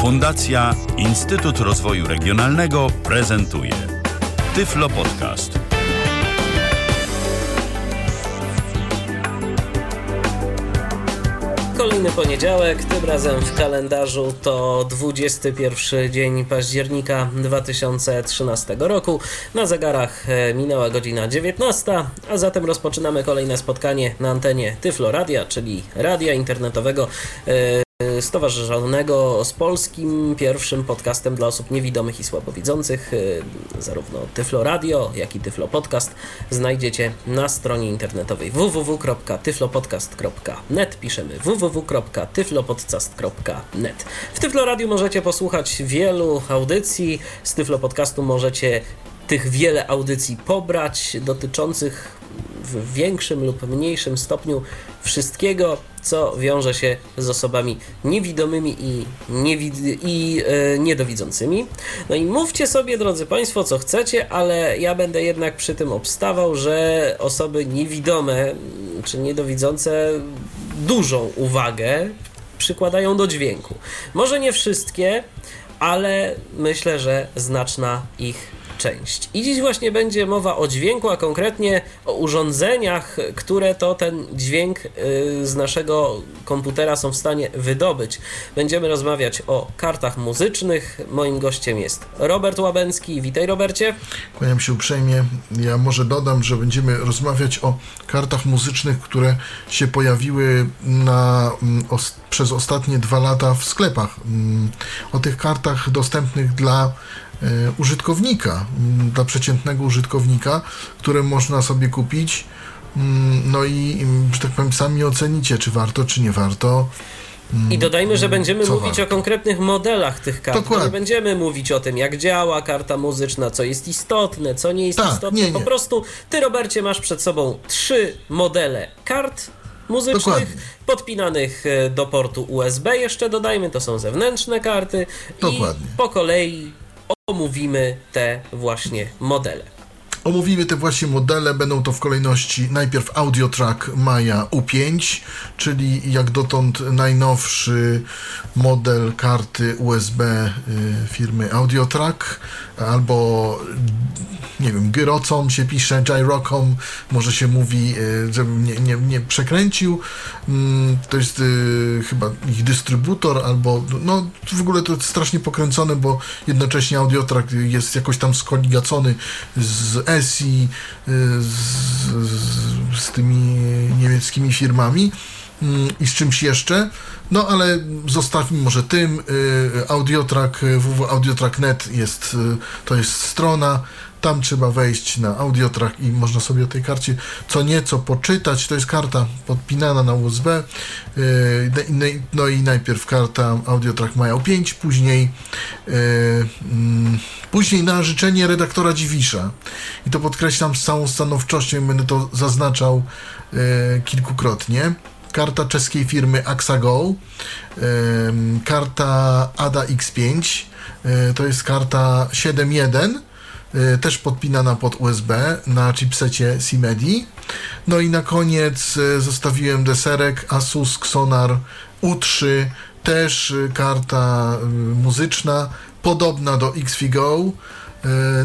Fundacja Instytut Rozwoju Regionalnego prezentuje Tyflo Podcast. Kolejny poniedziałek, tym razem w kalendarzu to 21 dzień października 2013 roku. Na zegarach e, minęła godzina 19, a zatem rozpoczynamy kolejne spotkanie na antenie Tyflo Radia, czyli radia internetowego e, stowarzyszonego z polskim pierwszym podcastem dla osób niewidomych i słabowidzących. Y, zarówno Tyflo Radio, jak i Tyflo Podcast znajdziecie na stronie internetowej www.tyflopodcast.net. Piszemy www.tyflopodcast.net. W Tyflo Radio możecie posłuchać wielu audycji. Z Tyflo Podcastu możecie tych wiele audycji pobrać dotyczących w większym lub mniejszym stopniu wszystkiego, co wiąże się z osobami niewidomymi i, niewid- i e, niedowidzącymi. No i mówcie sobie, drodzy Państwo, co chcecie, ale ja będę jednak przy tym obstawał, że osoby niewidome czy niedowidzące dużą uwagę przykładają do dźwięku. Może nie wszystkie, ale myślę, że znaczna ich część. I dziś właśnie będzie mowa o dźwięku, a konkretnie o urządzeniach, które to ten dźwięk y, z naszego komputera są w stanie wydobyć. Będziemy rozmawiać o kartach muzycznych. Moim gościem jest Robert Łabęcki. Witaj Robercie. Kłaniam się uprzejmie. Ja może dodam, że będziemy rozmawiać o kartach muzycznych, które się pojawiły na, mm, os, przez ostatnie dwa lata w sklepach. Mm, o tych kartach dostępnych dla użytkownika, mm, dla przeciętnego użytkownika, które można sobie kupić. Mm, no i, mm, że tak powiem, sami ocenicie, czy warto, czy nie warto. I dodajmy, że będziemy co mówić warto. o konkretnych modelach tych kart. Dokładnie. Nie będziemy mówić o tym, jak działa karta muzyczna, co jest istotne, co nie jest tak, istotne. Nie, nie. Po prostu ty, Robercie, masz przed sobą trzy modele kart muzycznych, Dokładnie. podpinanych e, do portu USB. Jeszcze dodajmy, to są zewnętrzne karty. Dokładnie. I po kolei omówimy te właśnie modele. Omówimy te właśnie modele, będą to w kolejności najpierw AudioTrack Maya U5, czyli jak dotąd najnowszy model karty USB y, firmy AudioTrack, albo nie wiem, gyrocom się pisze, gyrocom, może się mówi, y, żebym nie, nie, nie przekręcił. Mm, to jest y, chyba ich dystrybutor, albo no w ogóle to strasznie pokręcone, bo jednocześnie Audiotrack jest jakoś tam skoligacony z ESI, y, z, z, z tymi niemieckimi firmami mm, i z czymś jeszcze. No ale zostawmy może tym. Audiotrack, www.audiotrack.net jest, to jest strona tam trzeba wejść na audiotrack i można sobie o tej karcie co nieco poczytać. To jest karta podpinana na USB. Yy, no i najpierw karta audiotrack mają 5, później yy, mm, później na życzenie redaktora Dziwisza. I to podkreślam z całą stanowczością, będę to zaznaczał yy, kilkukrotnie karta czeskiej firmy Axago, karta ADA X5, to jest karta 7.1 Y, też podpinana pod USB na chipsecie CMEDI. No i na koniec y, zostawiłem deserek Asus Xonar U3, też y, karta muzyczna, podobna do XFigo,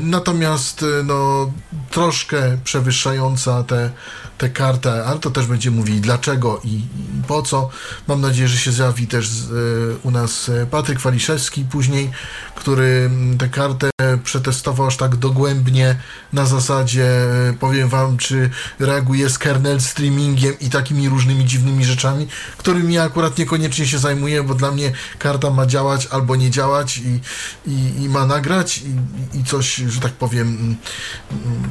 natomiast no, troszkę przewyższająca te tę kartę, ale to też będziemy mówili dlaczego i, i, po co. Mam nadzieję, że się zjawi też z, y, u nas e, Patryk Waliszewski później, który tę kartę przetestował aż tak dogłębnie na zasadzie e, powiem wam, czy reaguje z kernel streamingiem i takimi różnymi dziwnymi rzeczami, którymi ja akurat niekoniecznie się zajmuję, bo dla mnie karta ma działać albo nie działać i, i, i ma nagrać i, i coś, że tak powiem,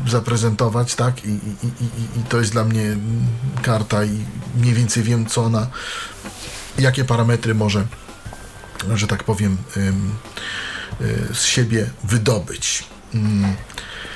zaprezentować, tak? I, i, i, i to jest dla mnie karta i mniej więcej wiem, co ona, jakie parametry może, że tak powiem, y, z siebie wydobyć.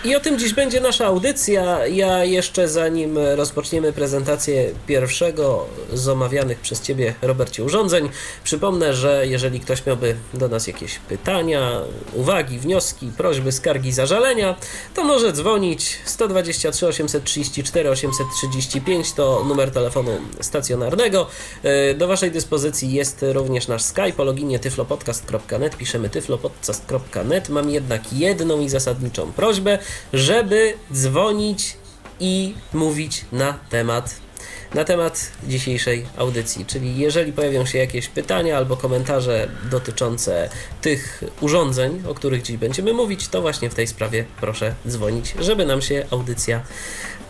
I o tym dziś będzie nasza audycja. Ja jeszcze zanim rozpoczniemy prezentację pierwszego z omawianych przez Ciebie, Robercie, urządzeń, przypomnę, że jeżeli ktoś miałby do nas jakieś pytania, uwagi, wnioski, prośby, skargi, zażalenia, to może dzwonić 123 834 835 to numer telefonu stacjonarnego. E, Do Waszej dyspozycji jest również nasz Skype o loginie tyflopodcast.net. Piszemy tyflopodcast.net. Mam jednak jedną i zasadniczą prośbę, żeby dzwonić i mówić na temat na temat dzisiejszej audycji. Czyli jeżeli pojawią się jakieś pytania albo komentarze dotyczące tych urządzeń, o których dziś będziemy mówić, to właśnie w tej sprawie proszę dzwonić, żeby nam się audycja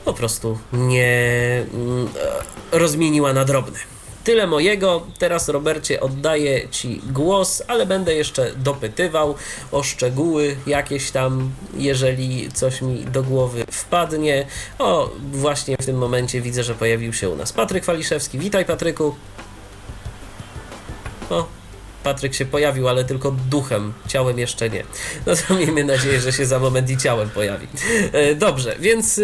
po prostu nie mm, e, rozmieniła na drobne. Tyle mojego. Teraz, Robercie, oddaję Ci głos, ale będę jeszcze dopytywał o szczegóły jakieś tam, jeżeli coś mi do głowy wpadnie. O, właśnie w tym momencie widzę, że pojawił się u nas Patryk Waliszewski. Witaj, Patryku. O, Patryk się pojawił, ale tylko duchem, ciałem jeszcze nie. No to miejmy nadzieję, że się za moment i ciałem pojawi. E, Dobrze, więc e,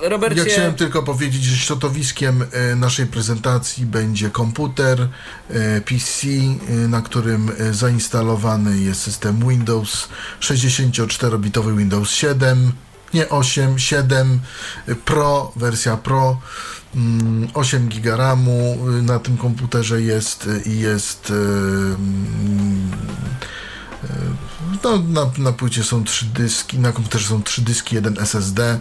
Robercie... Ja chciałem tylko powiedzieć, że środowiskiem e, naszej prezentacji będzie komputer e, PC, e, na którym zainstalowany jest system Windows 64-bitowy Windows 7, nie 8, 7 e, Pro, wersja Pro. mm, 8 giga RAMu e, na tym komputerze jest i jest mm, no, na, na płycie są trzy dyski, na komputerze są trzy dyski, jeden SSD mm,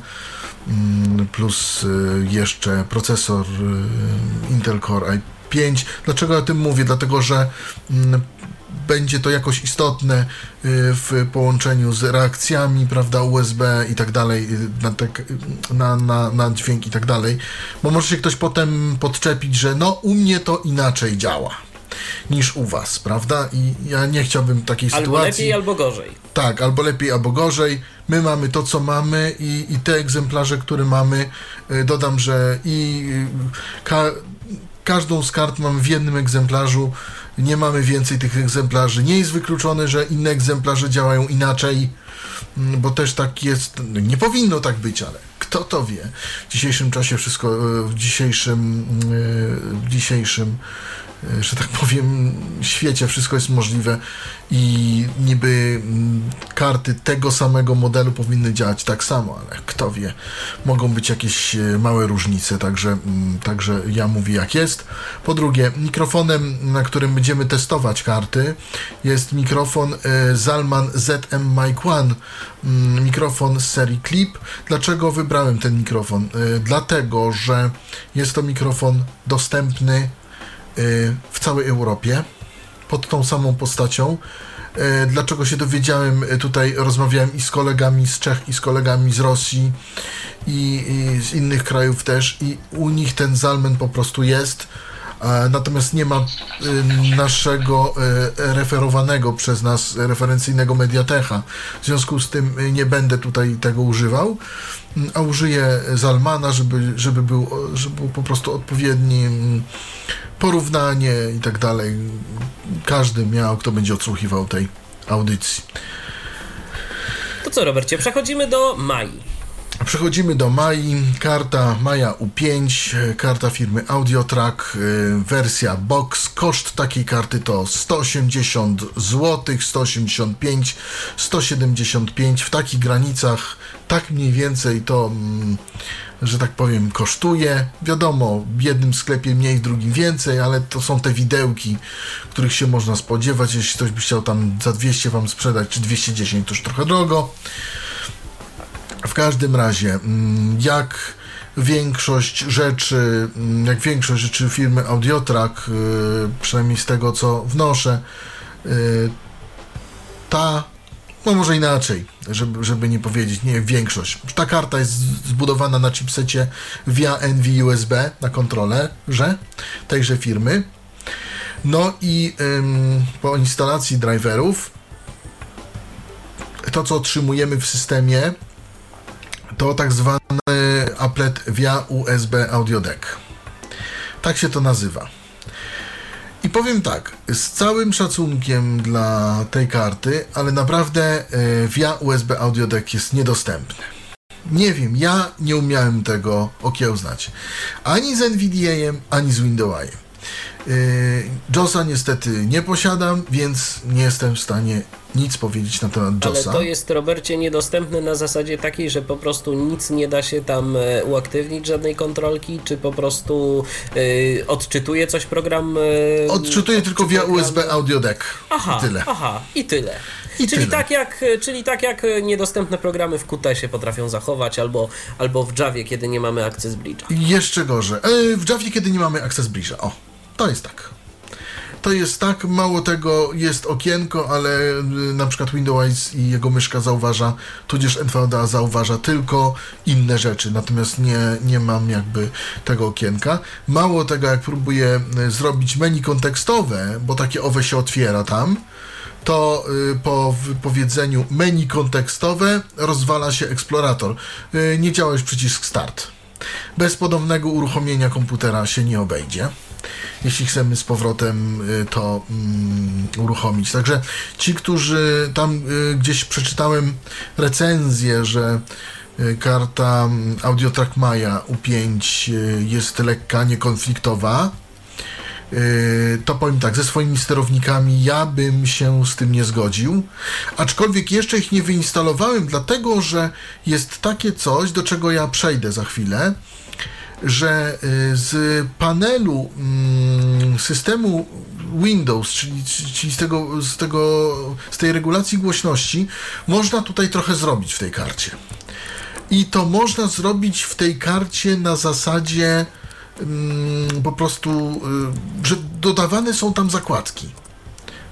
plus y, jeszcze procesor y, Intel Core i5. Dlaczego o tym mówię? Dlatego, że mm, będzie to jakoś istotne y, w połączeniu z reakcjami, prawda, USB i tak dalej, na, na, na dźwięk i tak dalej, bo może się ktoś potem podczepić, że no u mnie to inaczej działa niż u was, prawda? I ja nie chciałbym takiej Albo sytuacji. lepiej, albo gorzej. Tak, albo lepiej, albo gorzej. My mamy to, co mamy i, i te egzemplarze, które mamy, y, dodam, że i y, ka każdą z kart mamy w jednym egzemplarzu, nie mamy więcej tych egzemplarzy. Nie jest wykluczone, że inne egzemplarze działają inaczej, mm, bo też tak jest, nie powinno tak być, ale kto to wie. W dzisiejszym czasie wszystko, y, w dzisiejszym, w dzisiejszym że tak powiem, świecie wszystko jest możliwe i niby mm, karty tego samego modelu powinny działać tak samo, ale kto wie, mogą być jakieś e, małe różnice, także, mm, także ja mówię jak jest. Po drugie, mikrofonem, na którym będziemy testować karty, jest mikrofon e, Zalman ZM Mic One, mm, mikrofon z serii Clip. Dlaczego wybrałem ten mikrofon? E, Dlatego, że jest to mikrofon dostępny w całej Europie pod tą samą postacią. Y, Dlaczego się dowiedziałem, y, tutaj rozmawiałem i z kolegami z Czech, i z kolegami z Rosji, i, i z innych krajów też, i u nich ten Zalmen po prostu jest. A Natomiast nie ma y, naszego y, referowanego przez nas referencyjnego Mediatecha. W związku z tym y, nie będę tutaj tego używał, a użyję Zalmana, żeby, żeby, był, żeby był po prostu odpowiedni porównanie i tak dalej. Każdy miał, kto będzie odsłuchiwał tej audycji. To co, Robercie, przechodzimy do Mai. Przechodzimy do Mai. Karta Maja U5, e, karta firmy Audiotrack, e, wersja box. Koszt takiej karty to 180 zł, 185, 175. W takich granicach, tak mniej więcej to, mm, że tak powiem, kosztuje. Wiadomo, w jednym sklepie mniej, w drugim więcej, ale to są te widełki, których się można spodziewać. Jeśli ktoś by chciał tam za 200 wam sprzedać, czy 210, to już trochę drogo. W każdym razie, mm, jak większość rzeczy, mm, jak większość rzeczy firmy Audiotrack, y, przynajmniej z tego co wnoszę, y, ta, no może inaczej, żeby, żeby nie powiedzieć, nie większość. Ta karta jest zbudowana na chipsecie via NV-USB na kontrolę, że tejże firmy. No i ym, po instalacji driverów to, co otrzymujemy w systemie, to tak zwany applet via USB Audio Deck. Tak się to nazywa. I powiem tak, z całym szacunkiem dla tej karty, ale naprawdę e, via USB Audio Deck jest niedostępny. Nie wiem, ja nie umiałem tego okiełznać. Ani z NVDA, ani z Windowsem. Yy, JOSa niestety nie posiadam, więc nie jestem w stanie nic powiedzieć na temat Ale JOSa. to jest, Robercie, niedostępne na zasadzie takiej, że po prostu nic nie da się tam e, uaktywnić, żadnej kontrolki, czy po prostu e, odczytuje coś program? e, Odczytuję tylko via programy? USB Audio Deck. Aha, I tyle. aha, i tyle. I czyli, tyle. Tak jak, czyli tak jak niedostępne programy w QT potrafią zachować, albo, albo w Javie, kiedy nie mamy Access Bridge'a. Jeszcze gorzej. E, w Javie, kiedy nie mamy Access Bridge'a. O, to jest tak. To jest tak, mało tego, jest okienko, ale y, na przykład Windows i jego myszka zauważa, tudzież NVDA zauważa tylko inne rzeczy, natomiast nie, nie mam jakby tego okienka. Mało tego, jak próbuję y, zrobić menu kontekstowe, bo takie owe się otwiera tam, to y, po wypowiedzeniu menu kontekstowe rozwala się eksplorator. Nie działa już przycisk start. Bez ponownego uruchomienia komputera się nie obejdzie. Jeśli chcemy z powrotem y, to mm, uruchomić. Także ci, którzy tam y, gdzieś przeczytałem recenzję, że y, karta mm, AudioTrack Maya U5 y, jest lekka, niekonfliktowa, to powiem tak, ze swoimi sterownikami ja bym się z tym nie zgodził. Aczkolwiek jeszcze ich nie wyinstalowałem, dlatego że jest takie coś, do czego ja przejdę za chwilę, że yy, z panelu mm, systemu Windows, czyli, czyli z, tego, z, tego, z tej regulacji głośności, można tutaj trochę zrobić w tej karcie. I to można zrobić w tej karcie na zasadzie mm, po prostu, y, że dodawane są tam zakładki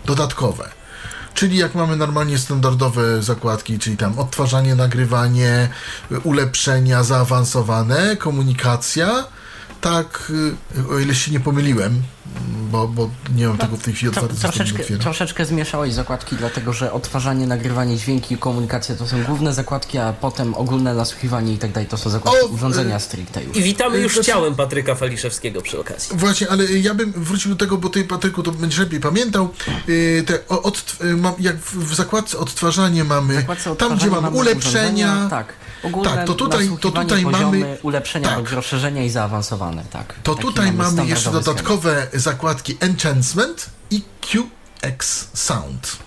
dodatkowe. Czyli jak mamy normalnie standardowe zakładki, czyli tam odtwarzanie, nagrywanie, ulepszenia zaawansowane, komunikacja, tak, y, o ile się nie pomyliłem, bo, bo nie mam tego w tej chwili Tro, otwarte, troszeczkę, troszeczkę zmieszałeś zakładki, dlatego że odtwarzanie, nagrywanie dźwięki i komunikacja to są główne zakładki, a potem ogólne nasłuchiwanie i tak dalej to są zakładki O, urządzenia y- stricte już. I witamy już Znaczy- ciałem Patryka Faliszewskiego przy okazji. Właśnie, ale ja bym wrócił do tego, bo ty, Patryku, to będziesz lepiej pamiętał. Te, od, y, jak w, zakładce odtwarzanie mamy, zakładce tam gdzie mamy mamy ulepszenia, Tak, ogólne Tak, to tutaj- to tutaj mamy- ulepszenia tak. rozszerzenia i zaawansowane, tak. to tutaj mamy jeszcze standardowy schemat. dodatkowe zakładki Enhancement i QX Sound.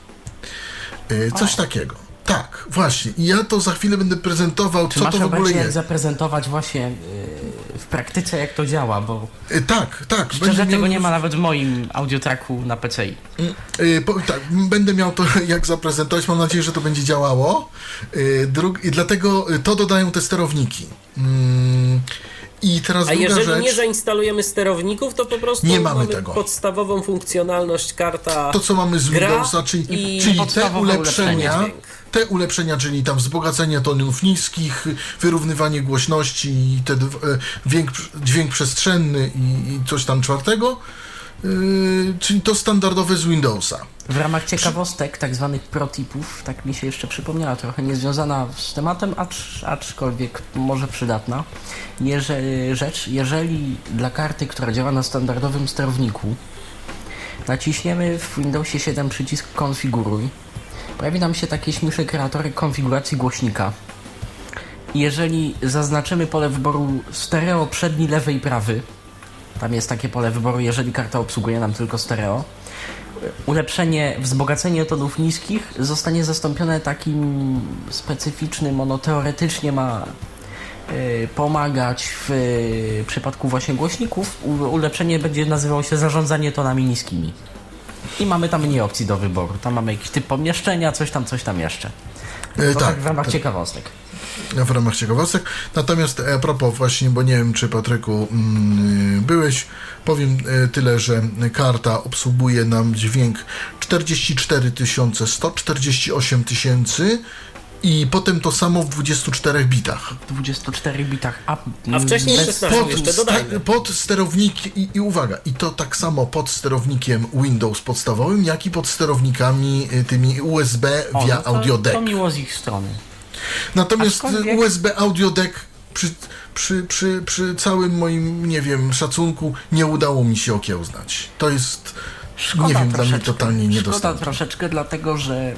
Yy, coś takiego. Tak, właśnie. I ja to za chwilę będę prezentował, Czy co masz to w ogóle jest. zaprezentować właśnie yy, w praktyce jak to działa, bo Yy, tak, tak. szczerze tego miał- nie ma nawet w moim audiotracku na PCI. Yy, po, tak, będę miał to jak zaprezentować. Mam nadzieję, że to będzie działało. Yy, drug, I dlatego y, to dodają te sterowniki. Mm, I teraz A druga jeżeli rzecz. nie zainstalujemy sterowników, to po prostu Nie mamy mamy tego. podstawową funkcjonalność karta to, co mamy z gra Windowsa, czyli, i czyli te ulepszenia, te ulepszenia, czyli tam wzbogacenie tonów niskich, wyrównywanie głośności i te e, dźwięk, dźwięk przestrzenny i, i coś tam czwartego, czyli to standardowe z Windowsa. W ramach ciekawostek, tak zwanych protipów, tak mi się jeszcze przypomniała, trochę niezwiązana z tematem, acz, aczkolwiek może przydatna. Jeżeli, rzecz, jeżeli dla karty, która działa na standardowym sterowniku, naciśniemy w Windowsie 7 przycisk konfiguruj, pojawi nam się taki śmieszny kreator konfiguracji głośnika. Jeżeli zaznaczymy pole wyboru stereo przedni, lewy i prawy, tam jest takie pole wyboru, jeżeli karta obsługuje nam tylko stereo, ulepszenie, wzbogacenie tonów niskich zostanie zastąpione takim specyficznym, ono teoretycznie ma y, pomagać w y, przypadku właśnie głośników. Ulepszenie będzie nazywało się zarządzanie tonami niskimi. I mamy tam mniej opcji do wyboru. Tam mamy jakiś typ pomieszczenia, coś tam, coś tam jeszcze. E, To tak, tak w ramach tak. ciekawostek. W ramach ciekawostek. Natomiast e, a propos właśnie, bo nie wiem czy Patryku mm, byłeś, powiem e, tyle, że karta obsługuje nam dźwięk 44 100, 48 tysięcy i potem to samo w 24 bitach. W 24 bitach. A, A wcześniej bez- 16 Pod, jeszcze dodajmy. sta- pod sterownik i, i uwaga, i to tak samo pod sterownikiem Windows podstawowym, jak i pod sterownikami tymi USB O, via no to, Audio Deck. To miło z ich strony. Natomiast Aczkolwiek- USB Audio Deck przy, przy, przy, przy całym moim, nie wiem, szacunku nie udało mi się okiełznać. To jest Szkoda nie wiem, dla mnie totalnie Szkoda niedostępny. troszeczkę, dlatego że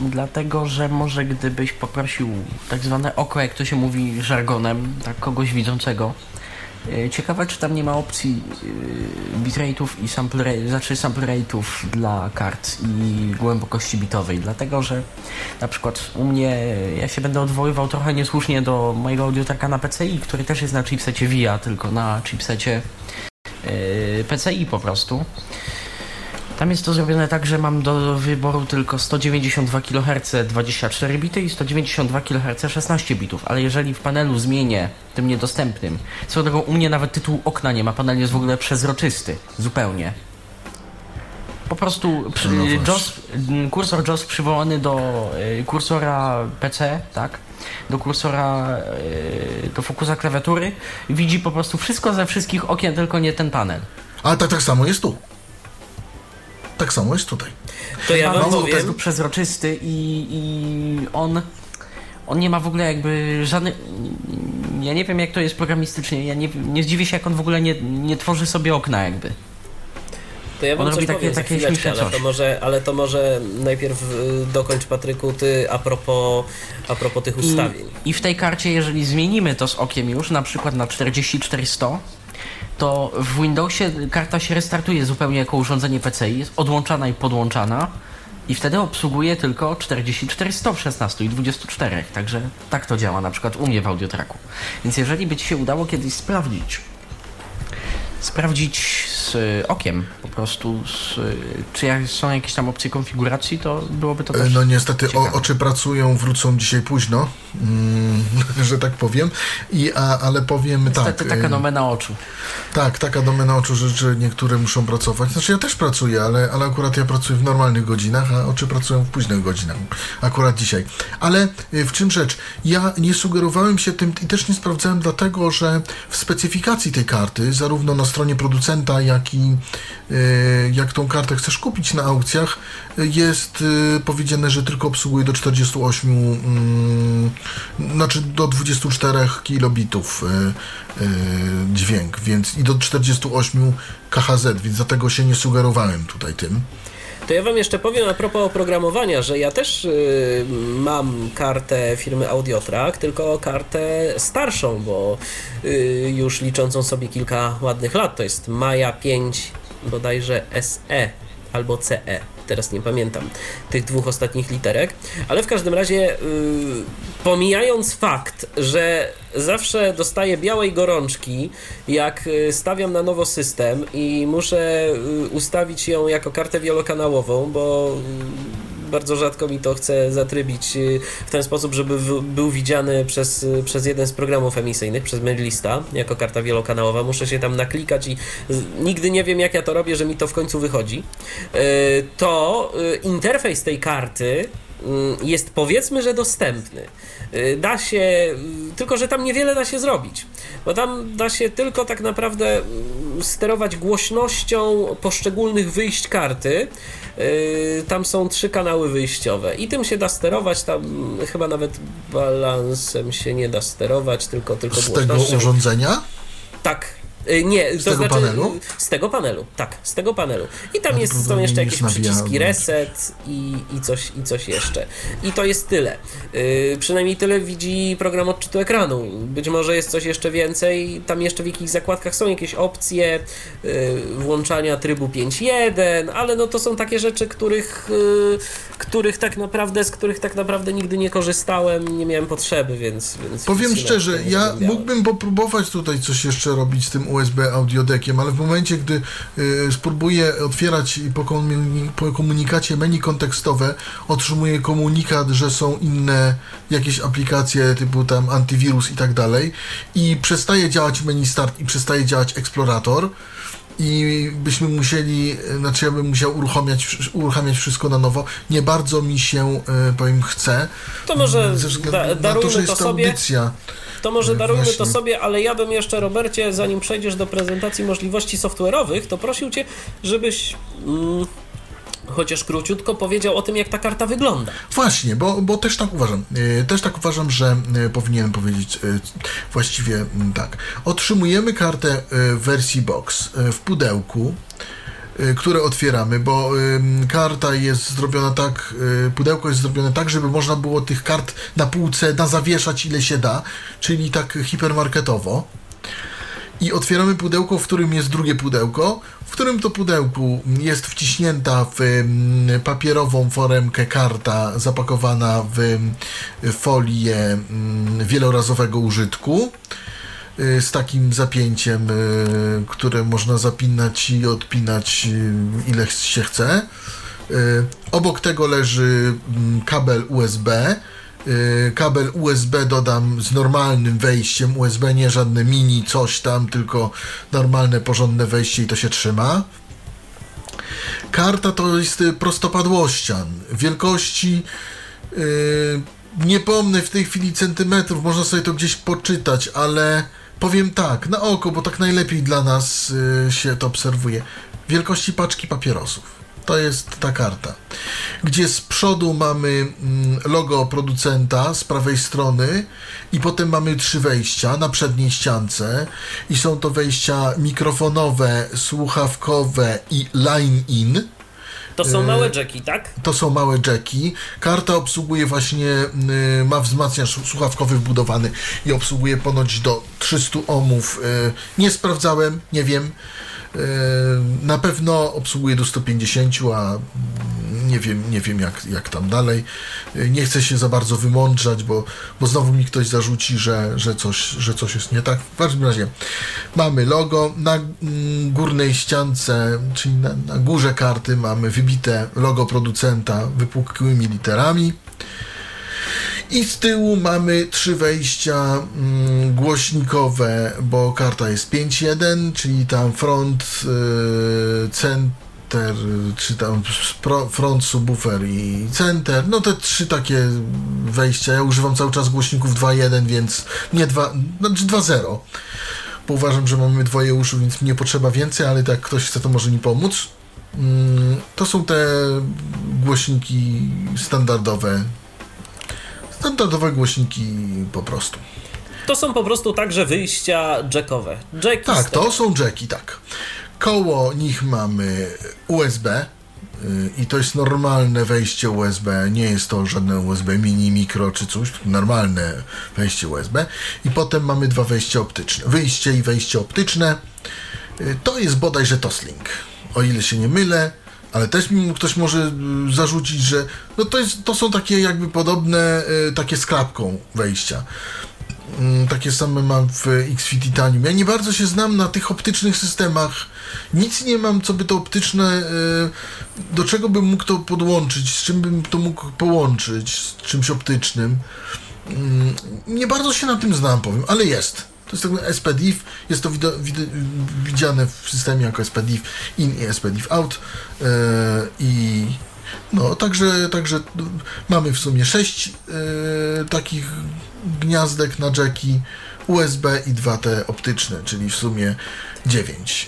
dlatego, że może gdybyś poprosił tak zwane oko, jak to się mówi żargonem, tak kogoś widzącego. E, Ciekawe, czy tam nie ma opcji e, bitrate'ów i sample znaczy sample rate'ów dla kart i głębokości bitowej, dlatego że na przykład u mnie, ja się będę odwoływał trochę niesłusznie do mojego audiotaka na PCI, który też jest na chipsecie VIA, tylko na chipsecie e, PCI po prostu. Tam jest to zrobione tak, że mam do wyboru tylko 192 kHz 24 bity i 192 kHz 16 bitów, ale jeżeli w panelu zmienię tym niedostępnym, swoją drogą u mnie nawet tytułu okna nie ma, panel jest w ogóle przezroczysty, zupełnie. Po prostu przy, No. JOS, kursor JOS przywołany do y, kursora PC, tak? Do kursora, y, do fokusa klawiatury widzi po prostu wszystko ze wszystkich okien, tylko nie ten panel. Ale tak, tak samo jest tu. Tak samo jest tutaj. To ja wam powiem, prostu przezroczysty i, i on, on nie ma w ogóle jakby żadnych... Ja nie wiem jak to jest programistycznie, ja nie, nie zdziwię się jak on w ogóle nie, nie tworzy sobie okna jakby. to ja wam on coś robi takie- śmieszne ale to, może, ale to może najpierw y, dokończ Patryku ty a propos, a propos tych ustawień. I, I w tej karcie, jeżeli zmienimy to z okiem już, na przykład na 44100, to w Windowsie karta się restartuje zupełnie jako urządzenie PCI, jest odłączana i podłączana i wtedy obsługuje tylko 44100 w 16 i 24, także tak to działa na przykład u mnie w Audiotraku. Więc jeżeli by Ci się udało kiedyś sprawdzić, sprawdzić z y, okiem po prostu, z, y, czy jak są jakieś tam opcje konfiguracji, to byłoby to E, też No niestety o, oczy pracują, wrócą dzisiaj późno, mm, że tak powiem. I, a, ale powiem Niestety tak. taka e, domena oczu. Tak, taka domena oczu, że, że niektóre muszą pracować. Znaczy ja też pracuję, ale, ale akurat ja pracuję w normalnych godzinach, a oczy pracują w późnych godzinach. Akurat dzisiaj. Ale w czym rzecz? Ja nie sugerowałem się tym i też nie sprawdzałem dlatego, że w specyfikacji tej karty, zarówno na stronie producenta, jak i y, jak tą kartę chcesz kupić na aukcjach, jest y, powiedziane, że tylko obsługuje do 48, mm, znaczy do 24 kilobitów y, dźwięk, więc i do 48 KHZ, więc dlatego się nie sugerowałem tutaj tym. To ja wam jeszcze powiem a propos oprogramowania, że ja też y, mam kartę firmy Audiotrack, tylko kartę starszą, bo y, już liczącą sobie kilka ładnych lat. To jest Maja 5 bodajże SE albo CE. Teraz nie pamiętam tych dwóch ostatnich literek, ale w każdym razie, y, pomijając fakt, że zawsze dostaję białej gorączki, jak y, stawiam na nowo system i muszę y, ustawić ją jako kartę wielokanałową, bo bardzo rzadko mi to chce zatrybić y, w ten sposób, żeby w, był widziany przez, y, przez jeden z programów emisyjnych, przez Maillista, jako karta wielokanałowa. Muszę się tam naklikać i nigdy nie wiem, jak ja to robię, że mi to w końcu wychodzi. Y, to interfejs tej karty jest powiedzmy, że dostępny. Y, Da się, y, tylko że tam niewiele da się zrobić, bo tam da się tylko tak naprawdę y, sterować głośnością poszczególnych wyjść karty. Y, Tam są trzy kanały wyjściowe i tym się da sterować. Tam mm, chyba nawet balansem się nie da sterować, tylko, tylko Z tego urządzenia? Tak. Y, Nie, to tego znaczy panelu? y, z tego panelu, tak, z tego panelu. I tam No jest, są jeszcze jakieś przyciski reset i, i, coś, i coś jeszcze. I to jest tyle. Y, przynajmniej tyle widzi program odczytu ekranu. Być może jest coś jeszcze więcej. Tam jeszcze w jakichś zakładkach są jakieś opcje y, włączania trybu 5.1, ale no to są takie rzeczy, których, y, których tak naprawdę, z których tak naprawdę nigdy nie korzystałem, nie miałem potrzeby, więc. więc Powiem szczerze, ja mógłbym popróbować tutaj coś jeszcze robić z tym USB audiodekiem, ale w momencie, gdy y, spróbuję otwierać po, komuni- po komunikacie menu kontekstowe otrzymuję komunikat, że są inne jakieś aplikacje typu tam antywirus i tak dalej i przestaje działać menu start i przestaje działać eksplorator i byśmy musieli, znaczy ja bym musiał uruchamiać, uruchamiać wszystko na nowo. Nie bardzo mi się, y, powiem, chce. To może ze względu da, na to, darujmy że to, jest to sobie. audycja. To może E, darujmy to właśnie. sobie, ale ja bym jeszcze, Robercie, zanim przejdziesz do prezentacji możliwości software'owych, to prosił Cię, żebyś mm, chociaż króciutko powiedział o tym, jak ta karta wygląda. Właśnie, bo, bo też tak uważam. E, Też tak uważam, że e, powinienem powiedzieć e, właściwie mm, tak. Otrzymujemy kartę w wersji box w pudełku. y, które otwieramy, bo karta jest zrobiona tak, y, pudełko jest zrobione tak, żeby można było tych kart na półce nazawieszać ile się da, czyli tak hipermarketowo. I otwieramy pudełko, w którym jest drugie pudełko, w którym to pudełku jest wciśnięta w ym, papierową foremkę karta zapakowana w ym, folię ym, wielorazowego użytku y, z takim zapięciem, y, które można zapinać i odpinać y, ile się chce. Y, Obok tego leży mm, kabel USB. Y, Kabel USB dodam z normalnym wejściem USB, nie żadne mini coś tam, tylko normalne, porządne wejście i to się trzyma. Karta to jest y, prostopadłościan wielkości yy, nie pomnę w tej chwili centymetrów, można sobie to gdzieś poczytać, ale powiem tak, na oko, bo tak najlepiej dla nas yy, się to obserwuje. Wielkości paczki papierosów. To jest ta karta. Gdzie z przodu mamy mm, logo producenta z prawej strony i potem mamy trzy wejścia na przedniej ściance i są to wejścia mikrofonowe, słuchawkowe i line-in. To są małe jacki, tak? To są małe jacki. Karta obsługuje właśnie, y, ma wzmacniacz słuchawkowy wbudowany i obsługuje ponoć do 300 ohmów. Y, nie sprawdzałem, nie wiem. Y, na pewno obsługuje do 150, a nie wiem, nie wiem jak, jak tam dalej. Y, nie chcę się za bardzo wymądrzać, bo, bo znowu mi ktoś zarzuci, że, że, coś, że coś jest nie tak. W każdym razie mamy logo. Na mm, górnej ściance, czyli na, na górze karty mamy wybite logo producenta wypukłymi literami. I z tyłu mamy trzy wejścia mm, głośnikowe, bo karta jest 5.1, czyli tam front, y, center, czy tam spro, front, subwoofer i center. No te trzy takie wejścia. Ja używam cały czas głośników 2.1, więc nie 2, znaczy 2.0. Bo uważam, że mamy dwoje uszu, więc nie potrzeba więcej, ale tak ktoś chce, to może mi pomóc. Mm, To są te głośniki standardowe. Standardowe głośniki po prostu. To są po prostu także wyjścia jackowe. Jacki Tak, to są jacki, tak. Koło nich mamy USB y, i to jest normalne wejście USB, nie jest to żadne USB mini, mikro czy coś, normalne wejście USB. I potem mamy dwa wejścia optyczne. Wyjście i wejście optyczne. Y, To jest bodajże Toslink, o ile się nie mylę. Ale też mi ktoś może y, zarzucić, że no to, jest, to są takie jakby podobne, y, takie z klapką wejścia. Mm, Takie same mam w XFIT Titanium. Ja nie bardzo się znam na tych optycznych systemach. Nic nie mam, co by to optyczne, y, do czego bym mógł to podłączyć, z czym bym to mógł połączyć, z czymś optycznym. Mm, Nie bardzo się na tym znam, powiem, ale jest. To jest tak SPDIF, jest to widziane w systemie jako SPDIF in i SPDIF out e, i no, także, także mamy w sumie sześć e, takich gniazdek na jacki USB i dwa te optyczne, czyli w sumie dziewięć.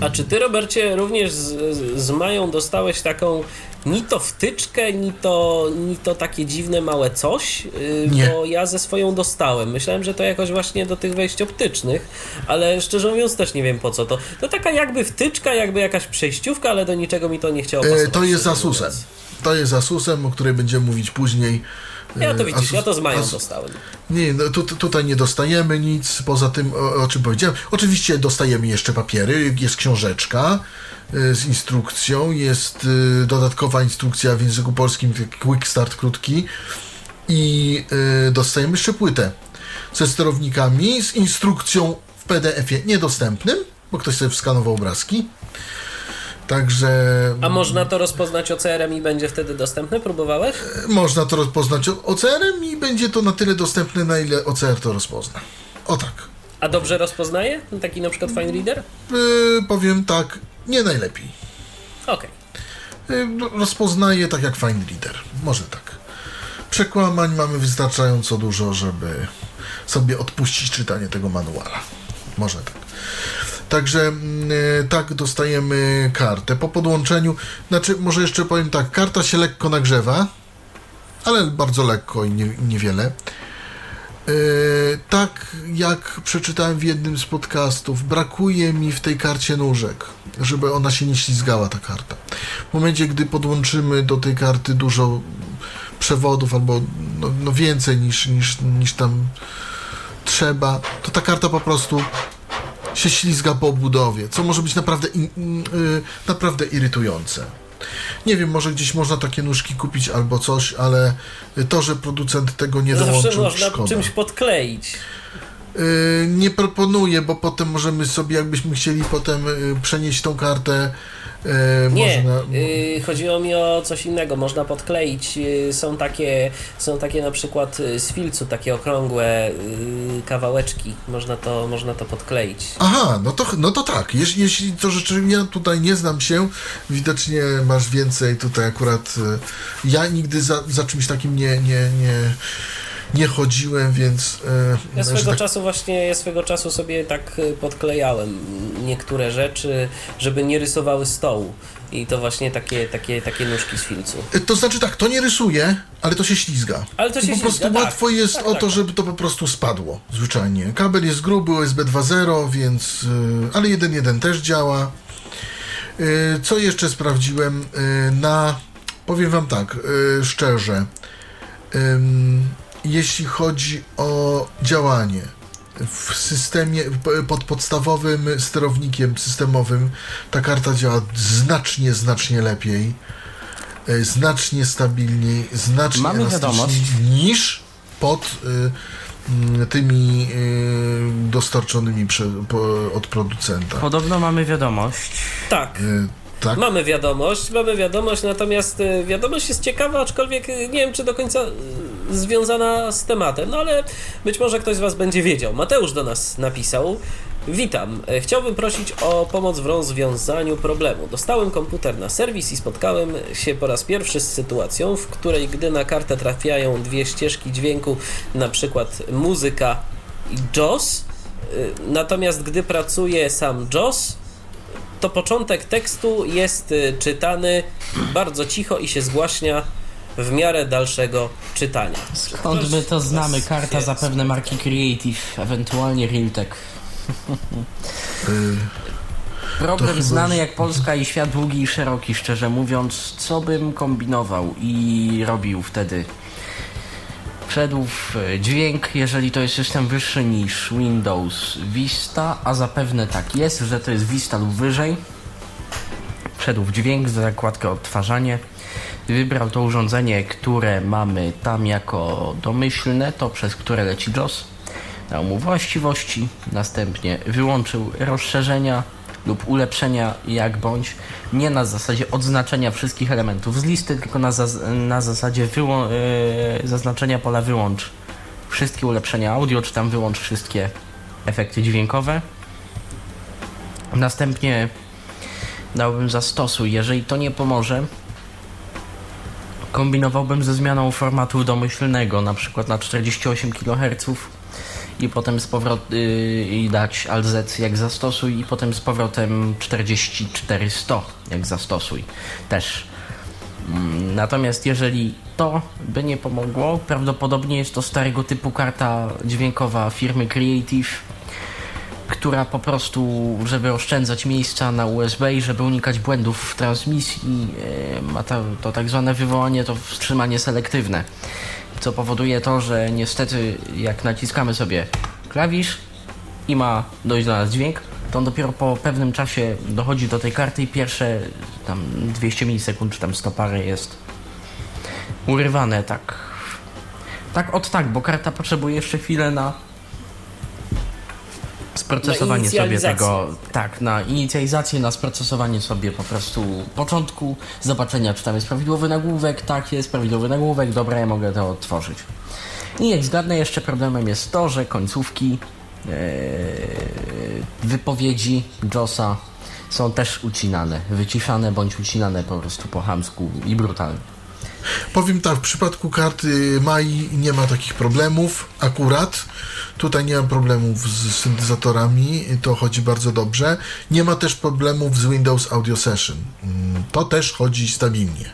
e, A czy ty, Robercie, również z- z Mają dostałeś taką ni to wtyczkę, ni to, ni to takie dziwne małe coś? Yy, Nie. Bo ja ze swoją dostałem. Myślałem, że to jakoś właśnie do tych wejść optycznych, ale szczerze mówiąc też nie wiem po co to. To taka jakby wtyczka, jakby jakaś przejściówka, ale do niczego mi to nie chciało E, pasować. To jest Asusem. mówiąc. To jest Asusem, o której będziemy mówić później. Ja to E, widzisz, Asus- ja to z Mają Asus- dostałem. Nie, no, tu, tu- tutaj nie dostajemy nic poza tym, o, o czym powiedziałem. Oczywiście dostajemy jeszcze papiery, jest książeczka y, z instrukcją, jest y, dodatkowa instrukcja w języku polskim, taki quick start krótki i y, dostajemy jeszcze płytę ze sterownikami, z instrukcją w PDF-ie niedostępnym, bo ktoś sobie wskanował obrazki. Także A można to rozpoznać OCR-em i będzie wtedy dostępne? Próbowałeś? można to rozpoznać OCR-em i będzie to na tyle dostępne, na ile OCR to rozpozna. O tak. A dobrze rozpoznaje? Taki na przykład Fine Reader? Yy, powiem tak, nie najlepiej. Okej. Yy, rozpoznaje tak jak Fine Reader. Może tak. Przekłamań mamy wystarczająco dużo, żeby sobie odpuścić czytanie tego manuala. Może tak. Także yy, tak dostajemy kartę. Po podłączeniu, znaczy może jeszcze powiem tak, karta się lekko nagrzewa, ale bardzo lekko i nie, niewiele. Yy, tak jak przeczytałem w jednym z podcastów, brakuje mi w tej karcie nóżek, żeby ona się nie ślizgała, ta karta. W momencie, gdy podłączymy do tej karty dużo przewodów albo no, no więcej niż, niż, niż tam trzeba, to ta karta po prostu się ślizga po obudowie, co może być naprawdę, yy, naprawdę irytujące. Nie wiem, może gdzieś można takie nóżki kupić albo coś, ale to, że producent tego nie Zawsze dołączył, można szkoda. czymś podkleić. Yy, nie proponuję, bo potem możemy sobie, jakbyśmy chcieli potem yy, przenieść tą kartę, yy, Nie, można... y, chodziło mi o coś innego. Można podkleić. y, są takie, są takie na przykład y, z filcu, takie okrągłe y, kawałeczki. Można to, można to podkleić. Aha, no to, no to tak. Jeśli, jeśli to rzeczywiście ja tutaj nie znam się, widocznie masz więcej tutaj akurat. y, Ja nigdy za, za czymś takim nie, nie, nie, nie chodziłem, więc. y, Ja że swego tak- czasu właśnie, ja swego czasu sobie tak y, podklejałem niektóre rzeczy, żeby nie rysowały stołu. I to właśnie takie, takie, takie nóżki z filcu. Y, To znaczy tak, to nie rysuje, ale to się ślizga. Ale to się po prostu ślizga, tak. łatwo jest Tak, o tak, to, tak. żeby to po prostu spadło, zwyczajnie. Kabel jest gruby, USB 2.0, więc... ale 1.1 też działa. Co jeszcze sprawdziłem? Na... Powiem wam tak, szczerze. Jeśli chodzi o działanie w systemie, pod podstawowym sterownikiem systemowym ta karta działa znacznie, znacznie lepiej e, znacznie stabilniej, znacznie Mamy niż pod y, mm, tymi y, dostarczonymi prze, po, od producenta. Podobno mamy wiadomość. Tak. Y, tak? Mamy wiadomość, mamy wiadomość, natomiast y, wiadomość jest ciekawa, aczkolwiek y, nie wiem, czy do końca y, związana z tematem, no ale być może ktoś z Was będzie wiedział. Mateusz do nas napisał. Witam. E, Chciałbym prosić o pomoc w rozwiązaniu problemu. Dostałem komputer na serwis i spotkałem się po raz pierwszy z sytuacją, w której gdy na kartę trafiają dwie ścieżki dźwięku, na przykład muzyka i JOS, natomiast gdy pracuje sam JOS, to początek tekstu jest y, czytany bardzo cicho i się zgłaśnia w miarę dalszego czytania. Skąd my to znamy? Karta zapewne marki Creative, ewentualnie Realtek. Y, Problem znany jak Polska i świat długi i szeroki, szczerze mówiąc, co bym kombinował i robił wtedy? Wszedł dźwięk, jeżeli to jest system wyższy niż Windows Vista, a zapewne tak jest, że to jest Vista lub wyżej. Wszedł w dźwięk, za zakładkę odtwarzanie. Wybrał to urządzenie, które mamy tam jako domyślne, to przez które leci JOS. Dał mu właściwości, następnie wyłączył rozszerzenia lub ulepszenia, jak bądź, nie na zasadzie odznaczenia wszystkich elementów z listy, tylko na, na zasadzie yy, zaznaczenia pola wyłącz wszystkie ulepszenia audio, czy tam wyłącz wszystkie efekty dźwiękowe. Następnie dałbym zastosuj. Jeżeli to nie pomoże, kombinowałbym ze zmianą formatu domyślnego, na przykład na 48 kHz i potem z powrotem yy, i dać ALZ jak zastosuj i potem z powrotem 44100 jak zastosuj też. Mm, Natomiast jeżeli to by nie pomogło, prawdopodobnie jest to starego typu karta dźwiękowa firmy Creative, która po prostu, żeby oszczędzać miejsca na USB i żeby unikać błędów w transmisji, e, ma to, to tak zwane wywołanie, to wstrzymanie selektywne. Co powoduje to, że niestety jak naciskamy sobie klawisz i ma dojść do nas dźwięk, to on dopiero po pewnym czasie dochodzi do tej karty i pierwsze tam 200 milisekund czy tam 100 parę jest urywane tak. Tak od tak, bo karta potrzebuje jeszcze chwilę na sprocesowanie sobie tego, tak, na inicjalizację, na sprocesowanie sobie po prostu początku, zobaczenia czy tam jest prawidłowy nagłówek, tak jest prawidłowy nagłówek, dobra, ja mogę to odtworzyć. I jak zgadnę, jeszcze problemem jest to, że końcówki e, wypowiedzi JOSa są też ucinane, wyciszane bądź ucinane po prostu po chamsku i brutalnie. Powiem tak, w przypadku karty Mai nie ma takich problemów akurat. Tutaj nie mam problemów z syntezatorami, to chodzi bardzo dobrze. Nie ma też problemów z Windows Audio Session. Mm, To też chodzi stabilnie.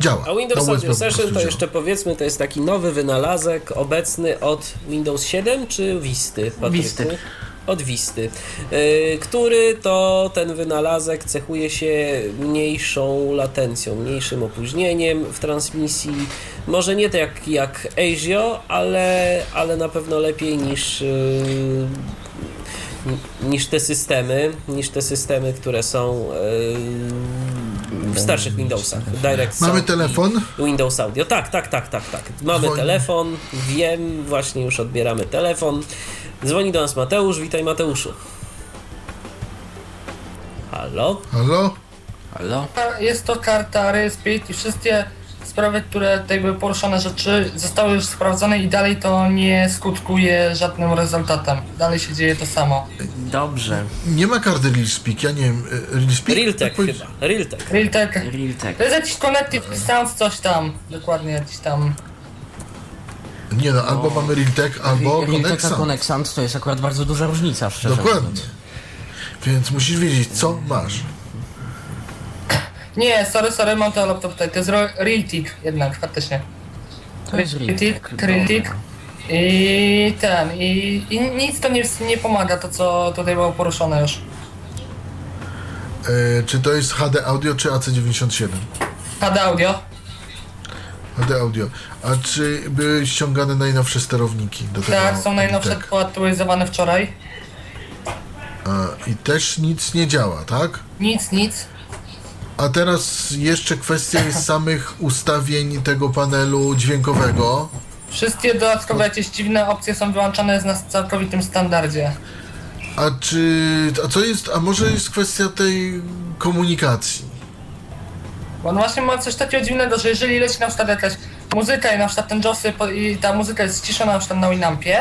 działa. A Windows Audio Session to działa. jeszcze powiedzmy, to jest taki nowy wynalazek obecny od Windows 7 czy Visty? Patryku? Visty. Od Visty, yy, który to ten wynalazek cechuje się mniejszą latencją, mniejszym opóźnieniem w transmisji. Może nie tak jak ASIO, ale, ale na pewno lepiej niż, yy, niż te systemy, niż te systemy, które są yy, w starszych Windowsach. Direct Mamy telefon? Windows Audio. Tak, tak, tak, tak, tak. Mamy Dzwoni. telefon, wiem, właśnie już odbieramy telefon. Dzwoni do nas Mateusz, witaj Mateuszu. Halo? Halo? Halo? Jest to karta Speed i wszystkie sprawy, które tutaj były poruszone rzeczy zostały już sprawdzone i dalej to nie skutkuje żadnym rezultatem. Dalej się dzieje to samo. Dobrze. Nie ma karty RealSpeak, ja nie wiem. e, RealSpeak? Realtek Tak chyba. Realtek. Realtek. Realtek. To jest jakiś Connective Sound coś tam. Dokładnie jakiś tam. Nie no, albo mamy Realtek, albo Realtek a Connexant. Connexant to jest akurat bardzo duża różnica, szczerze Dokładnie. mówiąc. Więc musisz wiedzieć, co masz. Nie, sorry, sorry, mam ten laptop tutaj. To jest Ro- Realtek jednak, faktycznie. To jest Realtek. Realtek, Realtek. dobra. I ten, i, i nic to nie, nie pomaga, to co tutaj było poruszone już. E, czy to jest HD Audio, czy AC97? HD audio. HD Audio. A czy były ściągane najnowsze sterowniki do tego? Tak, są najnowsze, Tak. aktualizowane wczoraj. A, I też nic nie działa, tak? Nic, nic. A teraz jeszcze kwestia jest samych ustawień tego panelu dźwiękowego. Wszystkie dodatkowe jakieś dziwne opcje są wyłączone jest na całkowitym standardzie. A czy. A co jest. A może jest kwestia tej komunikacji? Bo on właśnie ma coś takiego dziwnego, że jeżeli leci na przykład jakaś muzyka i na przykład ten Joss sobie po, i ta muzyka jest ściszona na przykład na Winampie,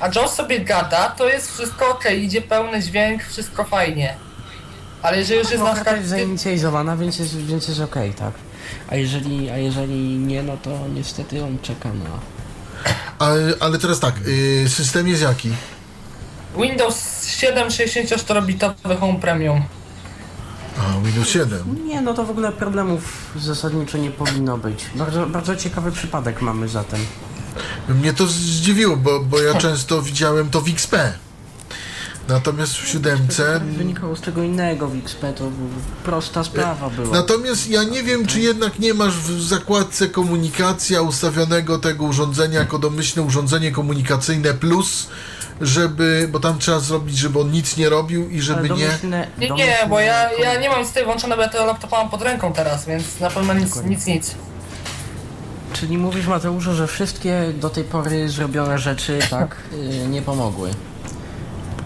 a Joss sobie gada, to jest wszystko ok, idzie pełny dźwięk, wszystko fajnie. Ale jeżeli już jest No, na przykład... jest zainicjalizowana, więc jest, więc jest okej, tak? A jeżeli, a jeżeli nie, no to niestety on czeka na... Ale, ale teraz tak, y, system jest jaki? Windows 7 64-bitowy Home Premium. A, Windows 7. Nie, no to w ogóle problemów zasadniczo nie powinno być. Bardzo, bardzo ciekawy przypadek mamy zatem. Mnie to zdziwiło, bo, bo ja często widziałem to w XP. Natomiast w siódemce. Wynikało z czego innego w XP, to prosta sprawa była. Natomiast ja nie wiem, czy jednak nie masz w zakładce komunikacja ustawionego tego urządzenia jako domyślne urządzenie komunikacyjne plus, żeby, bo tam trzeba zrobić, żeby on nic nie robił i żeby nie. domyślne, Nie, nie, domyślne bo ja, ja nie mam z tej włączone, bo ja tego laptopa mam pod ręką teraz, więc na pewno nic, nic, nic. Czyli mówisz Mateuszu, że wszystkie do tej pory zrobione rzeczy, tak, y, nie pomogły.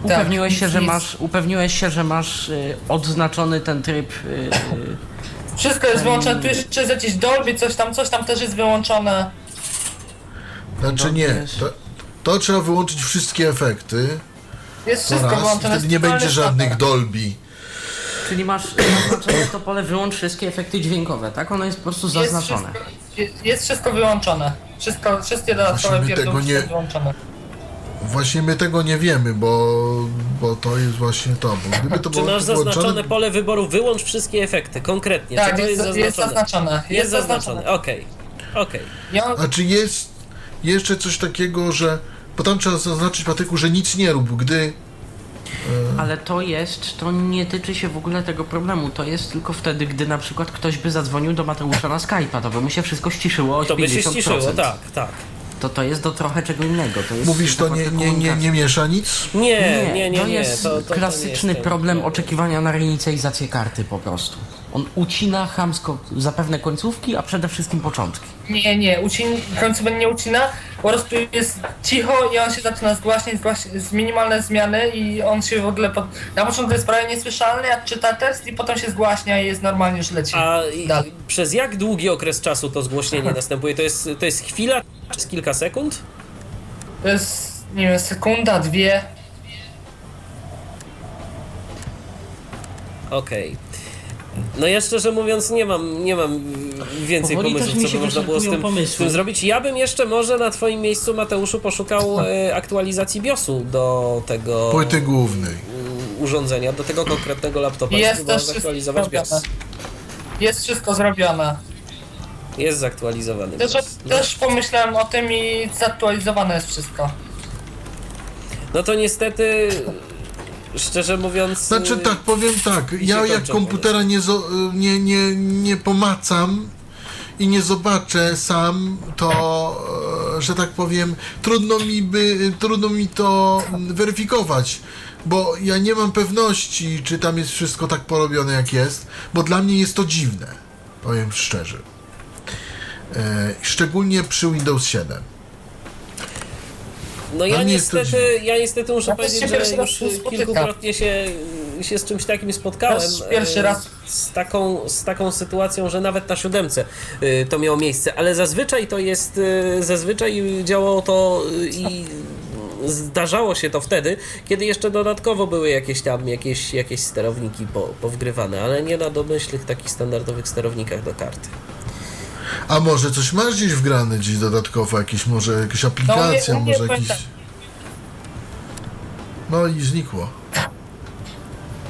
Upewniłeś się, że masz, upewniłeś się, że masz y, odznaczony ten tryb y, Wszystko jest wyłączone, tu jeszcze jest jakieś Dolby, coś tam, coś tam też jest wyłączone. Znaczy Dobrze nie. To, to trzeba wyłączyć wszystkie efekty. Jest To wszystko raz, wtedy nie jest będzie żadnych. Dolby. Czyli masz zaznaczone to pole wyłącz wszystkie efekty dźwiękowe, tak? Ono jest po prostu Jest zaznaczone. wszystko, je- jest wszystko wyłączone. Wszystko, wszystkie dodatkowe Właśnie my pierdółki tego nie- są wyłączone. Właśnie my tego nie wiemy, bo, bo to jest właśnie to. Bo gdyby to Czy masz wyłączone, zaznaczone pole wyboru? Wyłącz wszystkie efekty, konkretnie. Tak, Czy to jest, jest jest zaznaczone? zaznaczone. Jest zaznaczone, okej. I on, A czy jest jeszcze coś takiego, że. Bo tam trzeba zaznaczyć, Patryku, że nic nie rób, gdy. Ale to jest, to nie tyczy się w ogóle tego problemu. To jest tylko wtedy, gdy na przykład ktoś by zadzwonił do Mateusza na Skype'a, to by mu się wszystko ściszyło o To by się 50%. ściszyło, tak, tak. To to jest do trochę czego innego. To jest Mówisz, to nie, nie, nie, nie miesza nic? Nie, nie, nie, to nie. jest to, to, to klasyczny nie jest problem ten- oczekiwania na reinicjalizację karty po prostu. On ucina chamsko zapewne końcówki, a przede wszystkim początki. nie, nie, ucin, końcu nie ucina, po prostu jest cicho i on się zaczyna zgłaśniać, zgłaś- z minimalne zmiany i on się w ogóle pod... Na początku jest prawie niesłyszalny, jak czyta tekst i potem się zgłaśnia i jest normalnie już leci. A i- dalej. przez jak długi okres czasu to zgłośnienie następuje? To jest, to jest chwila, czy jest kilka sekund? To jest, nie wiem, sekunda, dwie. Okej. No ja szczerze mówiąc nie mam, nie mam więcej Powoli pomysłów, co by można było z tym, z tym zrobić. Ja bym jeszcze może na twoim miejscu, Mateuszu, poszukał e, aktualizacji BIOSu do tego Płyty głównej. urządzenia, do tego konkretnego laptopa. Jest też wszystko zaktualizować BIOS. zrobione. Jest wszystko zrobione. Jest zaktualizowany. Też, BIOS. No, też pomyślałem o tym i zaktualizowane jest wszystko. no to niestety, szczerze mówiąc... Znaczy tak, powiem tak, ja jak komputera nie, nie, nie, nie pomacam i nie zobaczę sam, to, e, że tak powiem, trudno mi, by, trudno mi to weryfikować, bo ja nie mam pewności, czy tam jest wszystko tak porobione, jak jest, bo dla mnie jest to dziwne, powiem szczerze. E, szczególnie przy Windows 7. No ja to niestety, ja niestety muszę Ja powiedzieć, że już kilkukrotnie się, się z czymś takim spotkałem. Pierwszy e, raz. Z taką, z taką sytuacją, że nawet na siódemce e, to miało miejsce, ale zazwyczaj to jest, e, zazwyczaj działało to i zdarzało się to wtedy, kiedy jeszcze dodatkowo były jakieś tam, jakieś, jakieś sterowniki po, powgrywane, ale nie na domyślnych takich standardowych sterownikach do karty. A może coś masz gdzieś wgrane gdzieś dodatkowo, jakieś może jakaś aplikacja, nie, może jakiś... tak. No i znikło.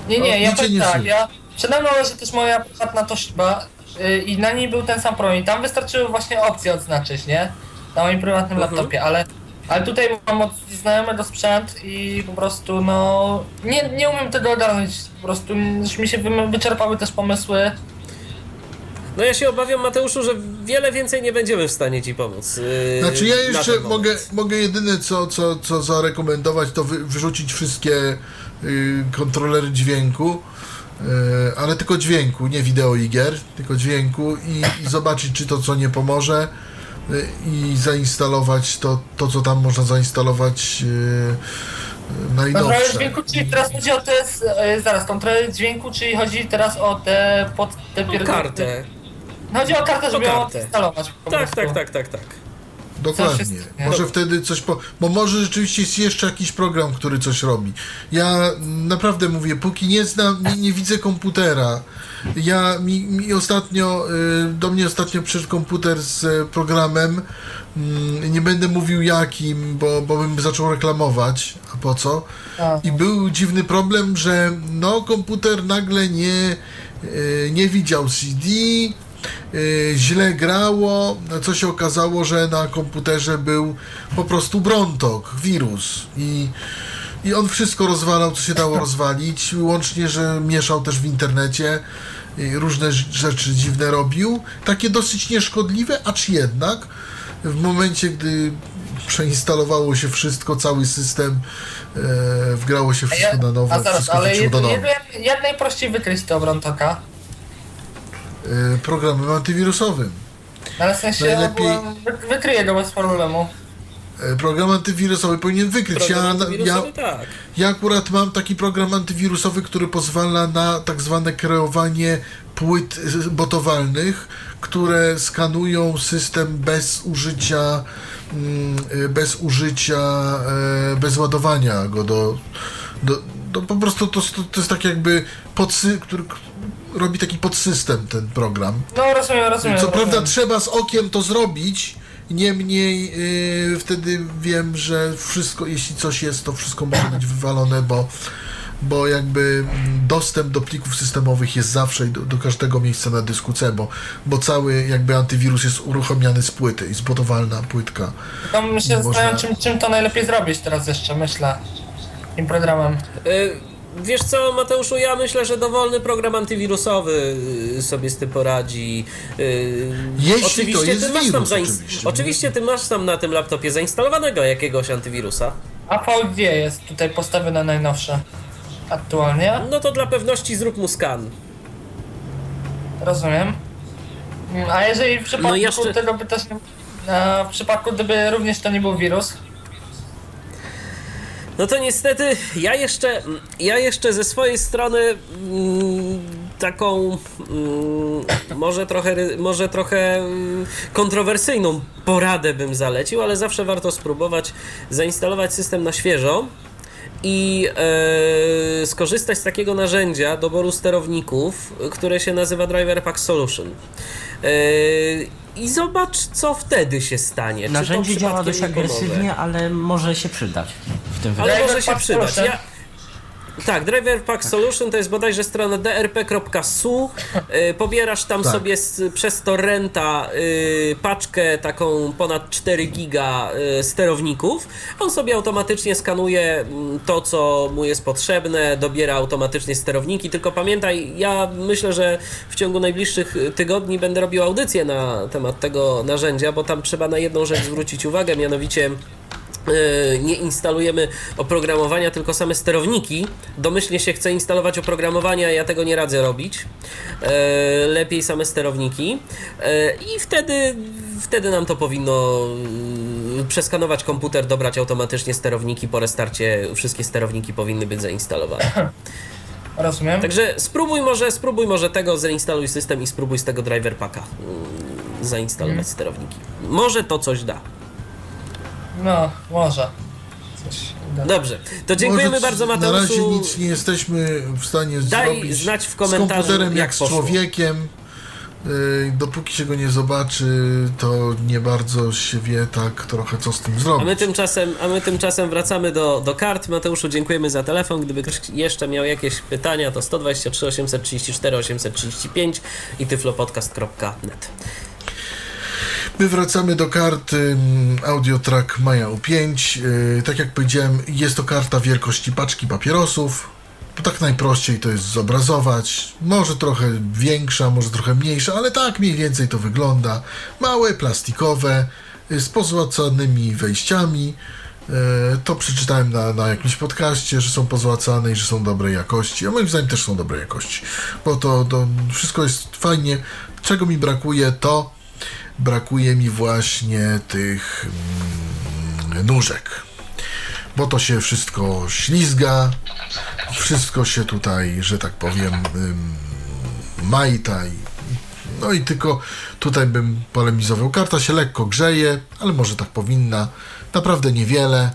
Nie, No, nie, ja nic powiem nie tak, ja przede mną leży też moja prywatna Toshiba yy, i na niej był ten sam program i tam wystarczyły właśnie opcje odznaczyć, nie? Na moim prywatnym Mhm. laptopie, ale, ale tutaj mam od znajomego sprzęt i po prostu no nie, nie umiem tego ogarnąć, po prostu już mi się wy- wyczerpały też pomysły. No ja się obawiam, Mateuszu, że wiele więcej nie będziemy w stanie Ci pomóc. yy, Znaczy ja jeszcze mogę, mogę jedyne co, co, co zarekomendować to wy, wyrzucić wszystkie y, kontrolery dźwięku, y, ale tylko dźwięku, nie wideo i gier, tylko dźwięku i, i zobaczyć czy to co nie pomoże y, i zainstalować to, to co tam można zainstalować y, Kontrolę najnowsze. dźwięku, czyli teraz chodzi o te, yy, zaraz, kontrolę dźwięku, czyli chodzi teraz o te, pod, te O pier- kartę. Chodzi o kartę, żeby ją kartę. instalować po Tak, prostu. tak, tak, tak, tak. Dokładnie. Coś jest-. Może wtedy coś po... Bo może rzeczywiście jest jeszcze jakiś program, który coś robi. Ja naprawdę mówię, póki nie znam, nie, nie widzę komputera. Ja mi, mi ostatnio, y, do mnie ostatnio przyszedł komputer z e, programem. Mm, Nie będę mówił jakim, bo, bo bym zaczął reklamować. A po co? A. I był dziwny problem, że no komputer nagle nie, y, nie widział CD, y, źle grało, co się okazało, że na komputerze był po prostu Brontok, wirus i, i on wszystko rozwalał, co się dało rozwalić, łącznie, że mieszał też w internecie, y, różne rzeczy dziwne robił, takie dosyć nieszkodliwe, acz jednak w momencie, gdy przeinstalowało się wszystko, cały system, e, wgrało się wszystko ja, na nowo, a zaraz, ale jed, do jed, normy. jak, jak najprościej wykryć to Brontoka? E, programem antywirusowym. Ale w sensie Najlepiej- ogółem wy, wykryję go bez problemu. E, Program antywirusowy powinien wykryć. Ja, ja, tak. ja akurat mam taki program antywirusowy, który pozwala na tak zwane kreowanie płyt botowalnych, które skanują system bez użycia mm, e, bez użycia, bez ładowania go do, do, do po prostu to, to, to jest tak jakby podsy, który robi taki podsystem ten program. No rozumiem, rozumiem. Co rozumiem. prawda trzeba z okiem to zrobić, niemniej yy, wtedy wiem, że wszystko, jeśli coś jest, to wszystko może być wywalone, bo, bo jakby mm, dostęp do plików systemowych jest zawsze i do, do każdego miejsca na dysku C, bo, bo cały jakby antywirus jest uruchamiany z płyty i zbudowalna płytka. To my się Można- zastanawiam, czym, czym to najlepiej zrobić teraz jeszcze, myślę. Tym programem. Y, Wiesz co, Mateuszu, ja myślę, że dowolny program antywirusowy y, sobie z tym poradzi. Y, Jeśli oczywiście to jest ty masz tam oczywiście. oczywiście ty masz tam na tym laptopie zainstalowanego jakiegoś antywirusa. A VG jest tutaj postawione najnowsze. Aktualnie. No to dla pewności zrób mu skan. Rozumiem. Mm, A jeżeli w przypadku No jeszcze- tego by też nie... A w przypadku gdyby również to nie był wirus, No to niestety ja jeszcze, ja jeszcze ze swojej strony mm, taką mm, może trochę, może trochę mm, kontrowersyjną poradę bym zalecił, ale zawsze warto spróbować zainstalować system na świeżo i e, skorzystać z takiego narzędzia doboru sterowników, które się nazywa Driver Pack Solution. E, I zobacz, co wtedy się stanie. Narzędzie działa dość agresywnie, ale może się przydać w tym Ale wypadku. może się przydać. Ja, Tak, Driver Pack Solution to jest bodajże strona drp.su. Y, Pobierasz tam Tak. sobie z, przez torrenta y, paczkę taką ponad 4 giga y, sterowników. On sobie automatycznie skanuje mm, to, co mu jest potrzebne, dobiera automatycznie sterowniki. Tylko pamiętaj, ja myślę, że w ciągu najbliższych tygodni będę robił audycję na temat tego narzędzia, bo tam trzeba na jedną rzecz zwrócić uwagę, mianowicie nie instalujemy oprogramowania, tylko same sterowniki. Domyślnie się chce instalować oprogramowanie, a ja tego nie radzę robić. Yy, Lepiej same sterowniki. Yy, I wtedy, wtedy nam to powinno yy, przeskanować komputer, dobrać automatycznie sterowniki. Po restarcie wszystkie sterowniki powinny być zainstalowane. Rozumiem. Także spróbuj może, spróbuj może tego, zainstaluj system i spróbuj z tego driver packa yy, zainstalować sterowniki. Może to coś da. No, może. Coś uda. Dobrze, to dziękujemy Może bardzo Na Mateuszu. razie nic nie jesteśmy w stanie Daj zrobić znać w z komentarzu, komputerem jak jak z poszło. człowiekiem. Yy, Dopóki się go nie zobaczy, to nie bardzo się wie tak trochę co z tym A zrobić. my tymczasem, a my tymczasem wracamy do, do kart. Mateuszu, dziękujemy za telefon. Gdyby ktoś jeszcze miał jakieś pytania, to 123 834 835 i tyflopodcast.net. My wracamy do karty AudioTrack Maja U5. Yy, Tak jak powiedziałem, jest to karta wielkości paczki papierosów. Tak najprościej to jest zobrazować. Może trochę większa, może trochę mniejsza, ale tak mniej więcej to wygląda. Małe, plastikowe, yy, z pozłacanymi wejściami. Yy, To przeczytałem na, na jakimś podcaście, że są pozłacane i że są dobrej jakości. A moim zdaniem też są dobrej jakości. Bo to, to wszystko jest fajnie. Czego mi brakuje, to brakuje mi właśnie tych mm, nóżek. Bo to się wszystko ślizga, wszystko się tutaj, że tak powiem, majta. I, no i tylko tutaj bym polemizował. Karta się lekko grzeje, ale może tak powinna. Naprawdę niewiele.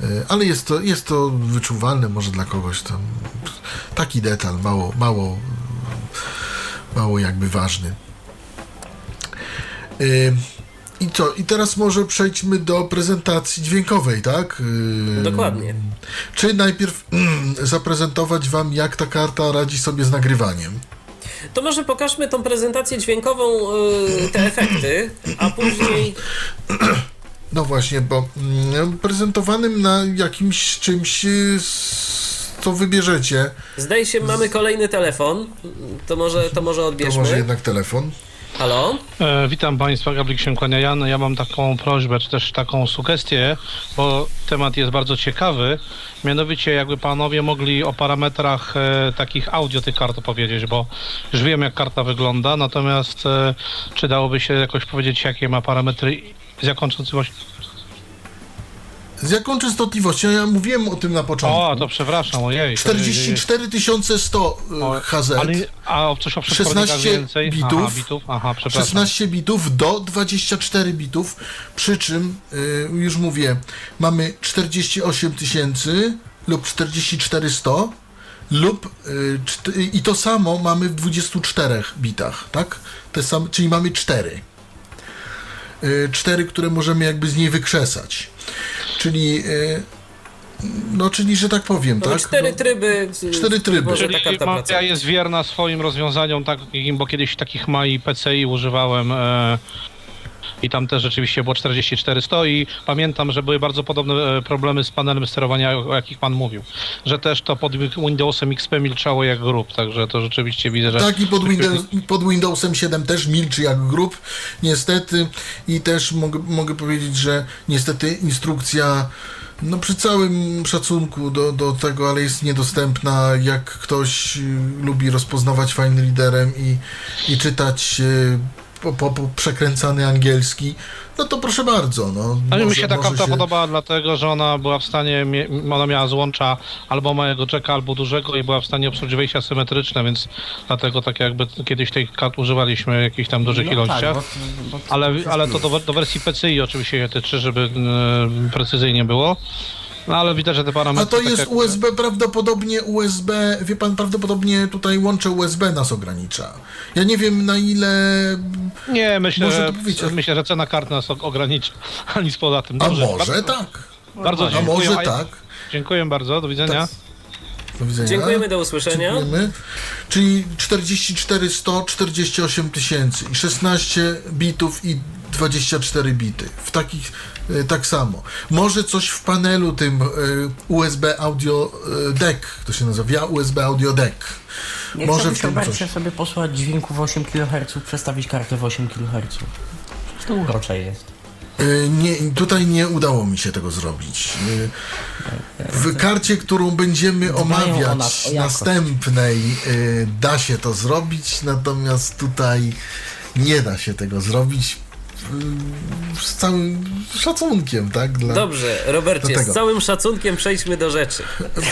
y, Ale jest to, jest to wyczuwalne może dla kogoś tam. Taki detal, mało, mało, mało jakby ważny. Y, I co? I teraz może przejdźmy do prezentacji dźwiękowej, tak? Y, Dokładnie. Czy najpierw mm, zaprezentować Wam, jak ta karta radzi sobie z nagrywaniem? To może pokażmy tą prezentację dźwiękową, yy, te efekty, a później No właśnie, bo mm, prezentowanym na jakimś czymś, co wybierzecie, zdaje się mamy kolejny telefon. To może, to może to odbierzmy. może jednak telefon. Halo? E, witam Państwa, Gabryk się kłania Jan. Ja mam taką prośbę, czy też taką sugestię, bo temat jest bardzo ciekawy. Mianowicie, jakby Panowie mogli o parametrach e, takich audio tych kart opowiedzieć, bo już wiem, jak karta wygląda, natomiast e, czy dałoby się jakoś powiedzieć, jakie ma parametry, z jaką częstotliwością? Z jaką częstotliwością? Ja mówiłem o tym na początku. O, to przepraszam, ojej. to- 44 100 o, y, HZ, Ale, a coś o przeskórnikach 16 więcej? bitów. Aha, bitów. Aha, przepraszam. 16 bitów do 24 bitów, przy czym, y, już mówię, mamy 48 tysięcy lub 44 100 lub y, czt- i to samo mamy w 24 bitach, tak? Te same, czyli mamy 4. Y, 4, które możemy jakby z niej wykrzesać. Czyli y, no, czyli, że tak powiem, Mamy tak? cztery No, tryby. Cztery tryby. Czyli ta Mafia jest wierna swoim rozwiązaniom takim, bo kiedyś takich MAI PCI używałem e, i tam też rzeczywiście było 4400 i pamiętam, że były bardzo podobne e, problemy z panelem sterowania, o jakich pan mówił. Że też to pod Windowsem XP milczało jak grób, także to rzeczywiście widzę, że... Tak, i pod, Windows, pod Windowsem 7 też milczy jak grób, niestety. I też mogę, mogę powiedzieć, że niestety instrukcja, no przy całym szacunku do, do tego, ale jest niedostępna. Jak ktoś y, lubi rozpoznawać fajnym liderem i, i czytać y, po, po, po przekręcany angielski, no to proszę bardzo. No, Ale mi może- się ta karta się- podobała dlatego, że ona była w stanie, ona miała złącza albo małego jacka, albo dużego i była w stanie obsłużyć wejścia symetryczne, więc dlatego tak jakby kiedyś tej kart używaliśmy w jakichś tam dużych No ilościach. tak, bo, bo Ale, ale to do, do wersji PCI oczywiście się tyczy, żeby e, precyzyjnie było. No ale widać, że te A parametry... to tak jest jak- USB, prawdopodobnie USB, wie pan, prawdopodobnie tutaj łącze USB nas ogranicza. Ja nie wiem na ile... Nie, myślę, Może że, to powiedzieć. myślę, że cena kart nas ogranicza, a nic poza tym. A Dobrze, może bardzo, tak. Bardzo A dziękuję. może A ja- tak. Dziękuję bardzo, do widzenia. Do widzenia. Dziękujemy, do usłyszenia. Dziękujemy. Czyli 44 100 48 tysięcy i 16 bitów i 24 bity. W takich tak samo. Może coś w panelu tym e, USB audio e, deck, to się nazywa USB audio deck. Nie Może w tym coś. sobie posłać dźwięku w 8 kHz, przestawić kartę w 8 kHz. To urocze jest. E, Nie, tutaj nie udało mi się tego zrobić. E, W karcie, którą będziemy omawiać o następnej, e, da się to zrobić, natomiast tutaj nie da się tego zrobić z całym szacunkiem, tak? Dla... Dobrze, Robercie, z całym szacunkiem przejdźmy do rzeczy.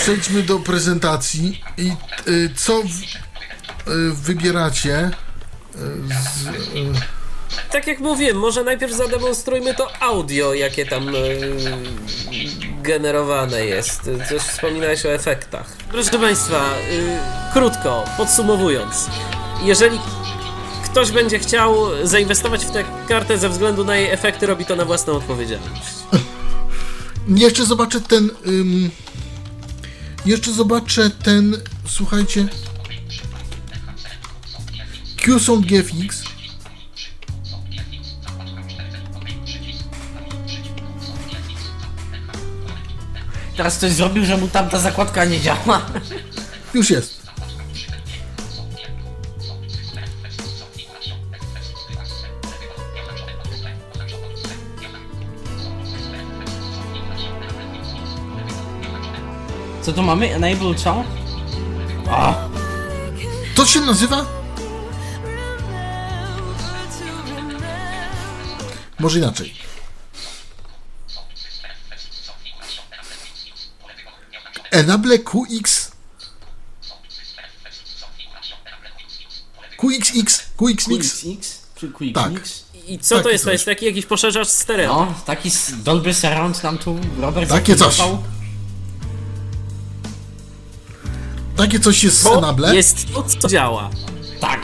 Przejdźmy do prezentacji i y, co w, y, wybieracie? y, Z, y, Tak jak mówiłem, może najpierw zademonstrujmy to audio, jakie tam e, generowane jest. Coś wspominałeś o efektach. Proszę Państwa, e, krótko, podsumowując. Jeżeli ktoś będzie chciał zainwestować w tę kartę ze względu na jej efekty, robi to na własną odpowiedzialność. jeszcze zobaczę ten. ym, jeszcze zobaczę ten. Słuchajcie. QSound GFX. Teraz ktoś zrobił, że mu tamta zakładka nie działa. Już jest. Co tu mamy? Enable co? O, To się nazywa? Może inaczej. Enable QX QXX QXX QXX? Czy QXX? Tak. I co Takie to jest? To coś. jest taki jakiś poszerzacz stereo. No, taki s- Dolby Surround nam tu Robert Takie coś. zafundował. Takie coś jest z To Enable. jest to, co działa. Tak.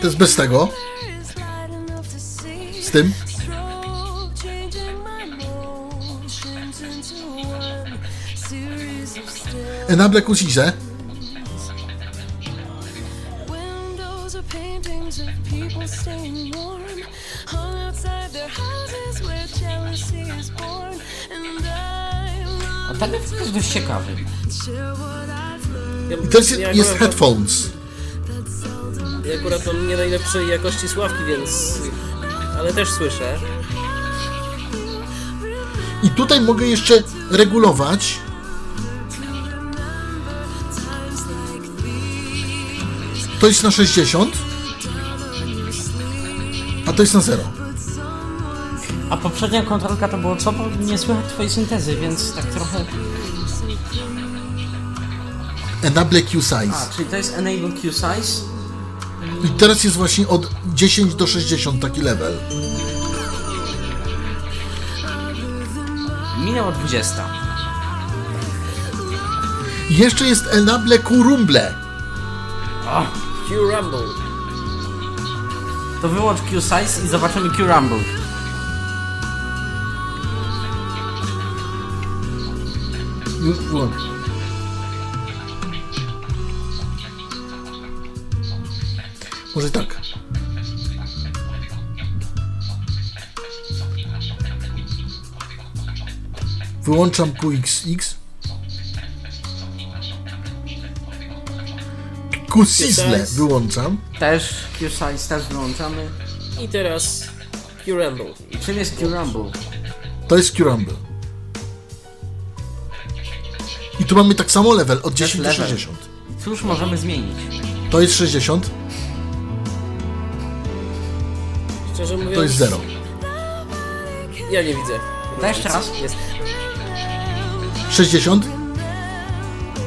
To jest bez tego. Z tym. Enable QXX. Ten efekt jest dość ciekawy. I to jest, ja jest headphones. Ja akurat mam nie najlepszej jakości sławki, więc... Ale też słyszę. I tutaj mogę jeszcze regulować. To jest na 60. A to jest na 0. A poprzednia kontrolka to było co? Bo nie słychać twojej syntezy, więc tak trochę... Enable Q size. A, czyli to jest Enable Q Size. I teraz jest właśnie od 10 do 60 taki level. Minęła 20. I jeszcze jest Enable Q rumble. Q Rumble. To wyłącz Q Size i zobaczymy Q Już włącz. Może tak. Wyłączam QXX. QSizzle wyłączam. Też Q Size też wyłączamy. I teraz Q Rumble. I czym jest Q Rumble? To jest Q-Rumble. I tu mamy tak samo level od 10 do level. 60. I cóż możemy zmienić? To jest 60, Szczerze mówiąc... to jest 0. Ja nie widzę. To jeszcze raz. Jest 60,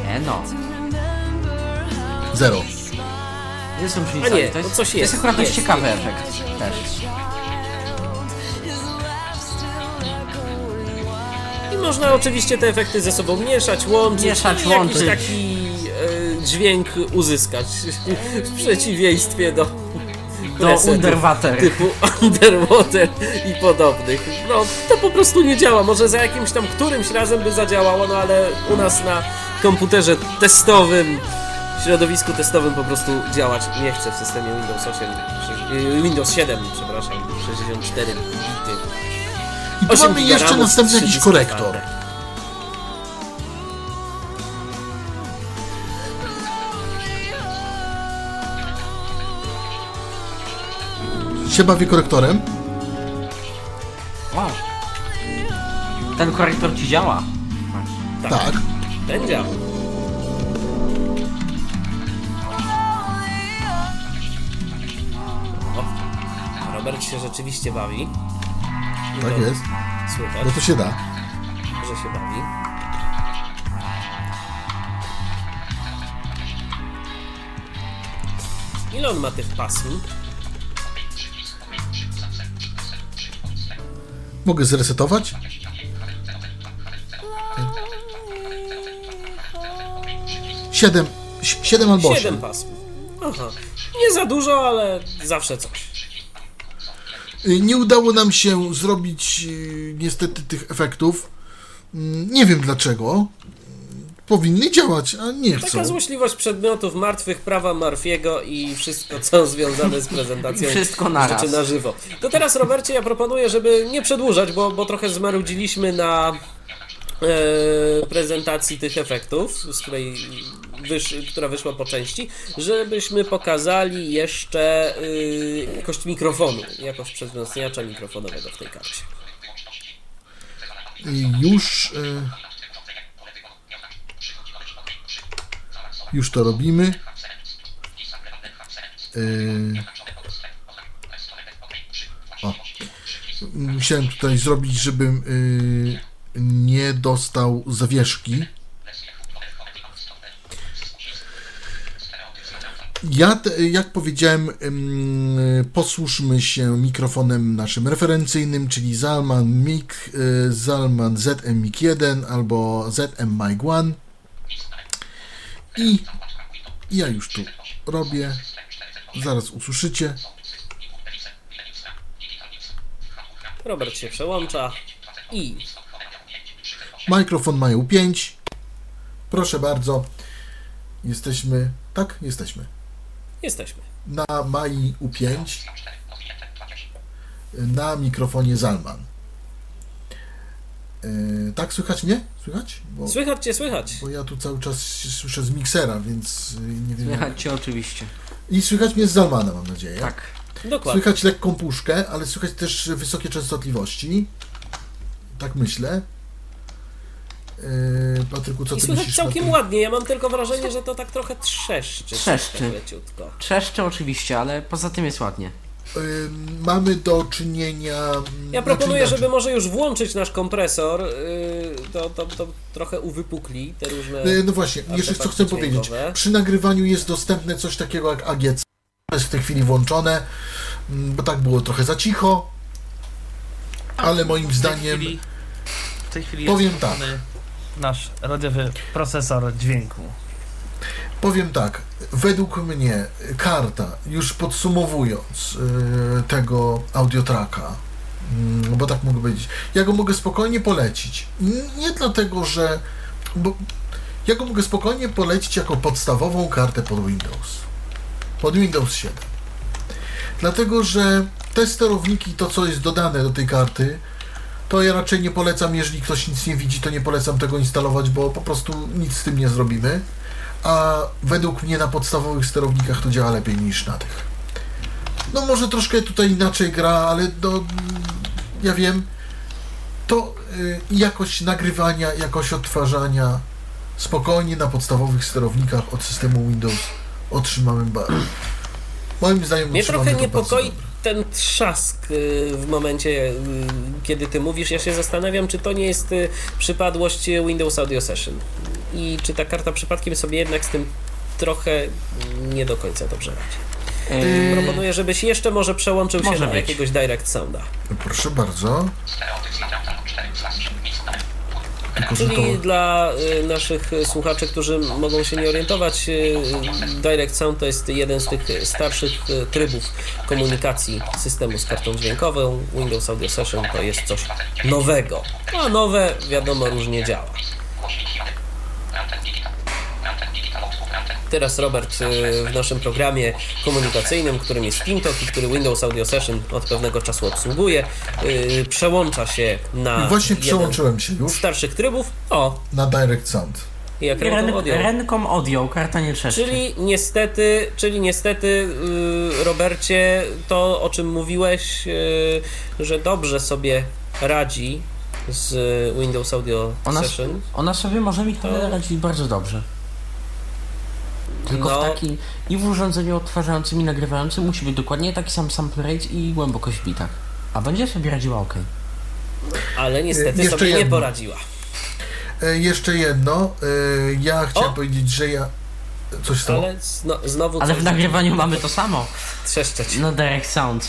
E no. 0. Jest A nie, to jest, to coś to jest jest, akurat dość jest, ciekawy jest. efekt też. Można oczywiście te efekty ze sobą mieszać, łączyć. Mieszać, i łączyć. Jakiś taki e, dźwięk uzyskać. w przeciwieństwie do Do Underwater. typu Underwater i podobnych. No, to po prostu nie działa. Może za jakimś tam którymś razem by zadziałało, no ale u nas na komputerze testowym, w środowisku testowym po prostu działać nie chce w systemie Windows 8, sześć- y, Windows 7, przepraszam, 64 bity. I tu 8 mamy jeszcze następny jakiś korektor. Się bawię korektorem. O. Ten korektor ci działa. Tak. Ten działa. Robert się rzeczywiście bawi. Tak to jest. Słychać, No to się da. że się bawi. Ile on ma tych pasm? Mogę zresetować? Siedem. si- Siedem albo osiem. Siedem pasm. Aha. Nie za dużo, ale zawsze coś. Y, Nie udało nam się zrobić y, niestety tych efektów. Mm, Nie wiem dlaczego. Powinny działać, a nie chcą. Taka złośliwość przedmiotów martwych, prawa Marfiego i wszystko, co związane z prezentacją wszystko naraz. rzeczy na żywo. To teraz, Robercie, ja proponuję, żeby nie przedłużać, bo, bo trochę zmarudziliśmy na e, prezentacji tych efektów, z której wysz, która wyszła po części, żebyśmy pokazali jeszcze y, jakość mikrofonu, jakość przedwzmacniacza mikrofonowego w tej karcie. Już. y, Już to robimy. Y, O. Musiałem tutaj zrobić, żebym y, nie dostał zawieszki. Ja, jak powiedziałem, ym, posłużmy się mikrofonem naszym referencyjnym, czyli Zalman Mic, y, Zalman ZM Mic 1 albo ZM Mic 1. I ja już tu robię. Zaraz usłyszycie. Robert się przełącza i Mikrofon mają 5. Proszę bardzo. Jesteśmy. Tak, jesteśmy. Jesteśmy. Na Mai U5 na mikrofonie Zalman. Yy, tak, słychać mnie? Słychać? Bo, Słychać cię, słychać. bo ja tu cały czas słyszę z miksera, więc yy, nie wiem. jak- Słychać cię oczywiście. I słychać mnie z Zalmana, mam nadzieję. Tak. Dokładnie. Słychać lekką puszkę, ale słychać też wysokie częstotliwości. Tak myślę. Yy, Patryku, co I ty słychać myślisz? całkiem ładnie. Ja mam tylko wrażenie, że to tak trochę trzeszczy. Trzeszczy. Tak leciutko. Trzeszcze oczywiście, ale poza tym jest ładnie. Yy, mamy do czynienia. Ja znaczy proponuję, inaczej. żeby może już włączyć nasz kompresor. Yy, to, to, to trochę uwypukli te różne. E, No właśnie, jeszcze co chcę powiedzieć. Przy nagrywaniu jest dostępne coś takiego jak AGC. To jest w tej chwili włączone, mm, bo tak było trochę za cicho. Ale moim W tej zdaniem. chwili, w tej chwili powiem jest tak. Nasz radiowy procesor dźwięku. Powiem tak, według mnie karta, już podsumowując yy, tego audiotraka, mm, bo tak mogę powiedzieć, ja go mogę spokojnie polecić. Nie dlatego, że. Bo ja go mogę spokojnie polecić jako podstawową kartę pod Windows. Pod Windows 7. Dlatego, że te sterowniki, to co jest dodane do tej karty, to ja raczej nie polecam, jeżeli ktoś nic nie widzi, to nie polecam tego instalować, bo po prostu nic z tym nie zrobimy a według mnie na podstawowych sterownikach to działa lepiej niż na tych. No może troszkę tutaj inaczej gra, ale do, ja wiem, to y, jakość nagrywania, jakość odtwarzania spokojnie na podstawowych sterownikach od systemu Windows otrzymamy bardzo. Moim zdaniem Mnie trochę niepokoi. Ten trzask y, w momencie, y, kiedy ty mówisz. Ja się zastanawiam, czy to nie jest y, przypadłość Windows Audio Session. I czy ta karta przypadkiem sobie jednak z tym trochę nie do końca dobrze radzi. Yy, Proponuję, żebyś jeszcze może przełączył się Może na być. jakiegoś Direct Sounda. Proszę bardzo. Tylko że to... Czyli dla y, naszych y, słuchaczy, którzy mogą się nie orientować, y, Direct Sound to jest jeden z tych starszych y, trybów komunikacji systemu z kartą dźwiękową. Windows Audio Session to jest coś nowego. A nowe, wiadomo, różnie działa. Teraz Robert y, w naszym programie komunikacyjnym, którym jest TeamTalk i który Windows Audio Session od pewnego czasu obsługuje, y, przełącza się na właśnie przełączyłem się już starszych trybów. O, na Direct Sound. jak ręką odjął. Audio, karta nie trzeszczy. Czyli niestety, czyli niestety, yy, Robercie, to o czym mówiłeś, yy, że dobrze sobie radzi z Windows Audio Ona, Session. ona sobie może mi To- radzić bardzo dobrze. Tylko No. w takim i w urządzeniu odtwarzającym i nagrywającym musi być dokładnie taki sam sample rate i głębokość w bitach. A będzie sobie radziła ok. Ale niestety Jeszcze sobie nie jedno. poradziła. E, jeszcze jedno. E, ja chciałem O! powiedzieć, że ja... Coś stało? Ale zno, znowu Ale w nagrywaniu mamy to samo. trzeszczeć. No Direct Sound.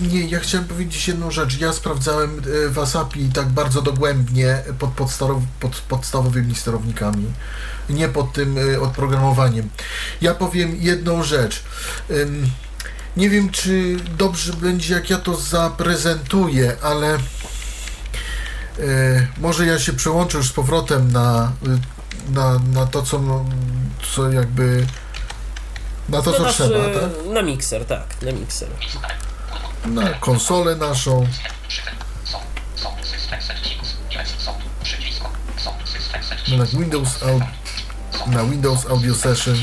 Nie, ja chciałem powiedzieć jedną rzecz. Ja sprawdzałem e, Wasapi tak bardzo dogłębnie pod podstawowymi sterownikami, nie pod tym e, oprogramowaniem. Ja powiem jedną rzecz. Nie wiem, czy dobrze będzie, jak ja to zaprezentuję, ale e, może ja się przełączę już z powrotem na, e, na, na to, co, no, co jakby. Na to, co trzeba, tak? Na mikser, tak, na mikser. Na konsolę naszą. Na Windows, Au- na Windows Audio Session.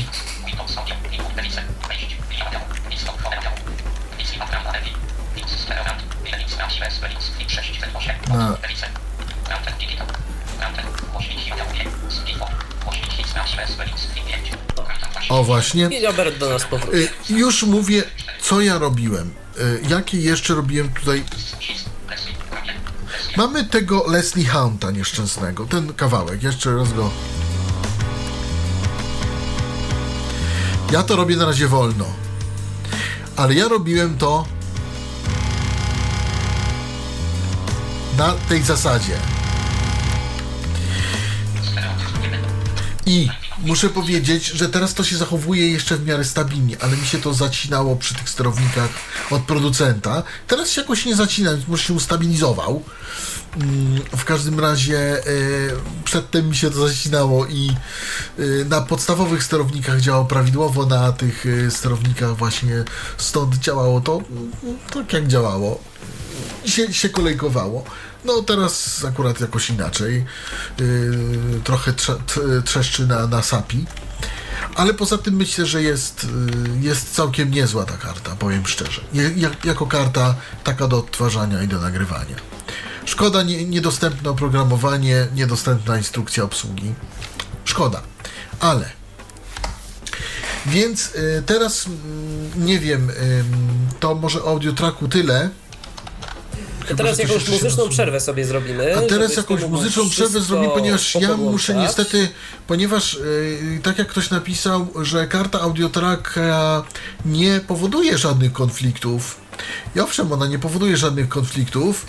Na o właśnie. I Robert do nas powróci. Y, Już mówię, co ja robiłem. Y, Jakie jeszcze robiłem tutaj. Mamy tego Leslie Hounta nieszczęsnego. Ten kawałek. Jeszcze raz go. Ja to robię na razie wolno. Ale ja robiłem to na tej zasadzie. I muszę powiedzieć, że teraz to się zachowuje jeszcze w miarę stabilnie, ale mi się to zacinało przy tych sterownikach od producenta. Teraz się jakoś nie zacina, więc może się ustabilizował. Mm, W każdym razie e, przedtem mi się to zacinało i e, na podstawowych sterownikach działało prawidłowo, na tych e, sterownikach właśnie stąd działało to mm, tak jak działało się, się kolejkowało. No teraz akurat jakoś inaczej. Yy, trochę trze, trzeszczy na, na sapi. Ale poza tym myślę, że jest, yy, jest całkiem niezła ta karta, powiem szczerze. Jak, jako karta taka do odtwarzania i do nagrywania. Szkoda nie, niedostępne oprogramowanie, niedostępna instrukcja obsługi. Szkoda. Ale więc y, teraz mm, nie wiem, ym, to może audio tracku tyle. A teraz jakąś muzyczną przerwę sobie zrobimy. A teraz jakąś muzyczną przerwę zrobimy, ponieważ ja muszę niestety, ponieważ yy, tak jak ktoś napisał, że karta Audiotracka nie powoduje żadnych konfliktów. I owszem, ona nie powoduje żadnych konfliktów,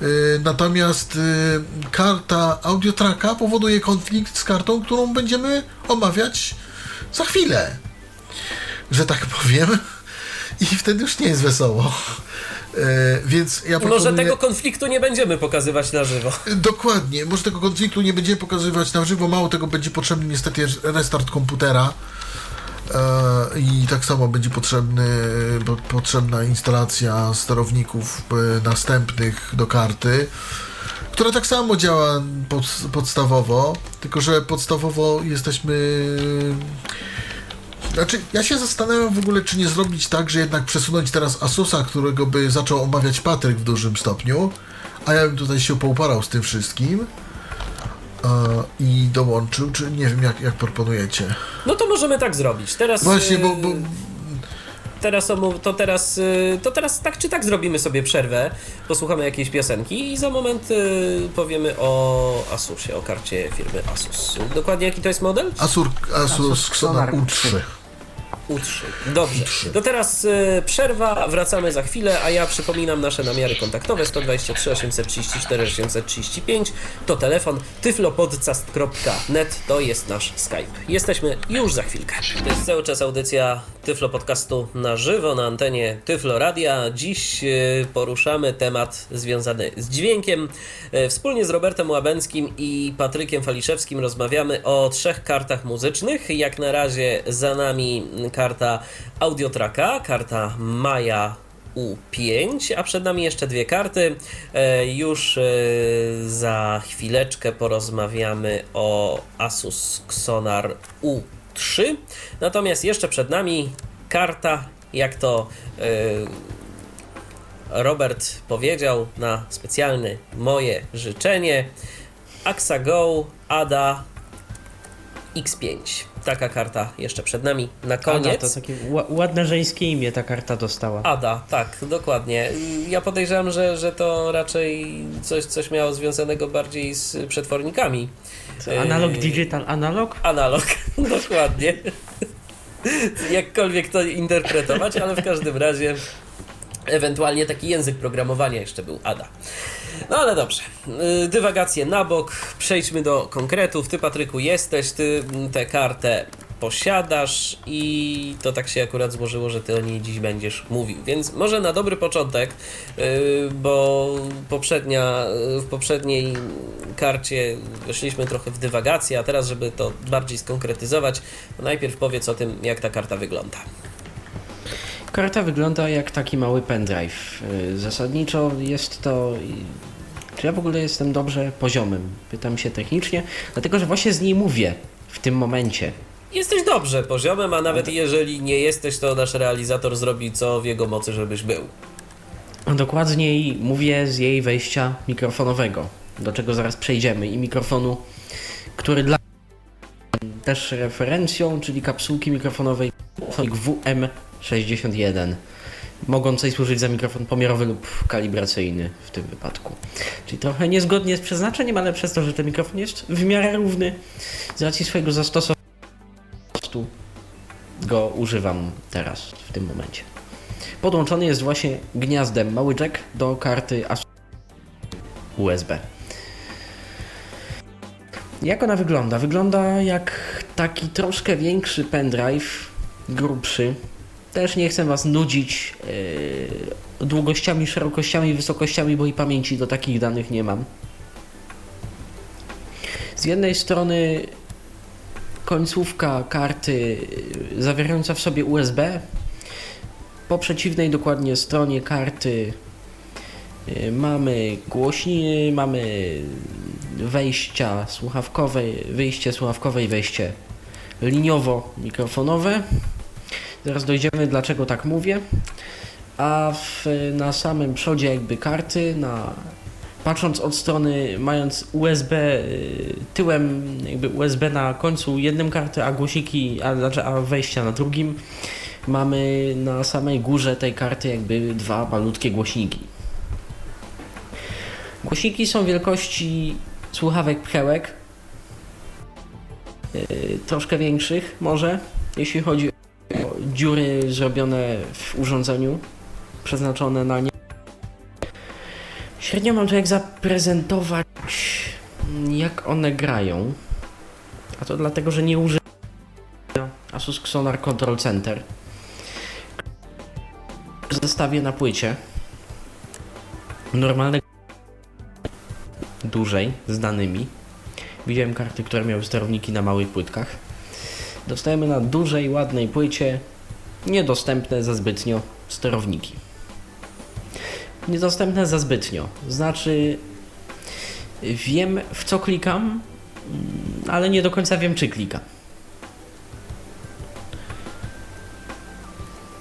yy, natomiast yy, karta Audiotracka powoduje konflikt z kartą, którą będziemy omawiać za chwilę, że tak powiem. I wtedy już nie jest wesoło. Yy, więc ja I może proponuję- tego konfliktu nie będziemy pokazywać na żywo. Dokładnie. Może tego konfliktu nie będziemy pokazywać na żywo. Mało tego będzie potrzebny niestety restart komputera. E, I tak samo będzie potrzebny, po, potrzebna instalacja sterowników e, następnych do karty, która tak samo działa pod, podstawowo, tylko że podstawowo jesteśmy. Znaczy, ja się zastanawiam w ogóle, czy nie zrobić tak, że jednak przesunąć teraz Asusa, którego by zaczął omawiać Patryk w dużym stopniu, a ja bym tutaj się pouparał z tym wszystkim e, i dołączył, czy nie wiem, jak, jak proponujecie. No to możemy tak zrobić. Teraz. Właśnie, bo, bo Teraz omów- to teraz, yy, to teraz tak czy tak zrobimy sobie przerwę, posłuchamy jakiejś piosenki i za moment powiemy o Asusie, o karcie firmy Asus. Dokładnie jaki to jest model? Asur, Asus Asus Xona Xonar U3. U3. Dobrze. To teraz e, przerwa, wracamy za chwilę, a ja przypominam nasze namiary kontaktowe 123 834 835 to telefon tyflopodcast.net to jest nasz Skype. Jesteśmy już za chwilkę. To jest cały czas audycja Tyflo Podcastu na żywo na antenie Tyflo Radia. Dziś e, poruszamy temat związany z dźwiękiem. E, Wspólnie z Robertem Łabęckim i Patrykiem Faliszewskim rozmawiamy o trzech kartach muzycznych. Jak na razie za nami karta Audiotraka, karta Maja U5, a przed nami jeszcze dwie karty. E, Już za chwileczkę porozmawiamy o Asus Xonar U3. Natomiast jeszcze przed nami karta, jak to e, Robert powiedział na specjalne moje życzenie. Axa Go Ada X5. Taka karta jeszcze przed nami. Na Ada, koniec. to takie ła- ładne żeńskie imię ta karta dostała. Ada, tak, dokładnie. Ja podejrzewam, że, że to raczej coś, coś miało związanego bardziej z przetwornikami. Co, Analog Yy, digital analog? Analog, dokładnie. Jakkolwiek to interpretować, ale w każdym razie ewentualnie taki język programowania jeszcze był ADA. No ale dobrze, Yy, dywagacje na bok, przejdźmy do konkretów. Ty, Patryku, jesteś, ty mm, tę kartę posiadasz i to tak się akurat złożyło, że ty o niej dziś będziesz mówił. Więc może na dobry początek, yy, bo poprzednia, yy, w poprzedniej karcie weszliśmy trochę w dywagację, a teraz, żeby to bardziej skonkretyzować, najpierw powiedz o tym, jak ta karta wygląda. Karta wygląda jak taki mały pendrive. Yy, Zasadniczo jest to. Czy ja w ogóle jestem dobrze poziomym? Pytam się technicznie, dlatego że właśnie z niej mówię w tym momencie. Jesteś dobrze poziomem, a nawet jeżeli nie jesteś, to nasz realizator zrobi co w jego mocy, żebyś był. Dokładniej mówię z jej wejścia mikrofonowego, do czego zaraz przejdziemy, i mikrofonu, który dla też referencją, czyli kapsułki mikrofonowej Sonic WM61, mogącej służyć za mikrofon pomiarowy lub kalibracyjny w tym wypadku. Czyli trochę niezgodnie z przeznaczeniem, ale przez to, że ten mikrofon jest w miarę równy, z racji swojego zastosowania, go używam teraz, w tym momencie. Podłączony jest właśnie gniazdem mały jack do karty USB. Jak ona wygląda? Wygląda jak taki troszkę większy pendrive, grubszy. Też nie chcę Was nudzić yy, długościami, szerokościami, wysokościami, bo i pamięci do takich danych nie mam. Z jednej strony końcówka karty yy, zawierająca w sobie USB, po przeciwnej dokładnie stronie karty y, mamy głośniny, mamy wejścia słuchawkowe, wyjście słuchawkowe i wejście liniowo-mikrofonowe. Zaraz dojdziemy dlaczego tak mówię. A w, na samym przodzie jakby karty, na, patrząc od strony, mając USB y, tyłem, jakby USB na końcu jednym karty, a głośniki, a, znaczy, a wejścia na drugim, mamy na samej górze tej karty jakby dwa malutkie głośniki. Głośniki są wielkości słuchawek pchełek, yy, troszkę większych może, jeśli chodzi o dziury zrobione w urządzeniu, przeznaczone na nie. Średnio mam to jak zaprezentować, jak one grają, a to dlatego, że nie używam Asus Xonar Control Center. Zestawię na płycie. Normalne dłużej z danymi. Widziałem karty, które miały sterowniki na małych płytkach. Dostajemy na dużej, ładnej płycie niedostępne za zbytnio sterowniki niedostępne za zbytnio. Znaczy wiem w co klikam ale nie do końca wiem czy klikam.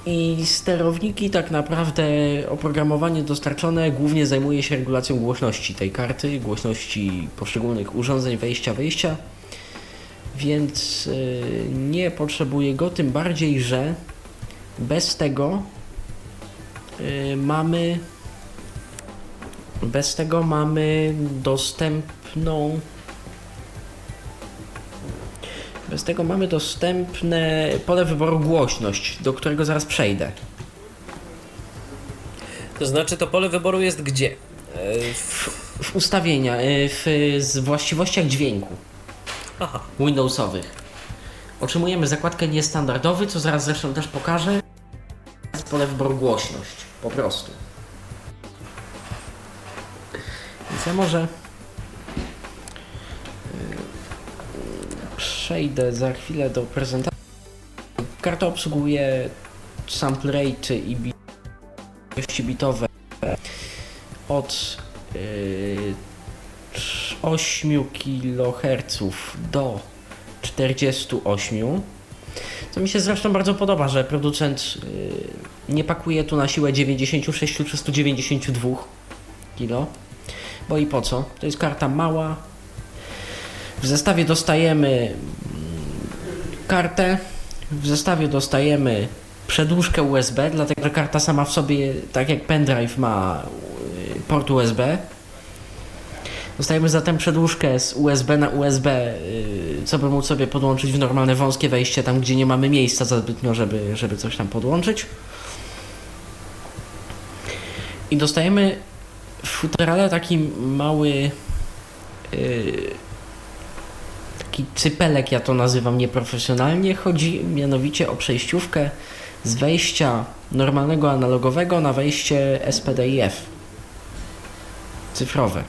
I sterowniki, tak naprawdę oprogramowanie dostarczone głównie zajmuje się regulacją głośności tej karty, głośności poszczególnych urządzeń wejścia, wyjścia, więc y, nie potrzebuję go, tym bardziej, że bez tego y, mamy bez tego mamy dostępną Bez tego mamy dostępne pole wyboru głośność, do którego zaraz przejdę. To znaczy, to pole wyboru jest gdzie? E, w- W ustawienia, y, w z właściwościach dźwięku Aha. Windowsowych. Otrzymujemy zakładkę niestandardowy, co zaraz zresztą też pokażę. Jest pole wyboru głośność, po prostu. Więc ja może y, przejdę za chwilę do prezentacji. Karta obsługuje sample rate i ilości bitowe od y, 8 kHz do 48. Co mi się zresztą bardzo podoba, że producent y, nie pakuje tu na siłę 96 czy 192 kg. Bo i po co? To jest karta mała. W zestawie dostajemy mm, kartę. W zestawie dostajemy przedłużkę USB, dlatego że karta sama w sobie, tak jak pendrive, ma y, port USB. Dostajemy zatem przedłużkę z USB na USB, y, co by móc sobie podłączyć w normalne wąskie wejście, tam gdzie nie mamy miejsca za zbytnio, żeby, żeby coś tam podłączyć. I dostajemy w futerale taki mały y, taki cypelek, ja to nazywam nieprofesjonalnie. Chodzi mianowicie o przejściówkę z wejścia normalnego analogowego na wejście SPDIF cyfrowe.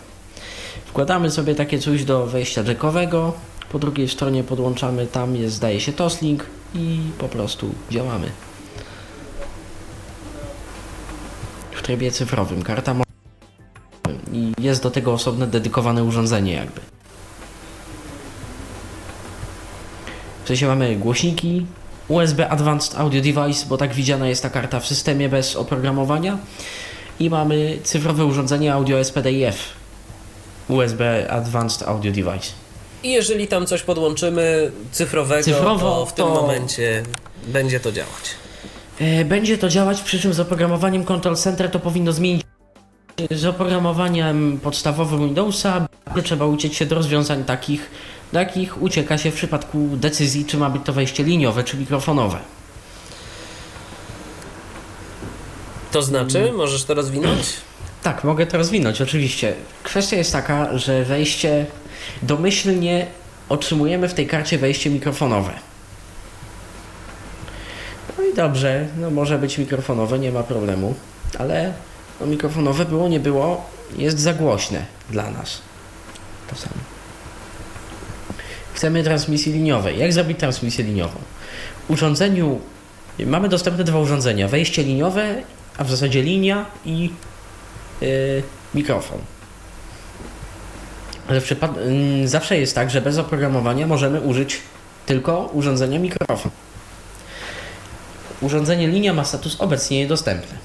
Wkładamy sobie takie coś do wejścia jackowego, po drugiej stronie podłączamy, tam jest zdaje się Toslink i po prostu działamy. W trybie cyfrowym. Karta jest do tego osobne dedykowane urządzenie jakby. W sensie mamy głośniki, USB Advanced Audio Device, bo tak widziana jest ta karta w systemie bez oprogramowania i mamy cyfrowe urządzenie audio SPDIF USB Advanced Audio Device. I jeżeli tam coś podłączymy cyfrowego, Cyfrowo, to w tym to- momencie będzie to działać. E, Będzie to działać, przy czym z oprogramowaniem Control Center to powinno zmienić. Z oprogramowaniem podstawowym Windowsa trzeba uciec się do rozwiązań takich, do jakich ucieka się w przypadku decyzji, czy ma być to wejście liniowe, czy mikrofonowe. To znaczy, możesz to rozwinąć? Tak, mogę to rozwinąć, oczywiście. Kwestia jest taka, że wejście domyślnie otrzymujemy w tej karcie wejście mikrofonowe. No i dobrze, no może być mikrofonowe, nie ma problemu, ale mikrofonowe było, nie było, jest za głośne dla nas. To samo. Chcemy transmisji liniowej. Jak zrobić transmisję liniową? W urządzeniu mamy dostępne dwa urządzenia: wejście liniowe, a w zasadzie linia i yy, mikrofon. Ale yy, zawsze jest tak, że bez oprogramowania możemy użyć tylko urządzenia mikrofon. Urządzenie linia ma status obecnie niedostępny.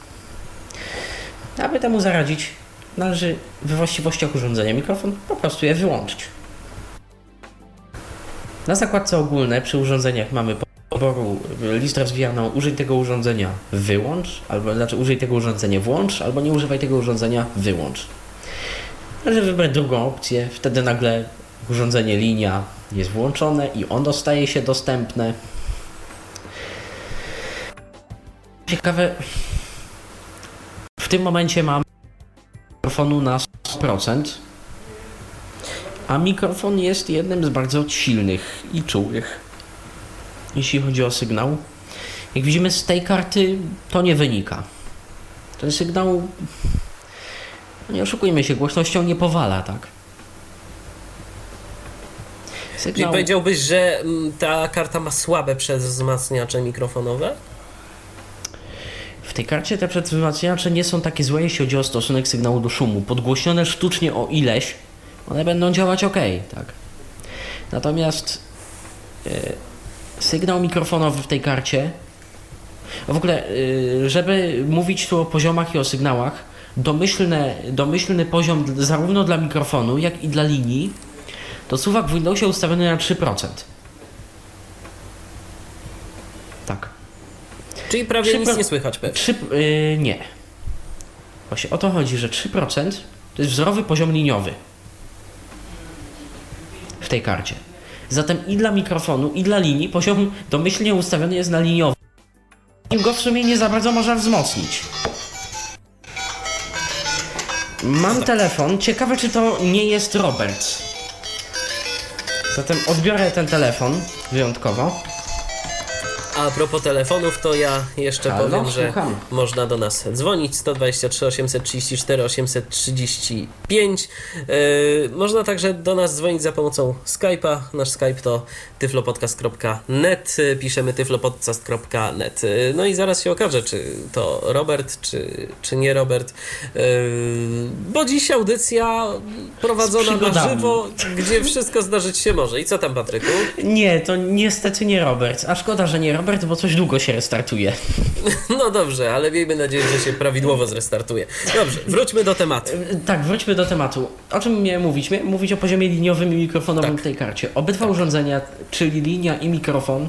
Aby temu zaradzić, należy we właściwościach urządzenia mikrofon po prostu je wyłączyć. Na zakładce ogólne przy urządzeniach mamy poboru list rozwijaną użyj tego urządzenia wyłącz, albo znaczy użyj tego urządzenia włącz, albo nie używaj tego urządzenia wyłącz. Należy wybrać drugą opcję, wtedy nagle urządzenie linia jest włączone i ono staje się dostępne. Ciekawe, w tym momencie mam mikrofonu na 100%, a mikrofon jest jednym z bardzo silnych i czułych jeśli chodzi o sygnał. Jak widzimy z tej karty, to nie wynika. Ten sygnał, nie oszukujmy się, głośnością nie powala, tak? Czyli Sygnał, powiedziałbyś, że mm, ta karta ma słabe przedwzmacniacze mikrofonowe? Tej karcie te przedwzmacniacze nie są takie złe, jeśli chodzi o stosunek sygnału do szumu. Podgłośnione sztucznie o ileś, one będą działać ok, tak? Natomiast e, sygnał mikrofonowy w tej karcie. W ogóle, y, żeby mówić tu o poziomach i o sygnałach, domyślne, domyślny poziom zarówno dla mikrofonu, jak i dla linii, to suwak w Windowsie ustawiony na 3%. Tak. Czyli prawie Trzy nic pro- nie słychać pewnie. 3, y, nie. Właśnie o to chodzi, że 3% to jest wzorowy poziom liniowy w tej karcie. Zatem i dla mikrofonu, i dla linii poziom domyślnie ustawiony jest na liniowy. I go w sumie nie za bardzo można wzmocnić. Mam telefon. Ciekawe, czy to nie jest Robert. Zatem odbiorę ten telefon wyjątkowo. A propos telefonów, to ja jeszcze Halo, powiem, że słucham. można do nas dzwonić 123 834 835. Yy, można także do nas dzwonić za pomocą Skype'a. Nasz Skype to tyflopodcast.net. Piszemy tyflopodcast.net. Yy, no i zaraz się okaże, czy to Robert, czy, czy nie Robert. Yy, bo dziś audycja prowadzona na żywo, gdzie wszystko zdarzyć się może. I co tam, Patryku? Nie, to niestety nie Robert. A szkoda, że nie Robert, bo coś długo się restartuje. No dobrze, ale miejmy nadzieję, że się prawidłowo zrestartuje. Dobrze, wróćmy do tematu. Tak, wróćmy do tematu. O czym miałem mówić? Miałem mówić o poziomie liniowym i mikrofonowym Tak. w tej karcie. Obydwa urządzenia, czyli linia i mikrofon,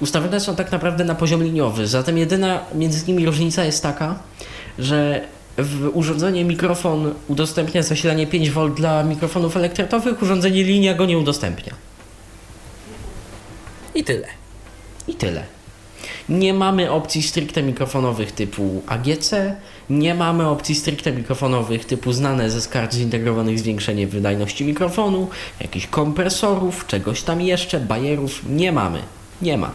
ustawione są tak naprawdę na poziom liniowy. Zatem jedyna między nimi różnica jest taka, że w urządzenie mikrofon udostępnia zasilanie 5V dla mikrofonów elektretowych, urządzenie linia go nie udostępnia. I tyle. I tyle. Nie mamy opcji stricte mikrofonowych typu AGC, nie mamy opcji stricte mikrofonowych typu znane ze kart zintegrowanych zwiększenie wydajności mikrofonu, jakichś kompresorów, czegoś tam jeszcze, bajerów. Nie mamy. Nie ma.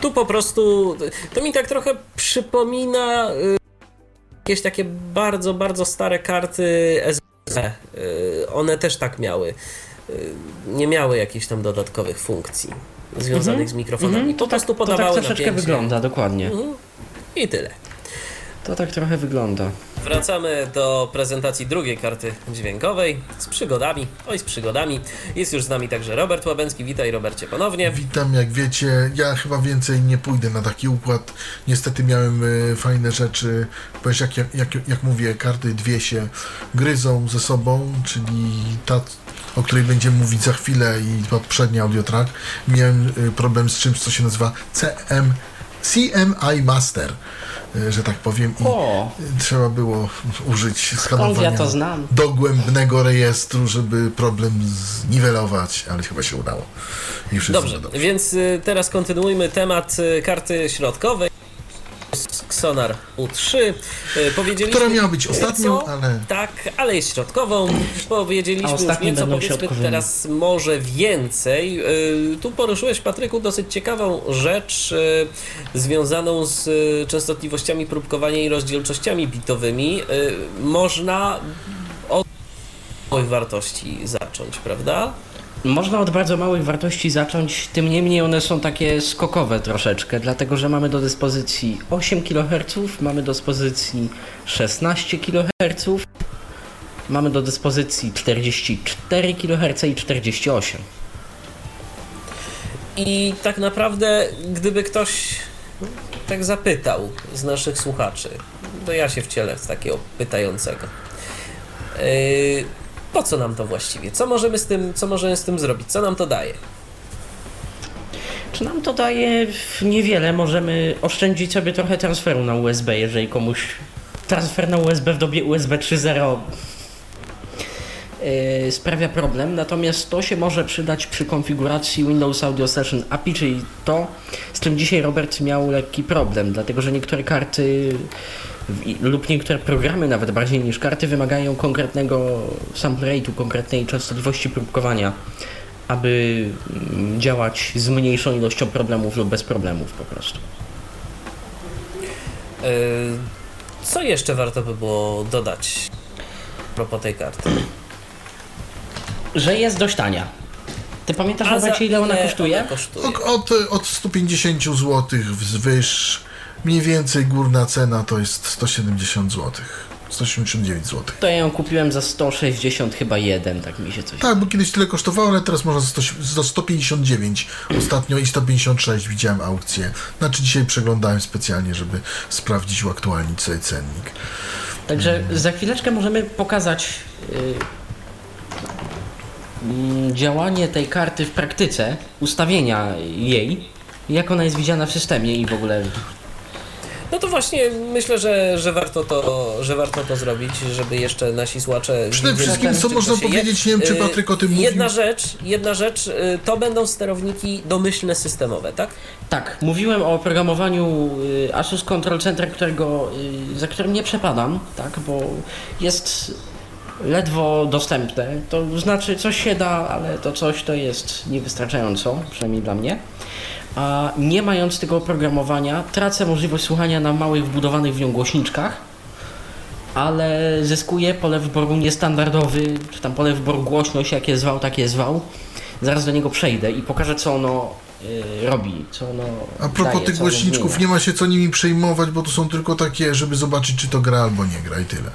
Tu po prostu, to mi tak trochę przypomina y, jakieś takie bardzo, bardzo stare karty SB. Y, one też tak miały. Y, nie miały jakichś tam dodatkowych funkcji związanych z mikrofonami. Mhm, po prostu tak, to podawały tak troszeczkę napięcie. wygląda, dokładnie. Mhm. I tyle. To tak trochę wygląda. Wracamy do prezentacji drugiej karty dźwiękowej z przygodami. Oj, z przygodami. Jest już z nami także Robert Łabęcki. Witaj, Robercie, ponownie. Witam, jak wiecie, ja chyba więcej nie pójdę na taki układ. Niestety miałem y, fajne rzeczy, już jak, jak, jak, jak mówię, karty dwie się gryzą ze sobą, czyli ta, o której będziemy mówić za chwilę i poprzedni audiotrack. Miałem y, problem z czymś, co się nazywa CM, CMI Master, że tak powiem, i O, trzeba było użyć skanowania ja to znam? dogłębnego rejestru, żeby problem zniwelować, ale chyba się udało. Dobrze, dobrze. więc y, teraz kontynuujmy temat y, karty środkowej. Sonar U3. Y, Powiedzieliśmy, Która miała być ostatnią, co? ale Tak, ale jest środkową. Powiedzieliśmy A już ostatnie nieco, powiedzmy środkowymi. teraz może więcej. Y, Tu poruszyłeś, Patryku, dosyć ciekawą rzecz y, związaną z częstotliwościami próbkowania i rozdzielczościami bitowymi. Można od małych wartości zacząć, prawda? Można od bardzo małych wartości zacząć, tym niemniej one są takie skokowe troszeczkę, dlatego że mamy do dyspozycji 8 kHz, mamy do dyspozycji 16 kHz, mamy do dyspozycji 44 kHz i 48. I tak naprawdę, gdyby ktoś tak zapytał z naszych słuchaczy, to ja się wcielę w takiego pytającego. Yy, po co nam to właściwie? Co możemy z tym, co możemy z tym zrobić? Co nam to daje? Czy nam to daje niewiele? Możemy oszczędzić sobie trochę transferu na USB, jeżeli komuś transfer na USB w dobie USB 3.0 yy, sprawia problem. Natomiast to się może przydać przy konfiguracji Windows Audio Session API, czyli to, z czym dzisiaj Robert miał lekki problem, dlatego że niektóre karty lub niektóre programy nawet bardziej niż karty wymagają konkretnego sample rate'u, konkretnej częstotliwości próbkowania aby mm, działać z mniejszą ilością problemów lub bez problemów po prostu. Yy, co jeszcze warto by było dodać a propos tej karty? Że jest dość tania. Ty pamiętasz, Robercie, ile ona kosztuje? Ona kosztuje? od, od, od 150 zł wzwyż mniej więcej górna cena to jest 170 zł. 189 zł. To ja ją kupiłem za 160 chyba jeden, tak mi się coś... Tak, bo kiedyś tyle kosztowało, ale teraz można za, 100, za 159 ostatnio i 156 widziałem aukcję. Znaczy dzisiaj przeglądałem specjalnie, żeby sprawdzić, uaktualnić sobie cennik. Także za chwileczkę możemy pokazać y, mm, działanie tej karty w praktyce, ustawienia jej, jak ona jest widziana w systemie i w ogóle No to właśnie myślę, że, że, warto to, że warto to zrobić, żeby jeszcze nasi słuchacze... Przede wszystkim, co można powiedzieć, nie wiem, czy Y, Patryk o tym mówił. Jedna rzecz, jedna rzecz, y, to będą sterowniki domyślne systemowe, tak? Tak, mówiłem o oprogramowaniu y, Asus Control Center, którego, za którym nie przepadam, tak, bo jest ledwo dostępne. To znaczy coś się da, ale to coś to jest niewystarczająco, przynajmniej dla mnie. A nie mając tego oprogramowania, tracę możliwość słuchania na małych wbudowanych w nią głośniczkach, ale zyskuję pole wyboru niestandardowy, czy tam pole wyboru głośność, jak je zwał, tak je zwał. Zaraz do niego przejdę i pokażę, co ono y, robi, co ono A propos daje, tych głośniczków, nie ma się co nimi przejmować, bo to są tylko takie, żeby zobaczyć, czy to gra albo nie gra i tyle.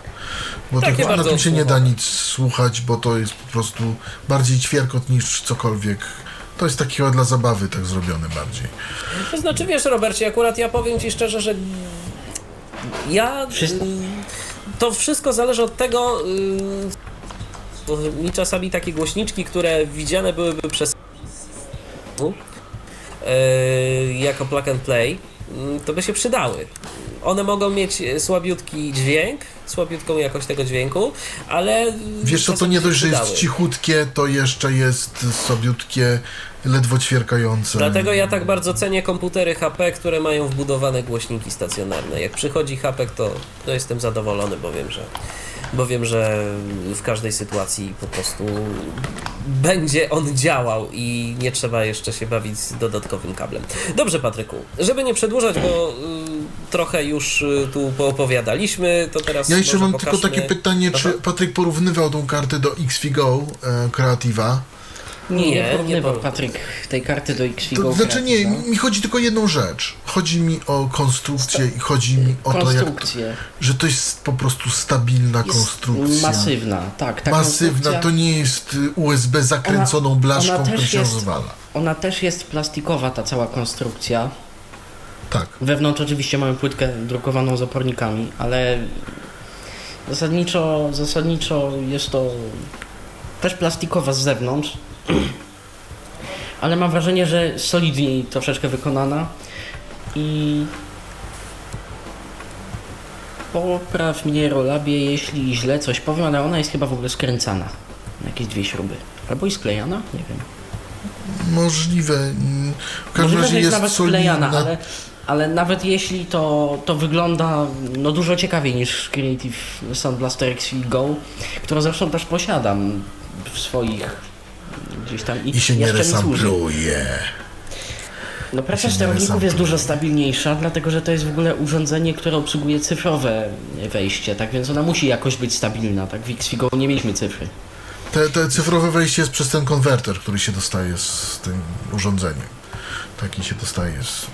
Bo Takie tych, na tym się nie da nic słuchać, bo to jest po prostu bardziej ćwierkot niż cokolwiek. To jest takiego dla zabawy tak zrobione bardziej. To znaczy, wiesz, Robercie, akurat ja powiem Ci szczerze, że ja... To wszystko zależy od tego... y, Mi czasami takie głośniczki, które widziane byłyby przez y, jako plug and play, y, to by się przydały. One mogą mieć słabiutki dźwięk, słabiutką jakość tego dźwięku, ale... Wiesz co, to nie dość, że jest cichutkie, to jeszcze jest sobiutkie, ledwo ćwierkające. Dlatego ja tak bardzo cenię komputery HP, które mają wbudowane głośniki stacjonarne. Jak przychodzi HP, to, to jestem zadowolony, bo wiem, że, bo wiem, że w każdej sytuacji po prostu będzie on działał i nie trzeba jeszcze się bawić z dodatkowym kablem. Dobrze, Patryku, żeby nie przedłużać, bo y, trochę już y, tu poopowiadaliśmy, to teraz. Ja jeszcze mam tylko pokażmy- takie pytanie, czy Aha. Patryk porównywał tą kartę do XFIGO e? Nie, Nie, porównywał. Patryk tej karty do X-Figo. To znaczy nie, mi chodzi tylko o jedną rzecz. Chodzi mi o konstrukcję i chodzi mi o to, jak, Konstrukcję. że to jest po prostu stabilna Jest konstrukcja. masywna, tak. Ta Masywna, to nie jest USB zakręconą Ona- blaszką, ona która się jest- rozwala. Ona też jest plastikowa, ta cała konstrukcja. Tak. Wewnątrz oczywiście mamy płytkę drukowaną z opornikami, ale zasadniczo, zasadniczo jest to też plastikowa z zewnątrz. Ale mam wrażenie, że solidniej troszeczkę wykonana i popraw mnie Rolabie, jeśli źle coś powiem, ale ona jest chyba w ogóle skręcana na jakieś dwie śruby. Albo i sklejana? Nie wiem. Możliwe. W każdym Możliwe, razie że jest jest nawet solidna. sklejana, ale, ale nawet jeśli to, to wygląda no, dużo ciekawiej niż Creative Sound Blaster XV Go, którą zresztą też posiadam w swoich gdzieś tam I się nie resampluje. No praca sterowników jest dużo stabilniejsza, dlatego że to jest w ogóle urządzenie, które obsługuje cyfrowe wejście, tak więc ona musi jakoś być stabilna, tak w XFIGO nie mieliśmy cyfry. Te, te cyfrowe wejście jest przez ten konwerter, który się dostaje z tym urządzeniem. Taki się dostaje z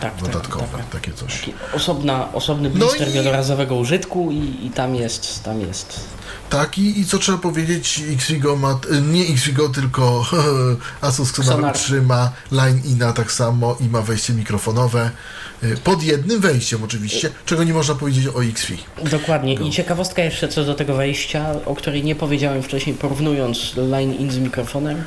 Tak, tak, dodatkowe, tak, tak. takie coś. Taki Osobna, osobny No blister i- wielorazowego użytku i, i tam jest, tam jest Tak, i, i co trzeba powiedzieć, Xfigo ma, nie Xfigo, tylko Asus Sonar Sonar. 3 ma line ina tak samo i ma wejście mikrofonowe y, pod jednym wejściem oczywiście, czego nie można powiedzieć o Xfi. Dokładnie. I ciekawostka jeszcze co do tego wejścia, o której nie powiedziałem wcześniej, porównując line in z mikrofonem.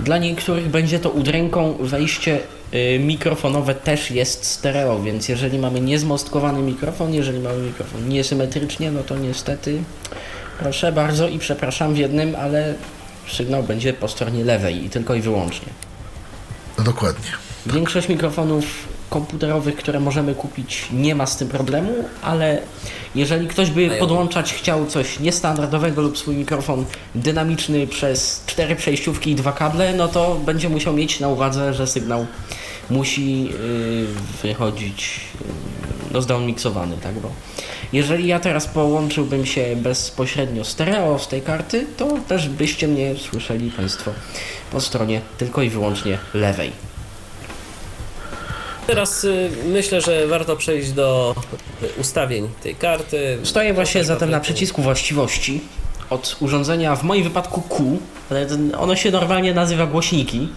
Dla niektórych będzie to udręką wejście y, mikrofonowe też jest stereo, więc jeżeli mamy niezmostkowany mikrofon, jeżeli mamy mikrofon niesymetrycznie, no to niestety proszę bardzo i przepraszam w jednym, ale sygnał będzie po stronie lewej i tylko i wyłącznie. No dokładnie. Większość mikrofonów komputerowych, które możemy kupić, nie ma z tym problemu, ale jeżeli ktoś by podłączać chciał coś niestandardowego lub swój mikrofon dynamiczny przez cztery przejściówki i dwa kable, no to będzie musiał mieć na uwadze, że sygnał musi yy, wychodzić yy, no, zdownmiksowany, tak? Bo jeżeli ja teraz połączyłbym się bezpośrednio stereo z tej karty, to też byście mnie słyszeli Państwo po stronie tylko i wyłącznie lewej. Teraz y, myślę, że warto przejść do ustawień tej karty. Stoję właśnie zatem na przycisku właściwości od urządzenia, w moim wypadku Q, ale ono się normalnie nazywa głośniki.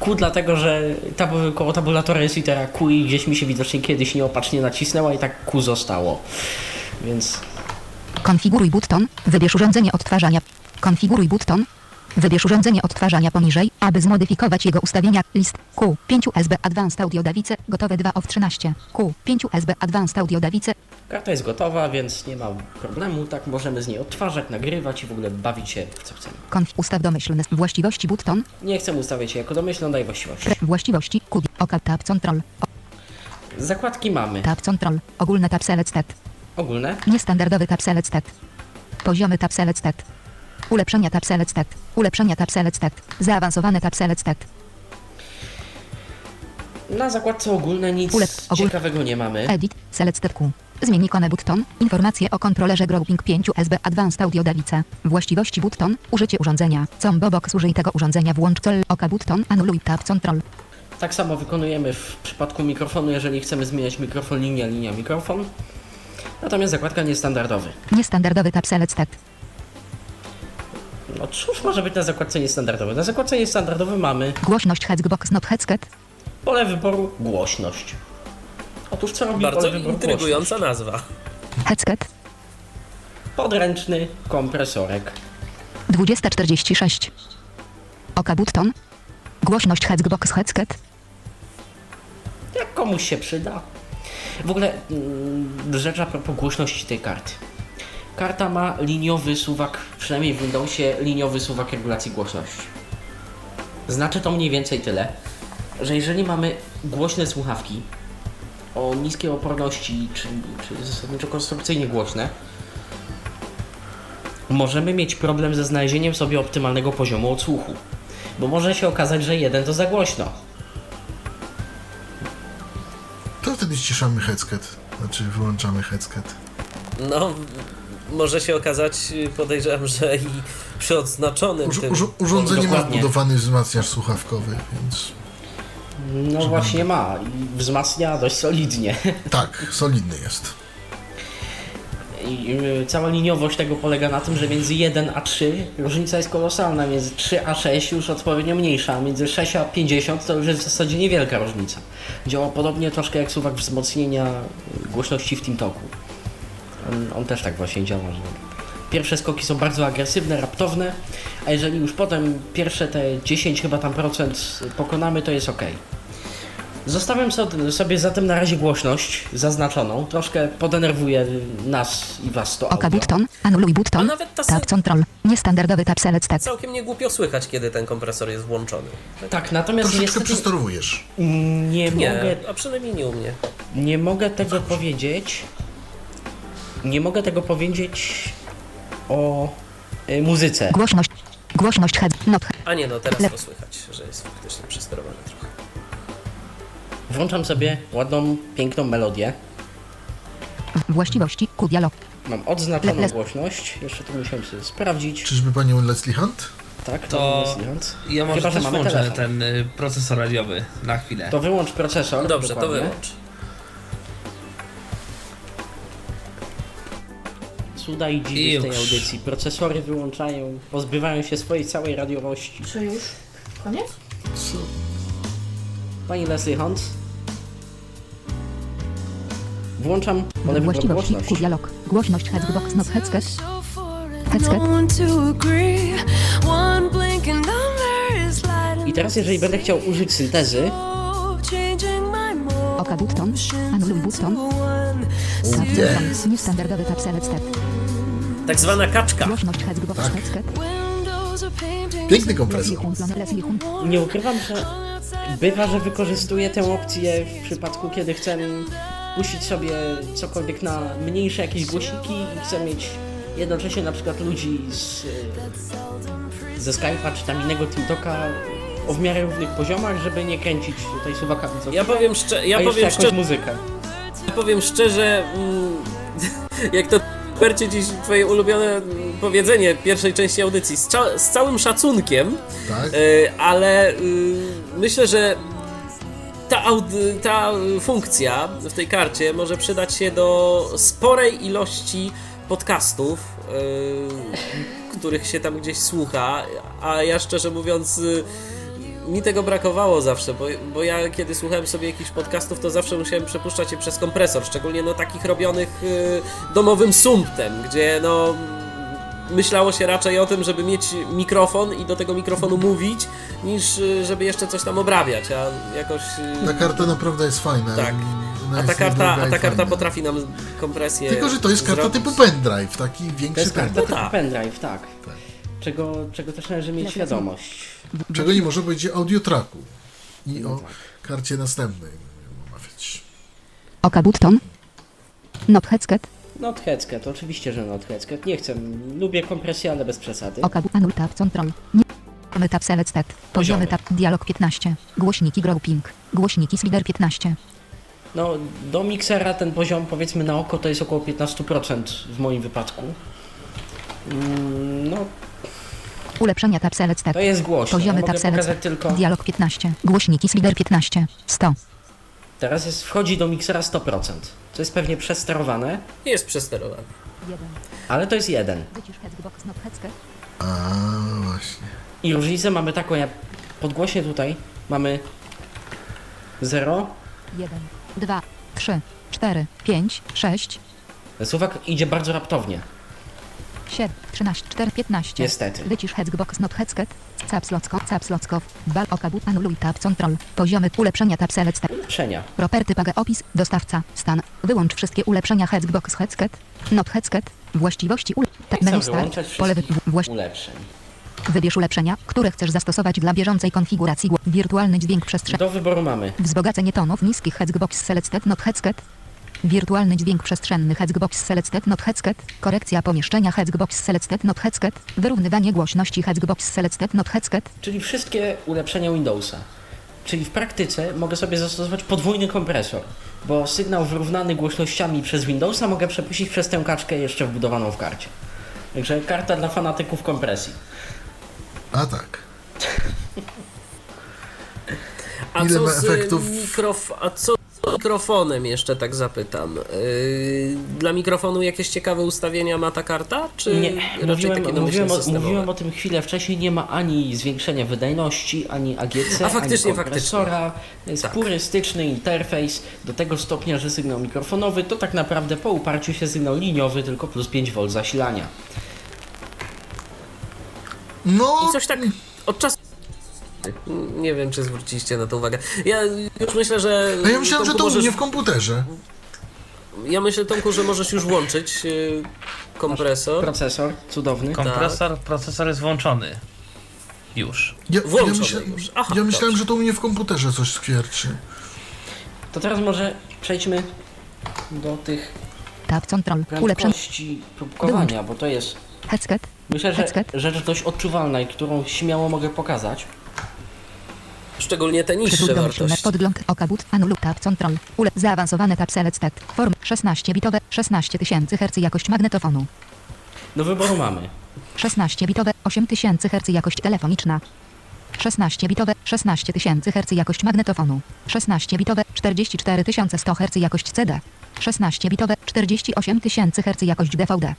Q dlatego, że tab koło tabulatora jest litera Q i gdzieś mi się widocznie kiedyś nieopatrznie nacisnęła i tak Q zostało. Więc Konfiguruj button, wybierz urządzenie odtwarzania. Konfiguruj button, Wybierz urządzenie odtwarzania poniżej, aby zmodyfikować jego ustawienia. List Q 5 USB Advanced Audio Davice gotowe 2 of 13. Q 5 USB Advanced Audio Davice Karta jest gotowa, więc nie ma problemu, tak możemy z niej odtwarzać, nagrywać i w ogóle bawić się w co chcemy. konf ustaw domyślne właściwości button Nie chcę ustawiać się jako domyślną, daj właściwość. pre, właściwości Q oka tab control o, Zakładki mamy. tab control ogólne tab select stat Ogólne. Niestandardowy tab select stat. Poziomy tab select stat. Ulepszenia tab select stat. Ulepszenia tab select stat. Zaawansowane tab select stat. Na zakładce ogólne nic Ulep- ogól- ciekawego nie mamy. Edit. Select stat Q. Zmień ikonę button. Informacje o kontrolerze Grouping 5 SB Advanced Audio Davice. Właściwości button. Użycie urządzenia. Combo box użyj tego urządzenia włącz cel oka button. Anuluj tab control. Tak samo wykonujemy w przypadku mikrofonu, jeżeli chcemy zmieniać mikrofon linia, linia, mikrofon. Natomiast zakładka niestandardowy. Niestandardowy tab select stat. No cóż może być na zakładce niestandardowy? Na zakładce niestandardowy mamy Głośność headbox not headset. pole wyboru głośność. Otóż co robi Bardzo pole wyboru intrygująca nazwa. Headset. głośność? Podręczny kompresorek. 2046. Oka button. Głośność headbox headset. Jak komuś się przyda. W ogóle mm, rzecz a propos głośności tej karty. Karta ma liniowy suwak, przynajmniej w Windowsie, liniowy suwak regulacji głośności. Znaczy to mniej więcej tyle, że jeżeli mamy głośne słuchawki o niskiej oporności, czy, czy zasadniczo konstrukcyjnie głośne, możemy mieć problem ze znalezieniem sobie optymalnego poziomu odsłuchu. Bo może się okazać, że jeden to za głośno. To wtedy ściszamy headset. Znaczy wyłączamy headset. No, może się okazać, podejrzewam, że i przy odznaczonym Urz, tym... urz, urządzenie ma wbudowany wzmacniacz słuchawkowy, więc No właśnie ma i wzmacnia dość solidnie. tak, solidny jest. I y, cała liniowość tego polega na tym, że między 1 a 3 różnica jest kolosalna, między 3 a 6 już odpowiednio mniejsza, a między 6 a 50 to już jest w zasadzie niewielka różnica. Działa podobnie troszkę jak suwak wzmocnienia głośności w TeamTalku. On, on też tak właśnie działa, że pierwsze skoki są bardzo agresywne, raptowne, a jeżeli już potem pierwsze te 10 chyba tam procent pokonamy, to jest ok. Zostawiam so- sobie zatem na razie głośność zaznaczoną. Troszkę podenerwuje nas i was to Oka button. Anuluj A button. nawet ta Tab control. Niestandardowy tab select stat. całkiem nie głupio słychać, kiedy ten kompresor jest włączony. Tak, natomiast Troszeczkę niestety przestorowujesz. nie Nie, mogę, a przynajmniej nie u mnie. nie mogę tego powiedzieć. Nie mogę tego powiedzieć o y, muzyce. Głośność. Głośność head. Not head. A nie, no teraz Le- to słychać, że jest faktycznie przesterowane trochę. Włączam sobie ładną, piękną melodię. Właściwości. Q dialog. Mam odznaczoną Le- le- głośność. Jeszcze tu musiałem sobie sprawdzić. Czyżby panią Leslie Hunt? Tak, To jest ja może Chyba, że też mamy włączę telefon. ten y, procesor radiowy na chwilę. To wyłącz procesor. Dobrze, to dokładnie. wyłącz. Cuda i w tej audycji. Procesory wyłączają, pozbywają się swojej całej radiowości. Czy już? Koniec? Pani Leslie Hunt. Włączam pole głośności. Q dialog. Głośność headbox not headset. Headset. No I teraz jeżeli będę chciał użyć syntezy, Oka button. Anuluj button. Niestandardowy tab select stat. Tak zwana kaczka. Tak. Piękny kompresor. Nie ukrywam, że bywa, że wykorzystuję tę opcję w przypadku, kiedy chcę puścić sobie cokolwiek na mniejsze jakieś głośniki i chcę mieć jednocześnie na przykład ludzi z, y, ze Skype'a czy tam innego TikToka o w miarę równych poziomach, żeby nie kręcić tutaj suwakami co Ja powiem, szczerze, ja powiem, szczerze, muzykę. Powiem szczerze, mm, jak to Bercie dziś twoje ulubione powiedzenie pierwszej części audycji, z, cza- z całym szacunkiem, Tak? y, ale y, myślę, że ta, aud- ta funkcja w tej karcie może przydać się do sporej ilości podcastów, y, których się tam gdzieś słucha, a ja szczerze mówiąc mi tego brakowało zawsze, bo, bo ja kiedy słuchałem sobie jakichś podcastów, to zawsze musiałem przepuszczać je przez kompresor, szczególnie no takich robionych y, domowym sumptem, gdzie no myślało się raczej o tym, żeby mieć mikrofon i do tego mikrofonu mówić, niż y, żeby jeszcze coś tam obrabiać, a jakoś... y, Ta karta naprawdę jest fajna. Tak. ona A ta karta, a ta karta fajna. potrafi nam kompresję Tylko, że to jest karta zrobić. typu pendrive, taki To większy jest karta pendrive. typu tak. pendrive, tak. Czego, czego też należy mieć świadomość. Czego nie może powiedzieć o audiotracku i o karcie następnej omawiać. Oka Button. Not Headset. Not headset, oczywiście, że not headset. Nie chcę, lubię kompresję, ale bez przesady. Oka Anul Tab. Poziomy Tab Select Stat. Poziomy Poziomy. Tab Dialog 15. Głośniki Grouping. Głośniki Slider 15. No, do miksera ten poziom, powiedzmy na oko, to jest około 15% w moim wypadku. Mm, No, Ulepszenia Tab Select Stat. to jest głośno. Poziomy Ja Tab Select pokazać tylko... Dialog 15. Głośniki Slider 15. 100. Teraz jest, wchodzi do miksera 100%. To jest pewnie przesterowane, Jest przesterowane. ale to jest jeden. Wycisz Headbox Not Headset. A właśnie. I różnicę mamy taką, jak podgłośnie tutaj mamy 0. 1, 2, 3, 4, 5, 6, Suwak idzie bardzo raptownie. 7, 13, 4, 15. Niestety. Wycisz Headbox Not Headset. Capslocko, Capslocko. Bal Oka Bu- Anuluj Tab Control. Poziomy ulepszenia Tab Select. Ulepszenia. Property paga opis, dostawca, stan. Wyłącz wszystkie ulepszenia Headbox Headset. Not Headset. Właściwości ule... Ta, menu start. Pole wy... wszystkich właś... ulepszeń. Wybierz ulepszenia, które chcesz zastosować dla bieżącej konfiguracji. Wirtualny dźwięk przestrzeni. Do wyboru mamy Wzbogacenie tonów niskich Headbox Selected Not Headset. Wirtualny dźwięk przestrzenny Headbox Selected Not Headset. Korekcja pomieszczenia Headbox Selected Not Headset. Wyrównywanie głośności Headbox Selected Not Headset. Czyli wszystkie ulepszenia Windowsa. Czyli w praktyce mogę sobie zastosować podwójny kompresor, bo sygnał wyrównany głośnościami przez Windowsa mogę przepuścić przez tę kaczkę jeszcze wbudowaną w karcie. Także karta dla fanatyków kompresji. A tak. A Ile co ma z efektów? mikrof... A co mikrofonem jeszcze tak zapytam? Yy, dla mikrofonu jakieś ciekawe ustawienia ma ta karta? Czy Nie, raczej mówiłem, mówiłem, o, systemowe? mówiłem o tym chwilę wcześniej, nie ma ani zwiększenia wydajności, ani AGC, A faktycznie, ani kompresora. Jest Tak. purystyczny interfejs do tego stopnia, że sygnał mikrofonowy to tak naprawdę po uparciu się sygnał liniowy, tylko plus 5V zasilania. No, I coś tak od czasu... Nie wiem, czy zwróciliście na to uwagę. Ja już myślę, że... a ja myślałem, że Tomku, to u możesz... mnie w komputerze. Ja myślę, Tomku, że możesz już włączyć yy, kompresor. Procesor cudowny. Kompresor, procesor jest włączony. Już. Ja, ja, Włączony myśla, już. Aha, ja myślałem, dobrze. że to u mnie w komputerze coś skwierczy. To teraz może przejdźmy do tych Tab Control. Prędkości próbkowania, bo to jest Headset. myślę, że Headset. rzecz dość odczuwalna i którą śmiało mogę pokazać. Szczególnie te niższe wartości. podgląd Oka But Anuluj Tab Control. Ule zaawansowane Tab Select. Form 16-bitowe 16000 Hz jakość magnetofonu. Do wyboru mamy 16-bitowe 8000 Hz jakość telefoniczna. 16-bitowe 16000 Hz jakość magnetofonu. 16-bitowe 44100 Hz jakość CD. 16-bitowe 48000 Hz jakość DVD.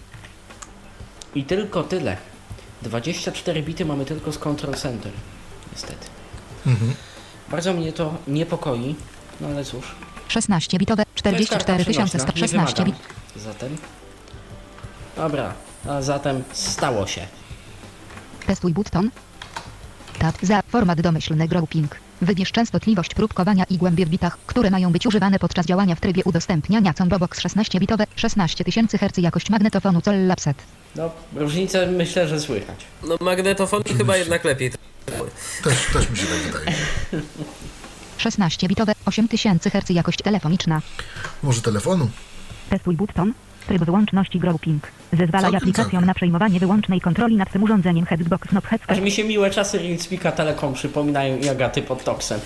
i tylko tyle. 24 bity mamy tylko z Control Center. Niestety. Mhm. Bardzo mnie to niepokoi, no ale cóż. 16-bitowe To jest karta 44100 przenośna, nie 16 bit. wymagam. Zatem. Dobra, a zatem stało się. Testuj button. Tab za format domyślny grouping. Wybierz częstotliwość próbkowania i głębie w bitach, które mają być używane podczas działania w trybie udostępniania Combobox 16-bitowe 16000 Hz jakość magnetofonu Cell Lapset. No, różnicę myślę, że słychać. No magnetofon chyba jednak lepiej. Też, też mi się tak wydaje. 16-bitowe 8000 Hz jakość telefoniczna. Może telefonu? Testuj button. Tryb wyłączności grouping. Zezwalaj Całkiem, aplikacjom całkiem. na przejmowanie wyłącznej kontroli nad tym urządzeniem Headbox Aż Headset. mi się miłe czasy Reelspeaka Telekom przypominają i Agaty pod Toksem.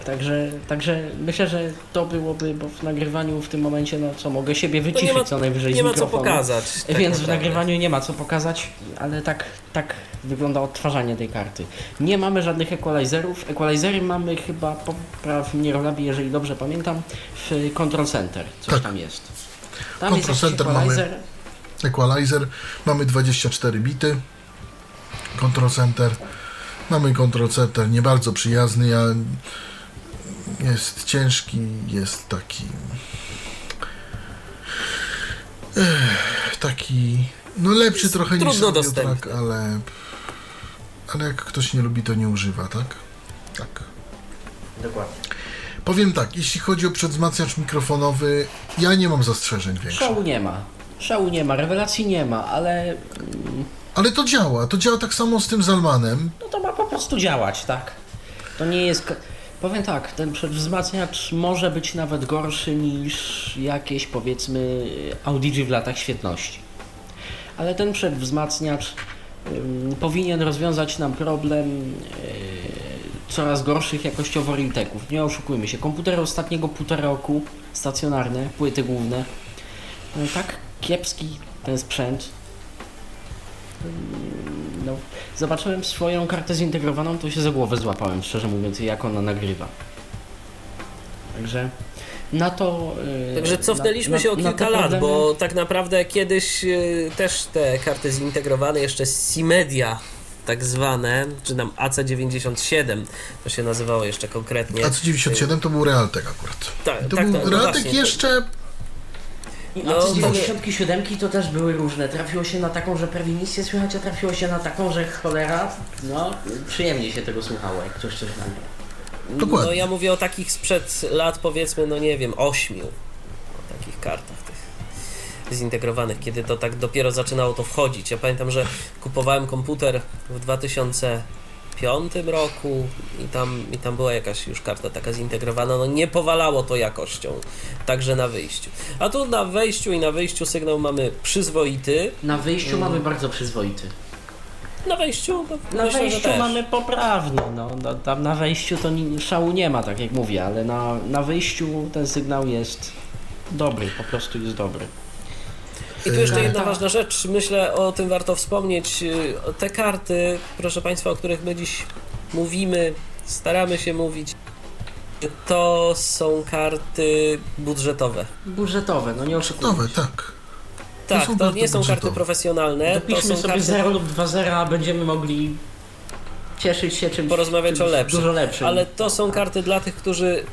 Tak, także, także myślę, że to byłoby, bo w nagrywaniu w tym momencie, no co, mogę siebie wyciszyć ma, co najwyżej nie ma co pokazać. tak Więc w nagrywaniu nie ma co pokazać, ale tak, tak wygląda odtwarzanie tej karty. Nie mamy żadnych equalizerów. Equalizery mamy chyba, popraw mnie Rolabi, jeżeli dobrze pamiętam, w Control Center. Coś Tak. tam jest. Tam Control jest Center mamy. equalizer. Equalizer. Mamy 24 bity. Control Center. Mamy Control Center nie bardzo przyjazny. Ja... Jest ciężki, jest taki. Taki, no lepszy Jest trochę niż dostępny. ale, ale jak ktoś nie lubi, to nie używa, tak? Tak. Dokładnie. Powiem tak, jeśli chodzi o przedwzmacniacz mikrofonowy, ja nie mam zastrzeżeń większych. Szału nie ma. Szału nie ma, rewelacji nie ma, ale mm, Ale to działa, to działa tak samo z tym Zalmanem. no to ma po prostu działać, tak? To nie jest... Powiem tak, ten przedwzmacniacz może być nawet gorszy niż jakieś powiedzmy Audigi w latach świetności. Ale ten przedwzmacniacz powinien rozwiązać nam problem yy, coraz gorszych jakościowo reelteków. Nie oszukujmy się, komputery ostatniego półtora roku, stacjonarne, płyty główne, no, tak kiepski ten sprzęt. No, zobaczyłem swoją kartę zintegrowaną, to się za głowę złapałem, szczerze mówiąc, jak ona nagrywa. Także na to. yy, Także cofnęliśmy na- się o kilka te lat, problemy- bo tak naprawdę kiedyś y, też te karty zintegrowane, jeszcze C-Media tak zwane, czy tam AC97 to się nazywało jeszcze konkretnie. AC97 to był Realtek akurat. Tak, To tak, był to- no Realtek właśnie, to- jeszcze... I No, no, tak. 97 to też były różne. Trafiło się na taką, że prawie nic nie słychać, a trafiło się na taką, że cholera. No, przyjemnie się tego słuchało, jak ktoś coś nagra. Dokładnie. No ja mówię o takich sprzed lat powiedzmy, no nie wiem, ośmiu. O takich kartach tych zintegrowanych, kiedy to tak dopiero zaczynało to wchodzić. Ja pamiętam, że kupowałem komputer w 2005 roku i tam, i tam była jakaś już karta taka zintegrowana, no nie powalało to jakością, także na wyjściu. A tu na wejściu i na wyjściu sygnał mamy przyzwoity. Na wyjściu Mm. mamy bardzo przyzwoity. Na wejściu, Na myślę, wejściu mamy poprawny, no, no tam na wejściu to ni- szału nie ma, tak jak mówię, ale na, na wyjściu ten sygnał jest dobry, po prostu jest dobry. I tu jeszcze Yy, jedna Tak. ważna rzecz, myślę o tym warto wspomnieć. Yy, Te karty, proszę Państwa, o których my dziś mówimy, staramy się mówić, to są karty budżetowe. Budżetowe, no nie oszukujmy. Nowe, tak. Tak, są to karty nie są karty budżetowe. profesjonalne, to Dopiszmy są sobie karty 0 lub 2 zera, a będziemy mogli cieszyć się czymś, porozmawiać czymś o lepszym. dużo lepszym. Ale to są karty dla tych, którzy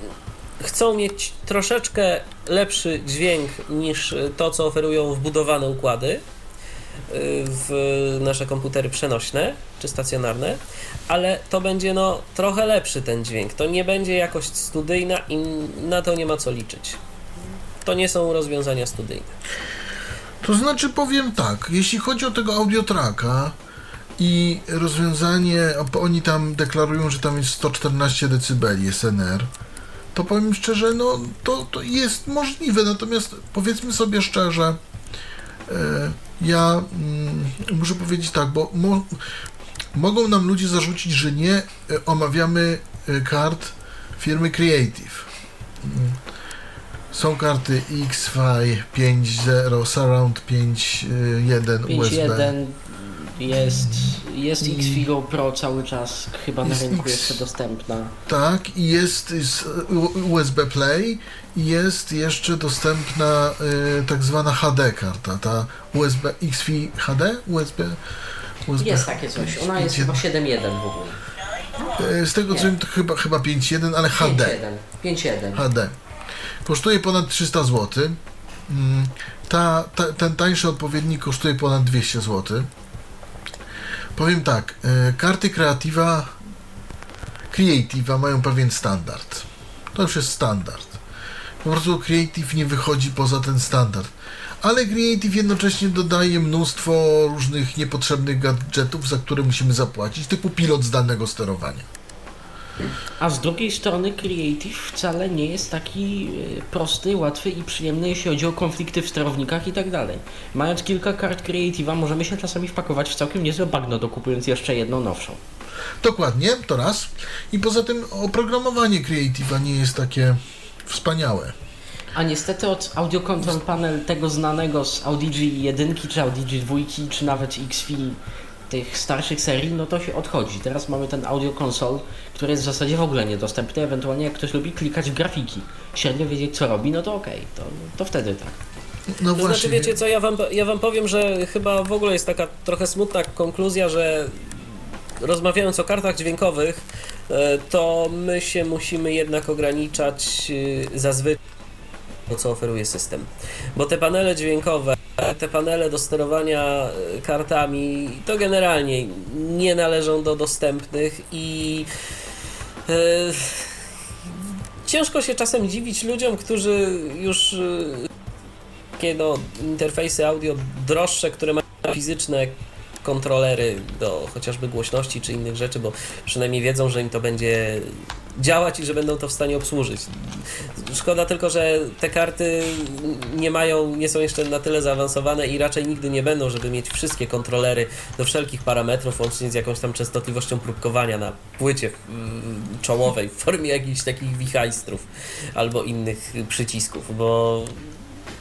chcą mieć troszeczkę lepszy dźwięk niż to, co oferują wbudowane układy yy, w nasze komputery przenośne czy stacjonarne, ale to będzie no trochę lepszy ten dźwięk. To nie będzie jakość studyjna i na to nie ma co liczyć. To nie są rozwiązania studyjne. To znaczy powiem tak, jeśli chodzi o tego audiotraka i rozwiązanie, oni tam deklarują, że tam jest 114 dB SNR, to powiem szczerze, no to, to jest możliwe, natomiast powiedzmy sobie szczerze, e, ja mm, muszę powiedzieć tak, bo mo, mogą nam ludzie zarzucić, że nie e, omawiamy e, kart firmy Creative. Są karty X-Fi 5.0 Surround 5.1 USB. 5.1 jest, jest Xfigo Pro cały czas chyba na rynku X- jeszcze dostępna. Tak, i jest, jest U- USB Play i jest jeszcze dostępna y, tak zwana HD karta, ta USB XFI HD? USB? USB Jest takie coś, ona jest chyba 7.1 w ogóle. Y, Z tego co wiem, to chyba, chyba 5.1, ale HD. 5.1. 5.1. HD. Kosztuje ponad 300 zł. Mm, Ta, ta, ten tańszy odpowiednik kosztuje ponad 200 zł. Powiem tak, e, karty Creativa Creativa mają pewien standard. To już jest standard. Po prostu Creative nie wychodzi poza ten standard. Ale Creative jednocześnie dodaje mnóstwo różnych niepotrzebnych gadżetów, za które musimy zapłacić, typu pilot zdalnego sterowania. A z drugiej strony Creative wcale nie jest taki e, prosty, łatwy i przyjemny, jeśli chodzi o konflikty w sterownikach i tak dalej. Mając kilka kart Creative'a możemy się czasami wpakować w całkiem niezłe bagno, dokupując jeszcze jedną nowszą. Dokładnie, to raz. I poza tym oprogramowanie Creative'a nie jest takie wspaniałe. A niestety od Audio Control Panel tego znanego z Audigi 1 czy Audigi 2 czy nawet XFI tych starszych serii, no to się odchodzi. Teraz mamy ten Audio Console, który jest w zasadzie w ogóle niedostępny, ewentualnie jak ktoś lubi klikać w grafiki, średnio wiedzieć co robi, no to okej, to, to wtedy tak. No To właśnie. znaczy, wiecie co, ja wam, ja wam powiem, że chyba w ogóle jest taka trochę smutna konkluzja, że rozmawiając o kartach dźwiękowych, e, to my się musimy jednak ograniczać e, zazwyczaj co oferuje system. Bo te panele dźwiękowe te panele do sterowania y, kartami to generalnie nie należą do dostępnych i y, ciężko się czasem dziwić ludziom, którzy już y, takie no, interfejsy audio droższe, które mają fizyczne kontrolery do chociażby głośności czy innych rzeczy, bo przynajmniej wiedzą, że im to będzie działać i że będą to w stanie obsłużyć. Szkoda tylko, że te karty nie mają, nie są jeszcze na tyle zaawansowane i raczej nigdy nie będą, żeby mieć wszystkie kontrolery do wszelkich parametrów, łącznie z jakąś tam częstotliwością próbkowania na płycie mm, czołowej w formie jakichś takich wichajstrów albo innych przycisków, bo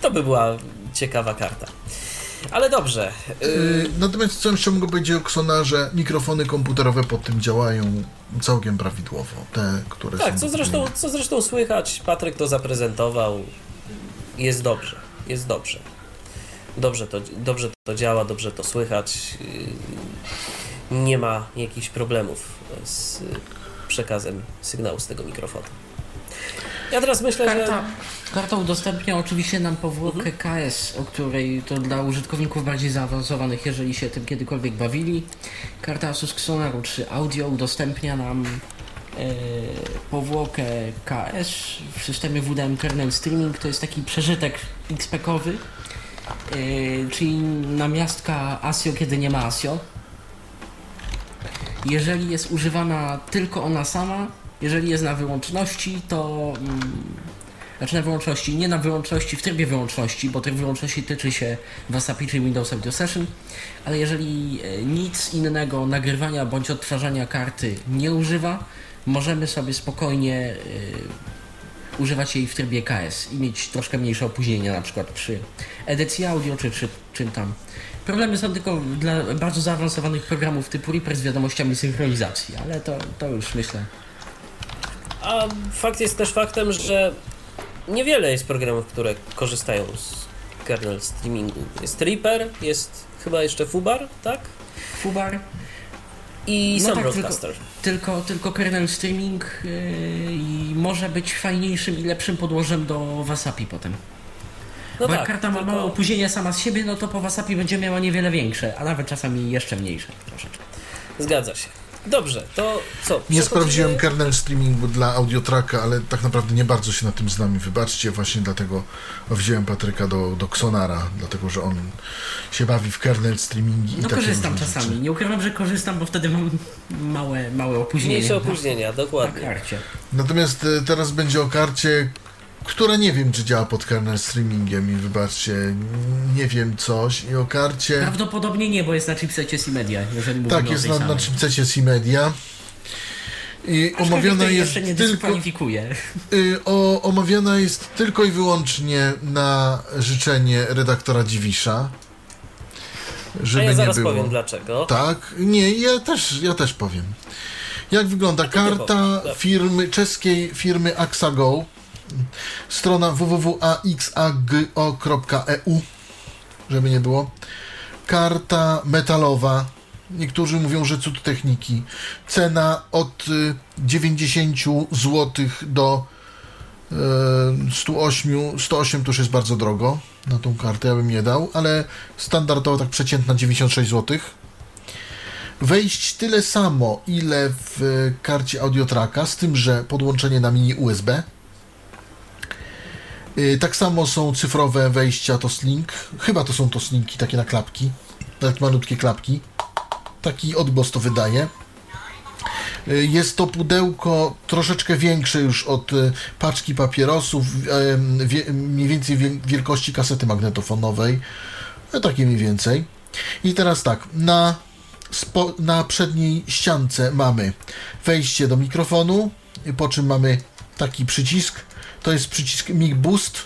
to by była ciekawa karta. Ale dobrze. Yy, Natomiast co jeszcze mogę powiedzieć o Xonarze? Mikrofony komputerowe pod tym działają całkiem prawidłowo. Te, które Tak, są co zresztą, co zresztą słychać, Patryk to zaprezentował. Jest dobrze, jest dobrze. Dobrze to, dobrze to działa, dobrze to słychać. Nie ma jakichś problemów z przekazem sygnału z tego mikrofonu. Ja teraz myślę, Karta, że. karta udostępnia oczywiście nam powłokę KS, o której to dla użytkowników bardziej zaawansowanych, jeżeli się tym kiedykolwiek bawili. Karta Asus Xonaru 3 Audio udostępnia nam e, powłokę KS w systemie WDM Kernel Streaming. To jest taki przeżytek XP-kowy, e, czyli namiastka ASIO, kiedy nie ma ASIO. Jeżeli jest używana tylko ona sama, jeżeli jest na wyłączności, to. Mm, znaczy na wyłączności, nie na wyłączności, w trybie wyłączności, bo tryb wyłączności tyczy się WhatsApp czy Windows Audio Session, ale jeżeli e, nic innego nagrywania bądź odtwarzania karty nie używa, możemy sobie spokojnie e, używać jej w trybie KS i mieć troszkę mniejsze opóźnienia, na przykład przy edycji audio czy, czy czym tam. Problemy są tylko dla bardzo zaawansowanych programów typu Reaper z wiadomościami synchronizacji, ale to, to już myślę. A fakt jest też faktem, że niewiele jest programów, które korzystają z kernel streamingu. Jest Reaper, jest chyba jeszcze Fubar, tak? Fubar I No sam tak, Broadcaster. Tylko, tylko kernel streaming yy, i może być fajniejszym i lepszym podłożem do Wasapi potem. No Bo jak tak, karta ma tylko- małe opóźnienia sama z siebie, no to po Wasapi będzie miała niewiele większe, a nawet czasami jeszcze mniejsze troszeczkę. Zgadza się. Dobrze, to co? Nie sprawdziłem kernel streamingu dla audiotracka, ale tak naprawdę nie bardzo się na tym znam wybaczcie, właśnie dlatego wziąłem Patryka do, do Xonara, dlatego że on się bawi w kernel streamingi i No korzystam czasami. rzeczy. Nie ukrywam, że korzystam, bo wtedy mam małe, małe opóźnienia. Mniejsze opóźnienia, Na dokładnie. karcie. Natomiast e, teraz będzie o karcie, która nie wiem, czy działa pod kernel streamingiem i wybaczcie, nie wiem coś i o karcie... Prawdopodobnie nie, bo jest na chipsecie C-Media, jeżeli mówimy Tak, jest na, na samej. chipsecie C-Media. I omawiana jest nie tylko... dyskwalifikuje. Y, o, omawiana jest tylko i wyłącznie na życzenie redaktora Dziwisza. A Żeby ja nie zaraz było. powiem dlaczego. Tak, nie, ja też, ja też powiem. Jak wygląda karta firmy, czeskiej firmy Axago? Strona www.axago.eu, żeby nie było. Karta metalowa. Niektórzy mówią, że cud techniki. Cena od y, 90 zł do e, 108, 108 to już jest bardzo drogo na tą kartę, ja bym nie dał, ale standardowo tak przeciętna 96 zł. Wejść tyle samo, ile w karcie Audiotracka, z tym, że podłączenie na mini USB. Y, Tak samo są cyfrowe wejścia Toslink. Chyba to są Toslinki, takie na klapki. Tak malutkie klapki. Taki odgłos to wydaje. Y, Jest to pudełko troszeczkę większe już od y, paczki papierosów, mniej więcej wie- wielkości kasety magnetofonowej. No, takie mniej więcej. I teraz tak, na, spo, na przedniej ściance mamy wejście do mikrofonu, po czym mamy taki przycisk. To jest przycisk Mic Boost,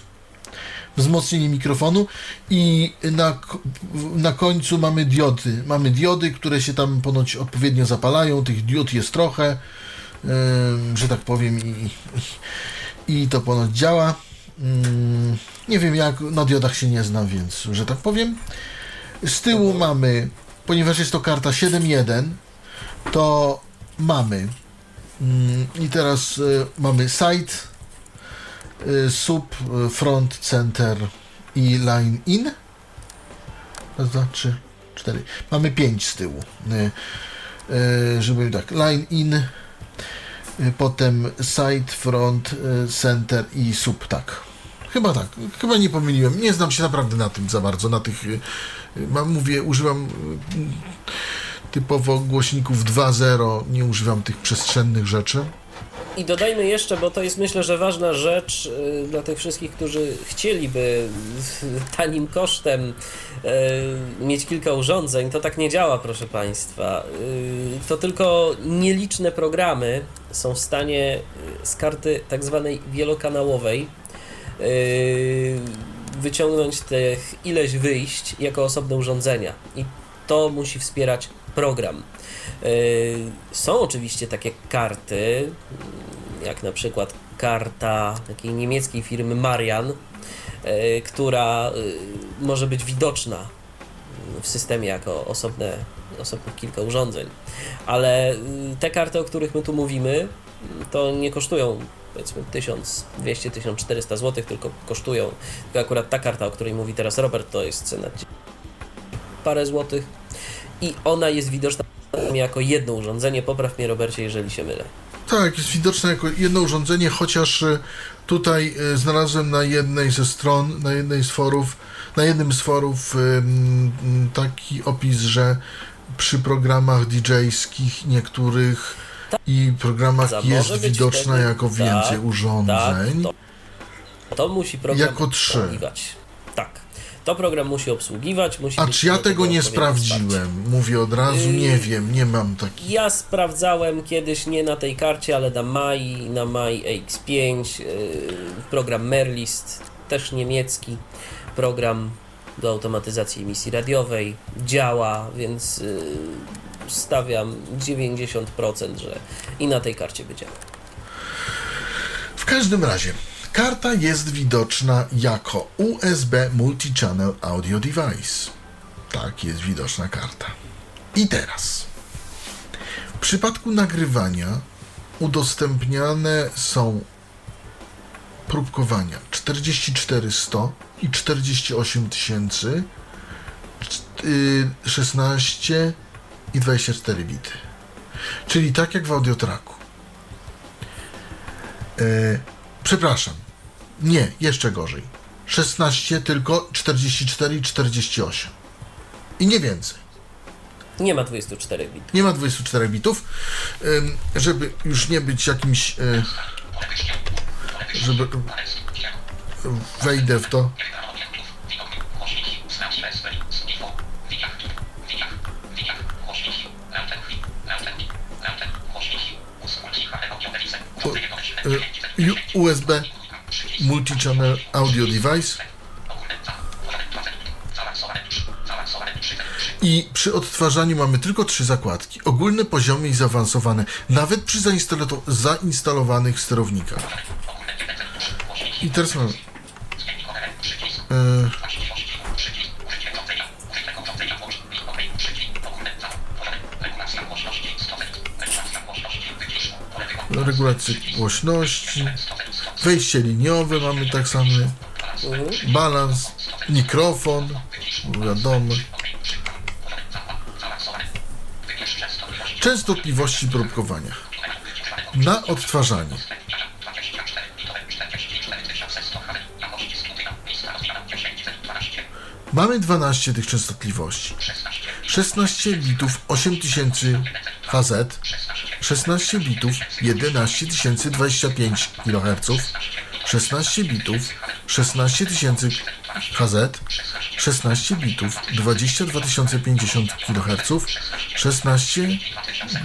wzmocnienie mikrofonu i na, na końcu mamy diody. Mamy diody, które się tam ponoć odpowiednio zapalają. Tych diod jest trochę, em, że tak powiem, i, i, i to ponoć działa. Mm, Nie wiem jak, na diodach się nie znam, więc, że tak powiem. Z tyłu mamy, ponieważ jest to karta 7.1, to mamy mm, i teraz y, mamy side, y, sub, front, center i line in. Raz, dwa, trzy, cztery. Mamy pięć z tyłu. Y, y, żeby tak, line in, potem side, front, center i sub, tak. Chyba tak, chyba nie pomyliłem. Nie znam się naprawdę na tym za bardzo, na tych, mam, mówię, używam y, typowo głośników 2.0, nie używam tych przestrzennych rzeczy. I dodajmy jeszcze, bo to jest myślę, że ważna rzecz y, dla tych wszystkich, którzy chcieliby tanim kosztem y, mieć kilka urządzeń, to tak nie działa, proszę Państwa. To tylko nieliczne programy są w stanie z karty tak zwanej wielokanałowej wyciągnąć tych ileś wyjść jako osobne urządzenia. I to musi wspierać program. Y, Są oczywiście takie karty, jak na przykład karta takiej niemieckiej firmy Marian, y, która y, może być widoczna w systemie jako osobne, osobnych kilka urządzeń. Ale te karty, o których my tu mówimy, to nie kosztują powiedzmy 1200-1400 zł, tylko kosztują. Tylko akurat ta karta, o której mówi teraz Robert, to jest cena parę złotych i ona jest widoczna jako jedno urządzenie. Popraw mnie, Robercie, jeżeli się mylę. Tak, jest widoczne jako jedno urządzenie, chociaż y, tutaj y, znalazłem na jednej ze stron, na jednej z forów, na jednym z forów ym, taki opis, że przy programach DJ-skich niektórych i programach Za- jest widoczna wtedy- jako tak, więcej Tak, urządzeń. to, to musi program Jako trzy. obsługiwać. Tak. To program musi obsługiwać, musi A czy ja tego nie odpowiednie wsparcie. sprawdziłem? Mówię od razu, Yy, nie wiem, nie mam takich. Ja sprawdzałem kiedyś nie na tej karcie, ale na Mai, na Mai AX5, yy, program Merlist, też niemiecki program do automatyzacji emisji radiowej, działa, więc yy, stawiam 90%, że i na tej karcie działał. W każdym razie, karta jest widoczna jako USB Multi-Channel Audio Device. Tak, jest widoczna karta. I teraz, w przypadku nagrywania udostępniane są próbkowania 44100 i 48000, y, 16 i 24 bity. Czyli tak jak w audiotraku. E, przepraszam. Nie, jeszcze gorzej. 16, tylko 44 i 48. I nie więcej. Nie ma 24 bit. Nie ma 24 bitów. Ym, żeby już nie być jakimś. y, żeby. Wejdę w to. USB Multi-Channel Audio Device. I przy odtwarzaniu mamy tylko trzy zakładki. Ogólne, poziome i zaawansowane. Nawet przy zainstalo- zainstalowanych sterownikach. I teraz mamy... E, regulację głośności, wejście liniowe mamy tak samo, balans, mikrofon, wiadomo, częstotliwości próbkowania. Na odtwarzanie. Mamy 12 tych częstotliwości. 16 bitów 8000 Hz, 16 bitów 11025 kHz, 16 bitów 16000 Hz, 16 bitów 22050 kHz, 16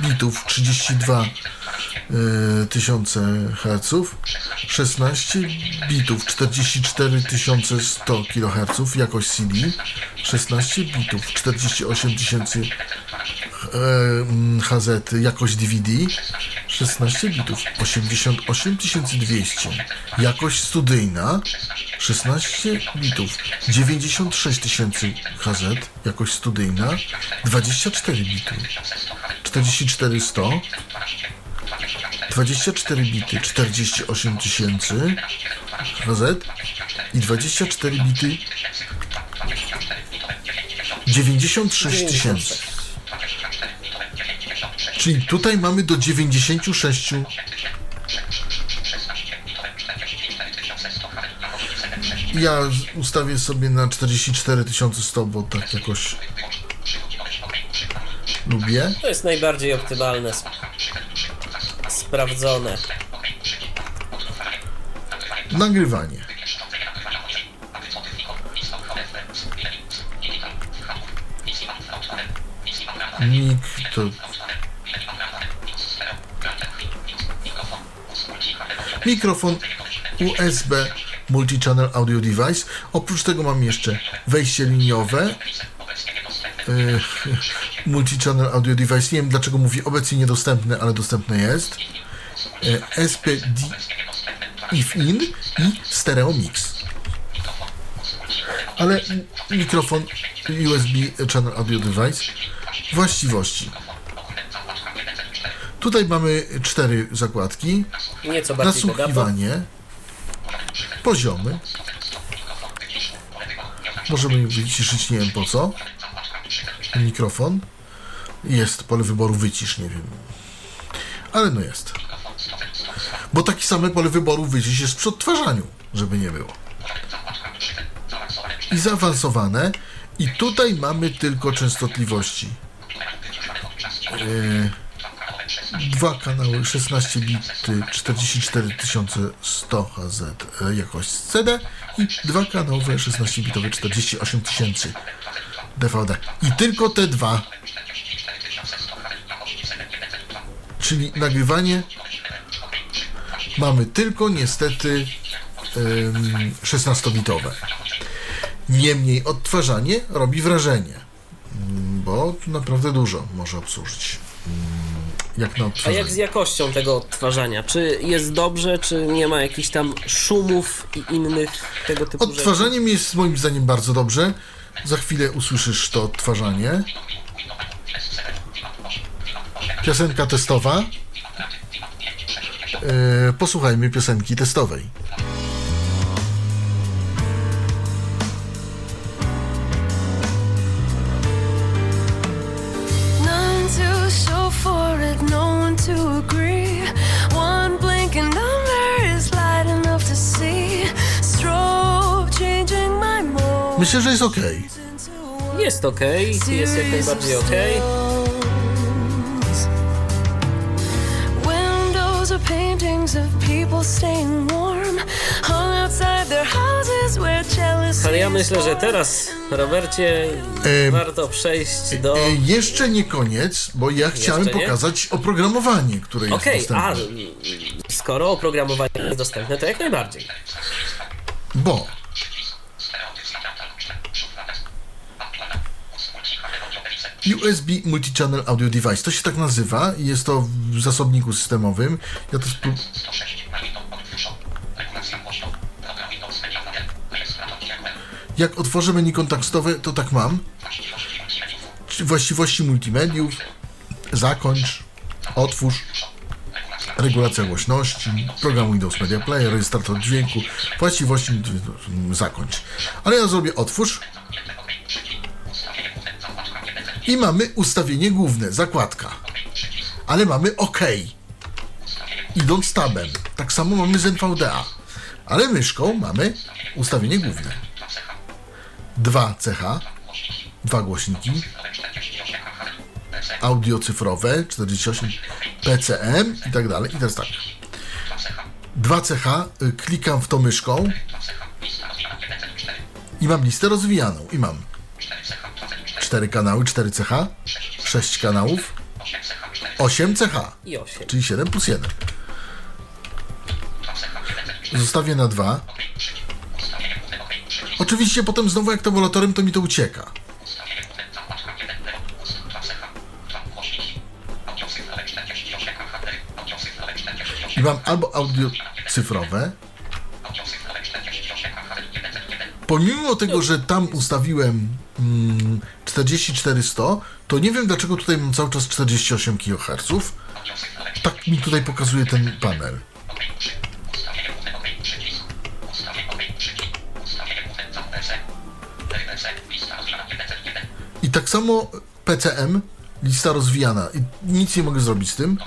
bitów 32 y, tysiące Hz, 16 bitów 44100 kHz jakość CD, 16 bitów 48 tysięcy HZ jakość DVD, 16 bitów 88200 jakość studyjna, 16 bitów 96 tysięcy HZ jakość studyjna, 24 bity. 44100 24 bity 48 tysięcy HZ i 24 bity 96 tysięcy. Czyli tutaj mamy do 96 Ja ustawię sobie na 44 100, bo tak jakoś lubię. To jest najbardziej optymalne, sp- sprawdzone. Nagrywanie. Mik to... Mikrofon USB Multi-Channel Audio Device. Oprócz tego mam jeszcze wejście liniowe. Yy, Multi-Channel Audio Device. Nie wiem dlaczego mówi obecnie niedostępny, ale dostępny jest. Yy, SPD if in i stereo mix. Ale mikrofon USB Channel Audio Device właściwości. Tutaj mamy cztery zakładki. Nieco bardziej. Nasłuchiwanie. Poziomy. Możemy wyciszyć, nie wiem po co. Mikrofon. Jest pole wyboru wycisz, nie wiem. Ale no jest. Bo takie same pole wyboru wycisz jest przy odtwarzaniu, żeby nie było. I zaawansowane. I tutaj mamy tylko częstotliwości. Yy, dwa kanały 16 bity 44100 HZ e, jakość CD i dwa kanały 16 bitowe 48000 DVD. I tylko te dwa. Czyli nagrywanie mamy tylko niestety ym, 16-bitowe. Niemniej odtwarzanie robi wrażenie, Mm, bo naprawdę dużo może obsłużyć. Jak na A jak z jakością tego odtwarzania? Czy jest dobrze, czy nie ma jakichś tam szumów i innych tego typu rzeczy? Odtwarzaniem jest moim zdaniem bardzo dobrze. Za chwilę usłyszysz to odtwarzanie. Piosenka testowa. E, posłuchajmy piosenki testowej. Myślę, że jest ok. Jest ok, jest jak najbardziej ok. Ale ja myślę, że teraz, Robercie, Em, warto przejść do... E, jeszcze nie koniec, bo ja chciałem pokazać oprogramowanie, które jest Okej, a dostępne. skoro oprogramowanie jest dostępne, to jak najbardziej. Bo USB Multi-Channel Audio Device. To się tak nazywa i jest to w zasobniku systemowym. Ja to Jak otworzę menu kontaktowe, to tak mam. Właściwości multimediów, zakończ, otwórz, regulacja głośności, program Windows Media Player, rejestrator dźwięku, właściwości, zakończ. Ale ja zrobię otwórz i mamy ustawienie główne, zakładka. Ale mamy OK. Idąc tabem. Tak samo mamy z NVDA. Ale myszką mamy ustawienie główne. Dwa CH, dwa głośniki, audio cyfrowe, 48 PCM i tak dalej. I teraz tak. 2 CH, y, klikam w to myszką i mam listę rozwijaną. I mam 4 kanały, 4 CH, 6 kanałów, 8 CH, I 8. czyli 7 plus 1. Zostawię na 2. Oczywiście potem znowu jak tabulatorem to mi to ucieka. I mam albo audio cyfrowe. Pomimo tego, że tam ustawiłem mm, 4400, to nie wiem dlaczego tutaj mam cały czas 48 kHz. Tak mi tutaj pokazuje ten panel. I tak samo PCM, lista rozwijana. I nic nie mogę zrobić z tym.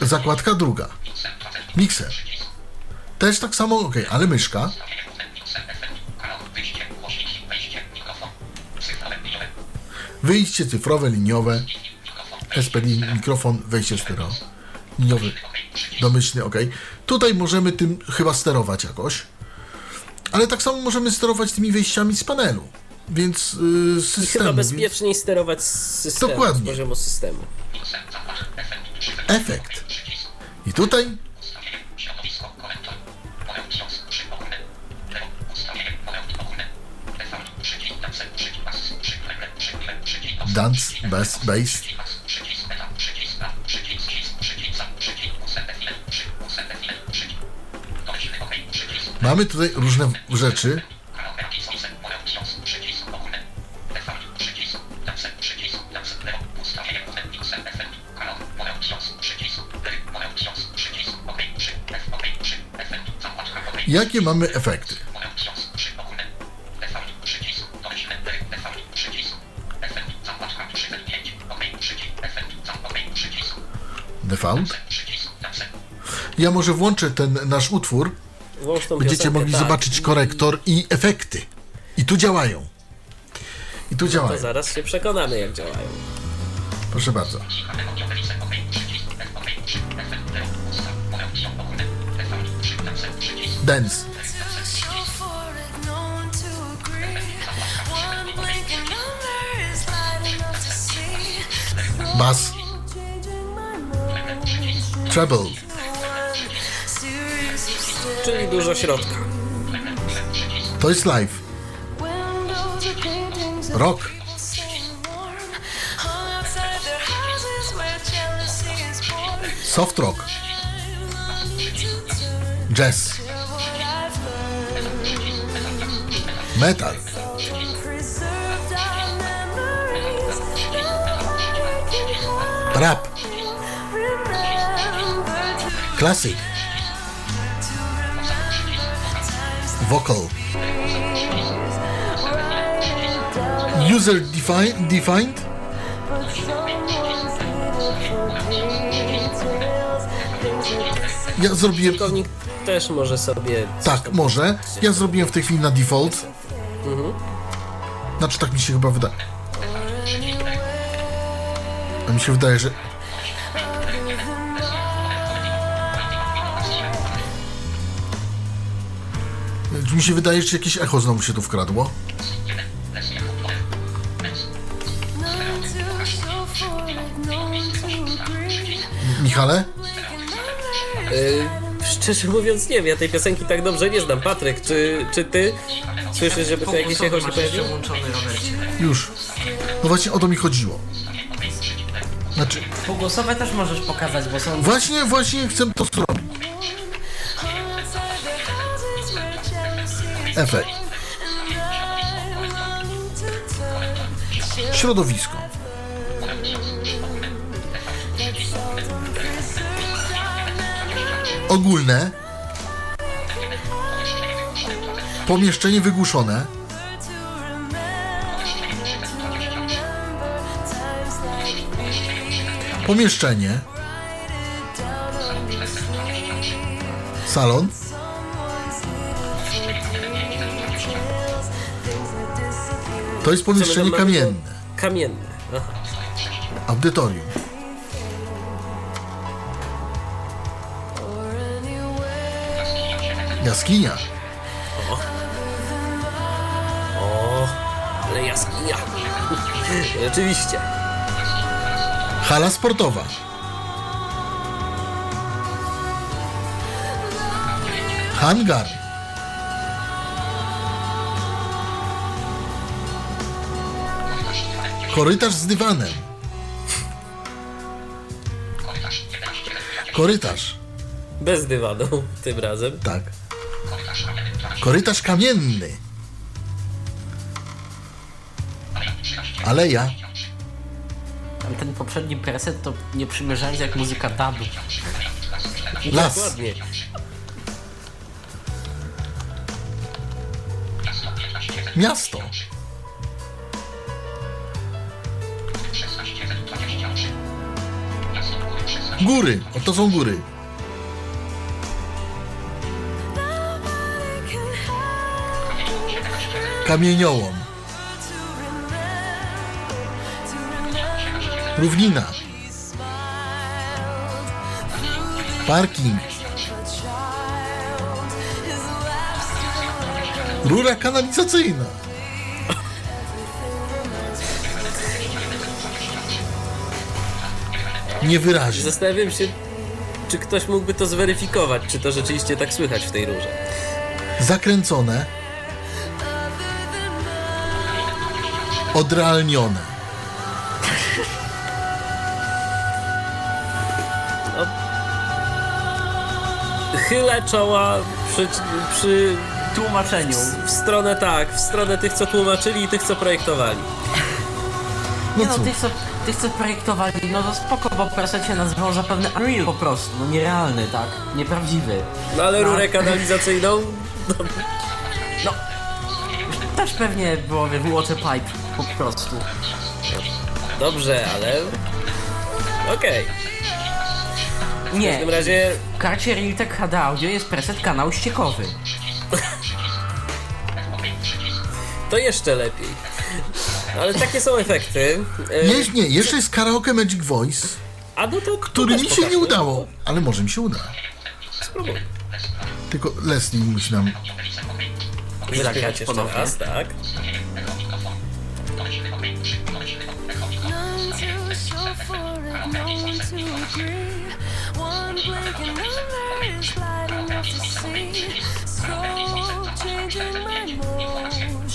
Zakładka druga. Mikser. Też tak samo, ok, ale myszka. Wyjście cyfrowe, liniowe. SPD, mikrofon, wejście stereo. Liniowy, domyślny, ok. Tutaj możemy tym chyba sterować jakoś. Ale tak samo możemy sterować tymi wejściami z panelu. Więc yy, I chyba systemu. Więc bezpieczniej sterować z systemu, Dokładnie. z poziomu systemu. efekt. I tutaj dance, bass, bass. Mamy tutaj różne rzeczy. Jakie mamy efekty? Default. Ja może włączę ten nasz utwór. Będziecie piosenkę, mogli tak. zobaczyć korektor i efekty. I tu działają. I tu To działają. zaraz się przekonamy, jak działają. Proszę bardzo. Dance. Bass. Treble. Czyli dużo środka. To jest live. Rock. Soft rock. Jazz. Metal. Rap. Classic. Vocal. User defined, defined. Ja zrobiłem. Użytkownik też może sobie... Tak, może. Ja zrobiłem w tej chwili na default. Znaczy, tak mi się chyba wydaje. A mi się wydaje, że. Mi się wydaje, że jakieś echo znowu się tu wkradło. Michale? Y, szczerze mówiąc nie wiem, ja tej piosenki tak dobrze nie znam. Patryk, czy, czy ty słyszysz, żeby tu jakieś echo się pojawiło? Już. No właśnie o to mi chodziło. Znaczy, Półgłosowe też możesz pokazać, bo są... właśnie, właśnie chcę to zrobić. Efekt. Środowisko. Ogólne. Pomieszczenie wygłuszone. Pomieszczenie. Salon. To jest pomieszczenie kamienne. Kamienne. Aha. Audytorium. Jaskinia. O, ale jaskinia. Rzeczywiście. Hala sportowa. Hangar. Korytarz z dywanem. Korytarz, Bez dywanu tym razem. tak. Korytarz kamienny. Aleja. Tam ten poprzedni preset to nie przymierzając jak muzyka dubu. Las. Dokładnie. Miasto. Góry. O, to są góry. Kamieniołom. Równina. Parking. Rura kanalizacyjna. Niewyraźnie. Zastanawiam się, czy ktoś mógłby to zweryfikować, czy to rzeczywiście tak słychać w tej rurze. Zakręcone. Odrealnione. Chylę czoła przy, przy Tłumaczeniu. w stronę tak, w stronę tych, co tłumaczyli i tych, co projektowali. No Nie no, tych co, tych co projektowali, no to spoko, bo presecie nazywał zapewne Unreal po prostu, no nierealny, tak, nieprawdziwy. No ale No. rurę kanalizacyjną, No, też pewnie było wie, water pipe po prostu. dobrze, ale... Okej, w Nie, każdym razie w karcie Realtek HD Audio jest preset kanał ściekowy. to jeszcze lepiej. Ale takie są efekty. E, Jest, nie, jeszcze jest karaoke Magic Voice, A no to który też mi się pokażmy. nie udało, ale może mi się uda. Spróbuj. Tylko Leslie musi nam... Wyśpiewać jeszcze ponownie. raz, tak. None too sure for it, no one to agree. One blinking number is light enough to see. Slow changing my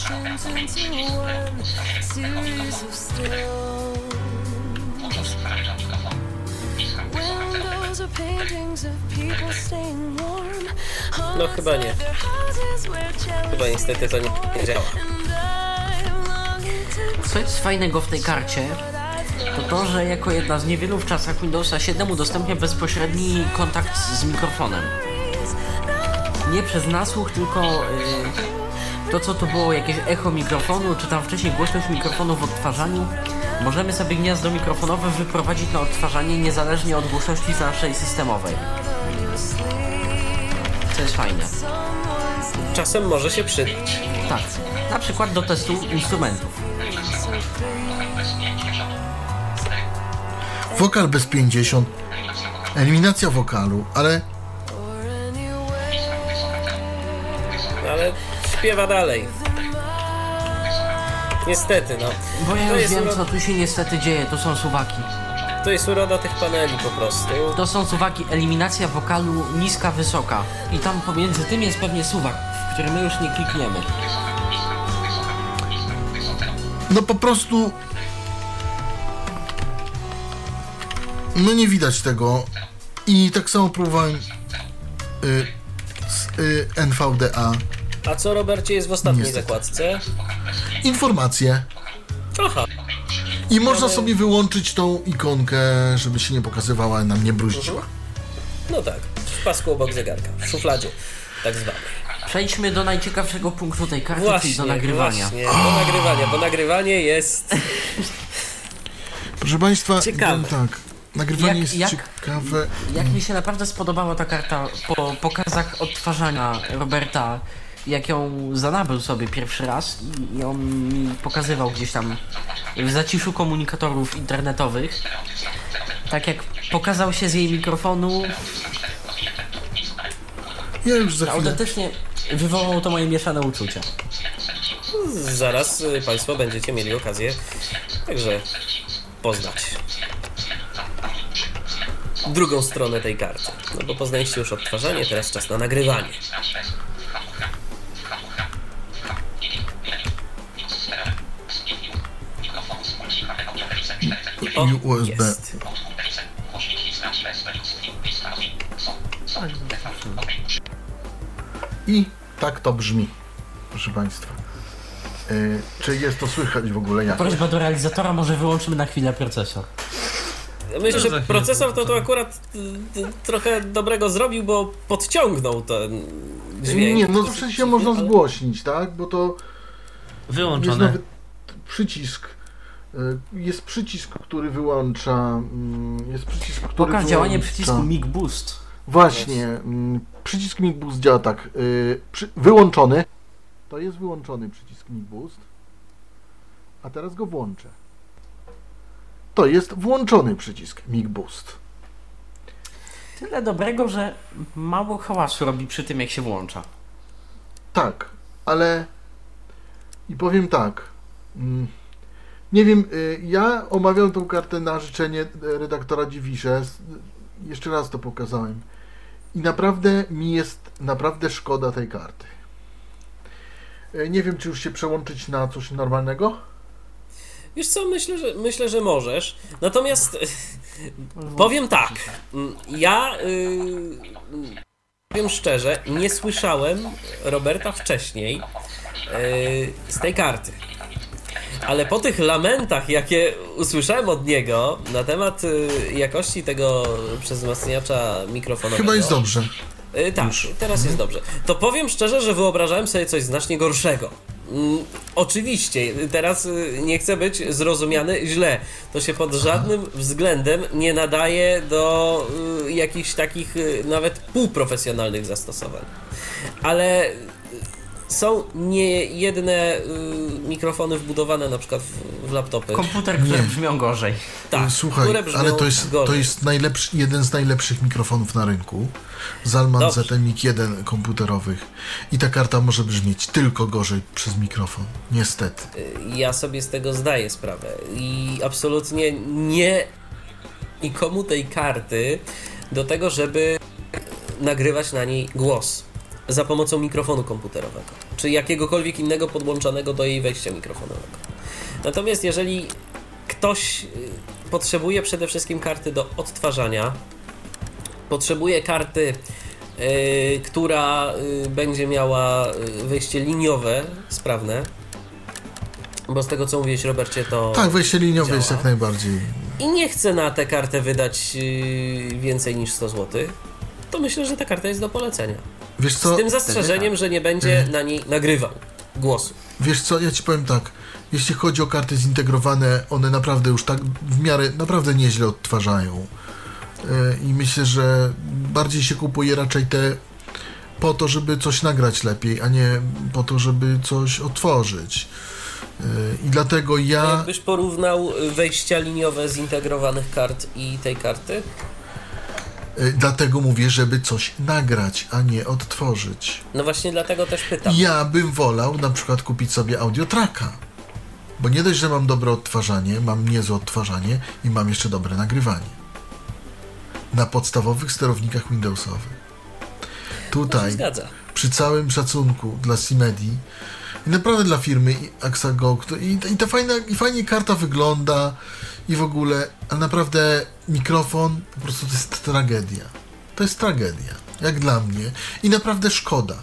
motions into one series of stills. Windows are paintings of people staying warm. No chyba nie. Chyba niestety to nie, działa. Co jest fajnego w tej karcie, to to, że jako jedna z niewielu w czasach Windowsa 7 udostępnia bezpośredni kontakt z mikrofonem. Nie przez nasłuch, tylko y, to co to było jakieś echo mikrofonu, czy tam wcześniej głośność mikrofonu w odtwarzaniu. Możemy sobie gniazdo mikrofonowe wyprowadzić na odtwarzanie niezależnie od głośności naszej systemowej. Co jest fajne. Czasem może się przydać. Tak, na przykład do testu instrumentów. Wokal bez 50. Eliminacja wokalu, ale śpiewa dalej. Niestety, no. Bo ja To już jest, wiem, uro... co tu się niestety dzieje, to są suwaki. to jest uroda tych paneli po prostu. To są suwaki, eliminacja wokalu niska, wysoka. I tam pomiędzy tym jest pewnie suwak, w który my już nie klikniemy. no po prostu... No nie widać tego. I tak samo próbowałem y, z y, NVDA. A co Robercie jest w ostatniej Niestety. zakładce? Informacje. Aha, I można sobie wyłączyć tą ikonkę, żeby się nie pokazywała, nam nie bruździła. no tak. W pasku obok zegarka. W szufladzie, tak zwanej. Przejdźmy do najciekawszego punktu tej karty, Właśnie, czyli do nagrywania. Właśnie, do nagrywania, bo nagrywanie jest... Proszę Państwa, Ciekawe. tak. Nagrywanie Jak- jest jak- ciekawe. Jak mi się naprawdę spodobała ta karta po pokazach odtwarzania Roberta, jak ją zanabył sobie pierwszy raz i- i on mi pokazywał gdzieś tam w zaciszu komunikatorów internetowych. Tak jak pokazał się z jej mikrofonu, Ja już za chwilę. autentycznie wywołało to moje mieszane uczucia. Zaraz y, Państwo będziecie mieli okazję także poznać drugą stronę tej karty. No bo poznaliście już odtwarzanie, teraz czas na nagrywanie. O, I USB. jest. I tak to brzmi, proszę Państwa. Y, czy jest to słychać w ogóle jak? Prośba do realizatora, może wyłączymy na chwilę procesor. Myślę, za że procesor to, to akurat y, y, trochę dobrego zrobił, bo podciągnął ten dźwięk. Nie, no w sensie można zgłośnić, tak? Bo to Jest Wyłączone. nawet przycisk. Y, Jest przycisk, który wyłącza. mm, Jest przycisk, który Pokaż działanie przycisku MIG Boost. Właśnie. mm, Przycisk MIG Boost działa tak. y, wyłączony. To jest wyłączony przycisk MIG Boost. A teraz go włączę. To jest włączony przycisk MIG Boost. Tyle dobrego, że mało hałasu robi przy tym, jak się włącza. Tak, ale i powiem tak. mm, Nie wiem, y, ja omawiam tą kartę na życzenie e, redaktora Dziwisze. S- Jeszcze raz to pokazałem. I naprawdę mi jest naprawdę szkoda tej karty. Nie wiem, czy już się przełączyć na coś normalnego. Wiesz co, myślę, że, myślę, że możesz. Natomiast powiem tak. Ja y, powiem szczerze, nie słyszałem Roberta wcześniej y, z tej karty. Ale po tych lamentach, jakie usłyszałem od niego na temat y, jakości tego przezmacniacza mikrofonowego. Chyba jest dobrze. Y, tak, teraz jest dobrze. To powiem szczerze, że wyobrażałem sobie coś znacznie gorszego. Mm, oczywiście, teraz y, nie chcę być zrozumiany źle. To się pod żadnym względem nie nadaje do y, jakichś takich y, nawet półprofesjonalnych zastosowań. Ale są niejedne y, mikrofony wbudowane na przykład w, w laptopy. Komputer, które Nie. brzmią gorzej. Tak, Słuchaj, które brzmią ale to jest, to gorzej. jest najlepszy, jeden z najlepszych mikrofonów na rynku. Zalman Dobrze. ZMIC 1 komputerowych. I ta karta może brzmieć tylko gorzej przez mikrofon. Niestety. Ja sobie z tego zdaję sprawę i absolutnie nie nikomu tej karty do tego, żeby nagrywać na niej głos za pomocą mikrofonu komputerowego, czy jakiegokolwiek innego podłączonego do jej wejścia mikrofonowego. Natomiast jeżeli ktoś y, potrzebuje przede wszystkim karty do odtwarzania, potrzebuje karty, y, która y, będzie miała y, wejście liniowe, sprawne, bo z tego co mówiłeś, Robercie, to. Tak, wejście liniowe działa. jest jak najbardziej. I nie chcę na tę kartę wydać yy, więcej niż 100 zł. To myślę, że ta karta jest do polecenia. Wiesz co? Z tym zastrzeżeniem, że nie będzie na niej nagrywał głosu. Wiesz co, ja ci powiem tak. Jeśli chodzi o karty zintegrowane, one naprawdę już tak w miarę, naprawdę nieźle odtwarzają. Yy, I myślę, że bardziej się kupuje raczej te po to, żeby coś nagrać lepiej, a nie po to, żeby coś otworzyć. Yy, I dlatego ja. Jakbyś porównał wejścia liniowe zintegrowanych kart i tej karty? Yy, Dlatego mówię, żeby coś nagrać, a nie odtworzyć. No właśnie dlatego też pytam. Ja bym wolał na przykład kupić sobie audiotraka. Bo nie dość, że mam dobre odtwarzanie, mam niezłe odtwarzanie i mam jeszcze dobre nagrywanie. Na podstawowych sterownikach Windowsowych. Tutaj, zgadza. przy całym szacunku dla Simedi i naprawdę dla firmy Axago, i, i ta fajna, i fajnie karta wygląda i w ogóle, a naprawdę mikrofon po prostu to jest tragedia. To jest tragedia, jak dla mnie i naprawdę szkoda.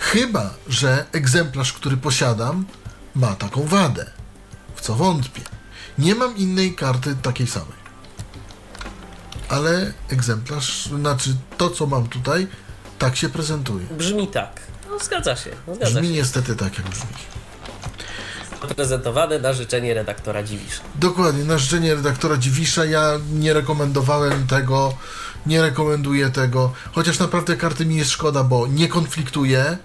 Chyba, że egzemplarz, który posiadam, ma taką wadę. W co wątpię. Nie mam innej karty takiej samej. Ale egzemplarz, znaczy to, co mam tutaj, tak się prezentuje. Brzmi tak. No zgadza się. No, zgadza Brzmi się. niestety tak, jak brzmi. Prezentowane na życzenie redaktora Dziwisza. Dokładnie, na życzenie redaktora Dziwisza ja nie rekomendowałem tego, nie rekomenduję tego, chociaż naprawdę karty mi jest szkoda, bo nie konfliktuje,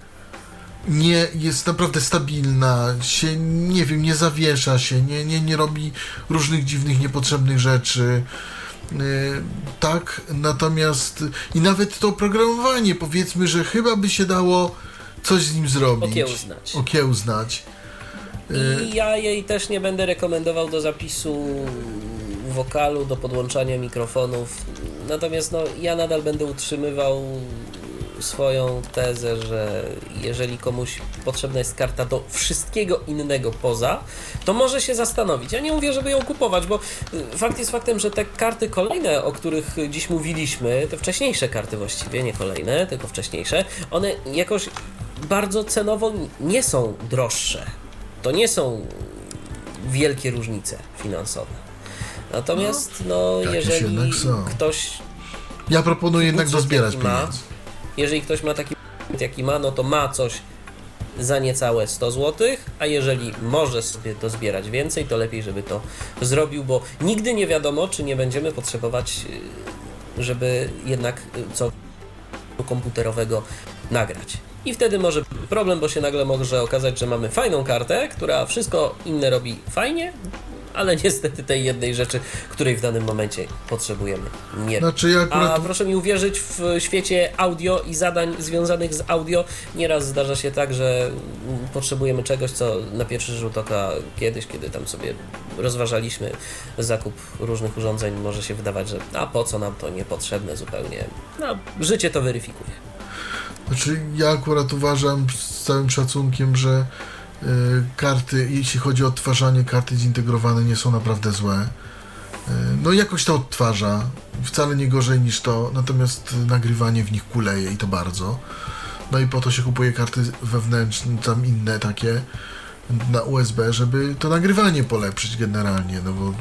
nie jest naprawdę stabilna, się, nie wiem, nie zawiesza się, nie, nie, nie robi różnych dziwnych, niepotrzebnych rzeczy. Yy, tak, natomiast i nawet to oprogramowanie, powiedzmy, że chyba by się dało coś z nim zrobić. Okiełznać. Okiełznać. Yy, I ja jej też nie będę rekomendował do zapisu wokalu, do podłączania mikrofonów. Natomiast no, ja nadal będę utrzymywał swoją tezę, że jeżeli komuś potrzebna jest karta do wszystkiego innego poza, to może się zastanowić. Ja nie mówię, żeby ją kupować, bo y, fakt jest faktem, że te karty kolejne, o których dziś mówiliśmy, te wcześniejsze karty właściwie, nie kolejne, tylko wcześniejsze, one jakoś bardzo cenowo nie są droższe. To nie są wielkie różnice finansowe. Natomiast, no, jakieś jeżeli jednak są. ktoś Ja proponuję jednak dozbierać pieniądze. jeżeli ktoś ma taki budżet, jaki ma, no to ma coś za niecałe 100 zł, a jeżeli może sobie to zbierać więcej, to lepiej, żeby to zrobił, bo nigdy nie wiadomo, czy nie będziemy potrzebować, y, żeby jednak y, co komputerowego nagrać. I wtedy może problem, bo się nagle może okazać, że mamy fajną kartę, która wszystko inne robi fajnie, ale niestety tej jednej rzeczy, której w danym momencie potrzebujemy, nie. Znaczy ja akurat... A proszę mi uwierzyć, w świecie audio i zadań związanych z audio nieraz zdarza się tak, że potrzebujemy czegoś, co na pierwszy rzut oka kiedyś, kiedy tam sobie rozważaliśmy zakup różnych urządzeń, może się wydawać, że a po co nam to niepotrzebne zupełnie. No, życie to weryfikuje. Znaczy, ja akurat uważam z całym szacunkiem, że y, karty, jeśli chodzi o odtwarzanie, karty zintegrowane nie są naprawdę złe. Y, no jakoś to odtwarza, wcale nie gorzej niż to, natomiast nagrywanie w nich kuleje i to bardzo. No i po to się kupuje karty wewnętrzne, tam inne takie na USB, żeby to nagrywanie polepszyć generalnie, no bo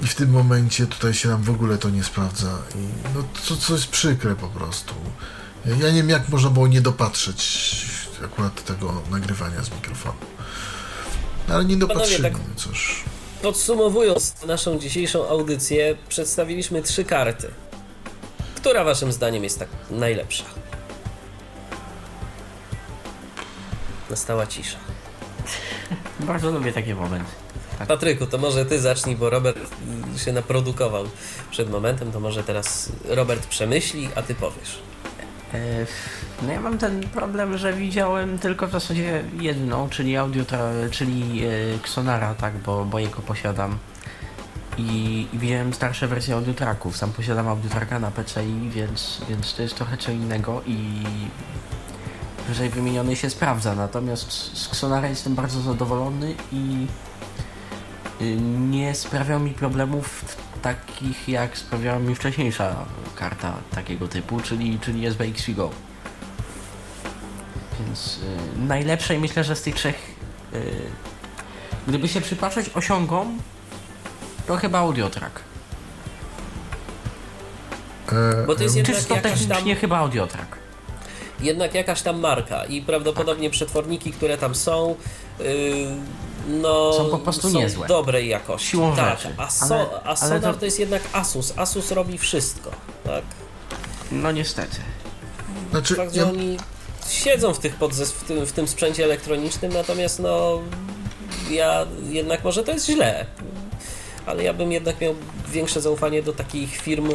i w tym momencie tutaj się nam w ogóle to nie sprawdza i no to, to jest przykre po prostu. Ja nie wiem jak można było nie dopatrzeć akurat tego nagrywania z mikrofonu. Ale nie Panowie, dopatrzyli, tak- no cóż. Podsumowując naszą dzisiejszą audycję, przedstawiliśmy trzy karty. Która waszym zdaniem jest tak najlepsza? Nastała cisza. Bardzo lubię takie momenty. Patryku, to może ty zacznij, bo Robert się naprodukował przed momentem, to może teraz Robert przemyśli, a ty powiesz. E, No ja mam ten problem, że widziałem tylko w zasadzie jedną, czyli audio, czyli e, Xonara, tak, bo, bo jego posiadam. I, I widziałem starsze wersje audiotracków. Sam posiadam audiotracka na PCI, więc, więc to jest trochę co innego i wyżej wymieniony się sprawdza. Natomiast z Xonara jestem bardzo zadowolony i y, nie sprawiał mi problemów takich jak sprawiała mi wcześniejsza karta takiego typu, czyli, czyli SBX Figo. Więc y, najlepszej myślę, że z tych trzech, y, gdyby się przypatrzeć osiągom, to chyba Audiotrack. E, Bo to jest jednak Czysto jakaś tam, technicznie chyba Audiotrack. jednak jakaś tam marka i prawdopodobnie przetworniki, które tam są, yy, no, Są po prostu są niezłe. dobrej jakości. Siłą tak, rzeczy. A, so, Ale- a ale Sonar to- to... jest jednak Asus. Asus robi wszystko. Tak? No niestety. Znaczy, Fakt, że ja, oni siedzą w, tych podzes- w, tym, w tym sprzęcie elektronicznym, natomiast no ja jednak może to jest źle. Ale ja bym jednak miał większe zaufanie do takich firm,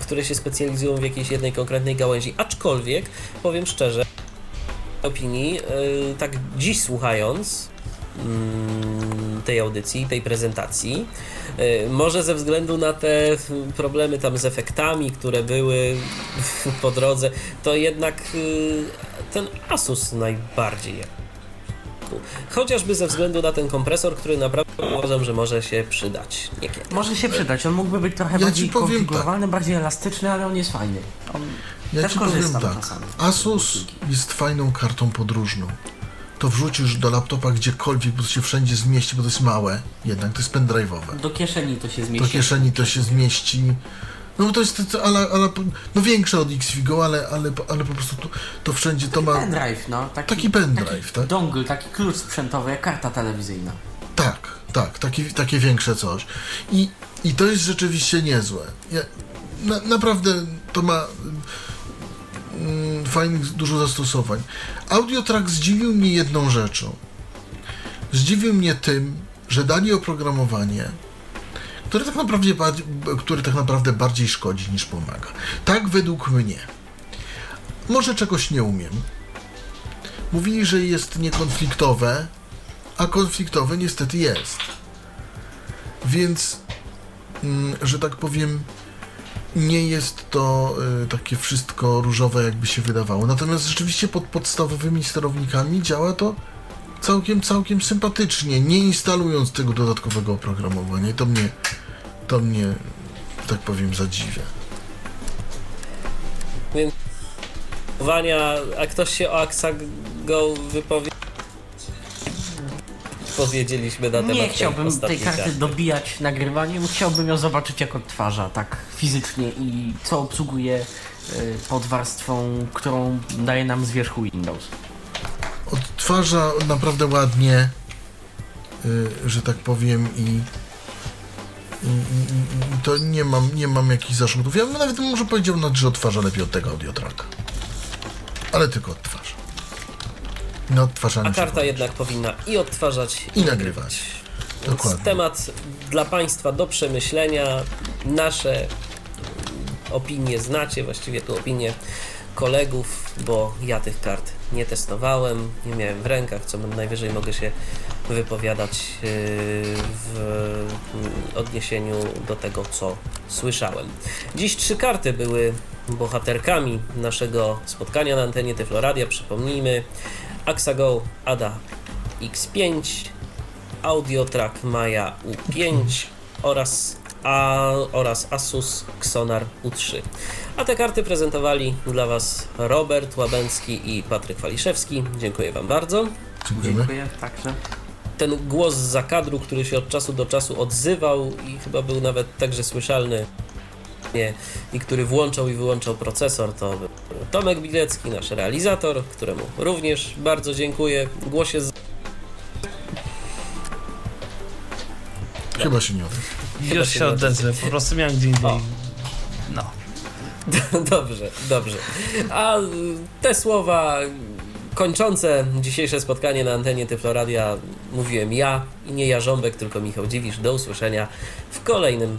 które się specjalizują w jakiejś jednej konkretnej gałęzi. Aczkolwiek, powiem szczerze, opinii, y, tak dziś słuchając tej audycji, tej prezentacji, y, może ze względu na te problemy tam z efektami, które były po drodze, to jednak y, ten Asus najbardziej Chociażby ze względu na ten kompresor, który naprawdę uważam, że może się przydać niekiedy. Może się przydać, on mógłby być trochę Ja bardziej powiem konfigurowalny, bardziej elastyczny, ale on jest fajny. On ja też ci powiem tak. czasami. Asus jest fajną kartą podróżną. To wrzucisz do laptopa gdziekolwiek, bo to się wszędzie zmieści, bo to jest małe. Jednak to jest pendrive'owe. Do kieszeni to się Do zmieści. kieszeni to się zmieści. No bo to jest to, ale, ale, no większe od Xfigo, ale, ale, ale po prostu to, to wszędzie to ma... Pendrive, no. Taki, Taki pendrive, tak? Dongle, taki klucz sprzętowy, jak karta telewizyjna. Tak, tak, taki, takie większe coś. I, I to jest rzeczywiście niezłe. Ja, na, naprawdę to ma mm, fajnych dużo zastosowań. Audiotrack zdziwił mnie jedną rzeczą. Zdziwił mnie tym, że dali oprogramowanie, które tak naprawdę, które tak naprawdę bardziej szkodzi niż pomaga. Tak według mnie. Może czegoś nie umiem. Mówili, że jest niekonfliktowe, a konfliktowe niestety jest. Więc, mm, że tak powiem, nie jest to y, takie wszystko różowe, jakby się wydawało. Natomiast rzeczywiście pod podstawowymi sterownikami działa to całkiem, całkiem sympatycznie, nie instalując tego dodatkowego oprogramowania. To mnie, to mnie, tak powiem, zadziwia. Wania, a ktoś się o Axago wypowie? Powiedzieliśmy na temat Nie tej chciałbym tej ostatniej karty karty. dobijać nagrywaniem, chciałbym ją zobaczyć jak odtwarza, tak fizycznie i co obsługuje y, pod warstwą, którą daje nam z wierzchu Windows. odtwarza naprawdę ładnie, y, że tak powiem i, to nie mam, nie mam jakichś zarzutów. Ja bym nawet może powiedział, że odtwarza lepiej od tego audiotracka. Ale tylko odtwarza. Na odtwarzaniu A karta jednak powinna i odtwarzać, I nagrywać. Więc Dokładnie. temat dla Państwa do przemyślenia. Nasze opinie znacie, właściwie tu opinie kolegów, bo ja tych kart nie testowałem, nie miałem w rękach, co najwyżej mogę się wypowiadać yy, w odniesieniu do tego, co słyszałem. Dziś trzy karty były bohaterkami naszego spotkania na antenie Tyfloradia. Przypomnijmy, Axago Ada X5, Audiotrack Maya U5 oraz, a, oraz Asus Xonar U3. A te karty prezentowali dla Was Robert Łabęcki i Patryk Waliszewski. Dziękuję Wam bardzo. Dziękujemy. Dziękuję, także. Ten głos z zakadru, który się od czasu do czasu odzywał i chyba był nawet także słyszalny i który włączał i wyłączał procesor, to Tomek Bilecki, nasz realizator, któremu również bardzo dziękuję. Głosie z... Chyba się nie odezwał. Już się odezwę, po prostu miałem gdzie indziej. No. Dobrze, dobrze. A te słowa kończące dzisiejsze spotkanie na antenie Tyfloradia mówiłem ja i nie Jarząbek, tylko Michał Dziwisz. Do usłyszenia w kolejnym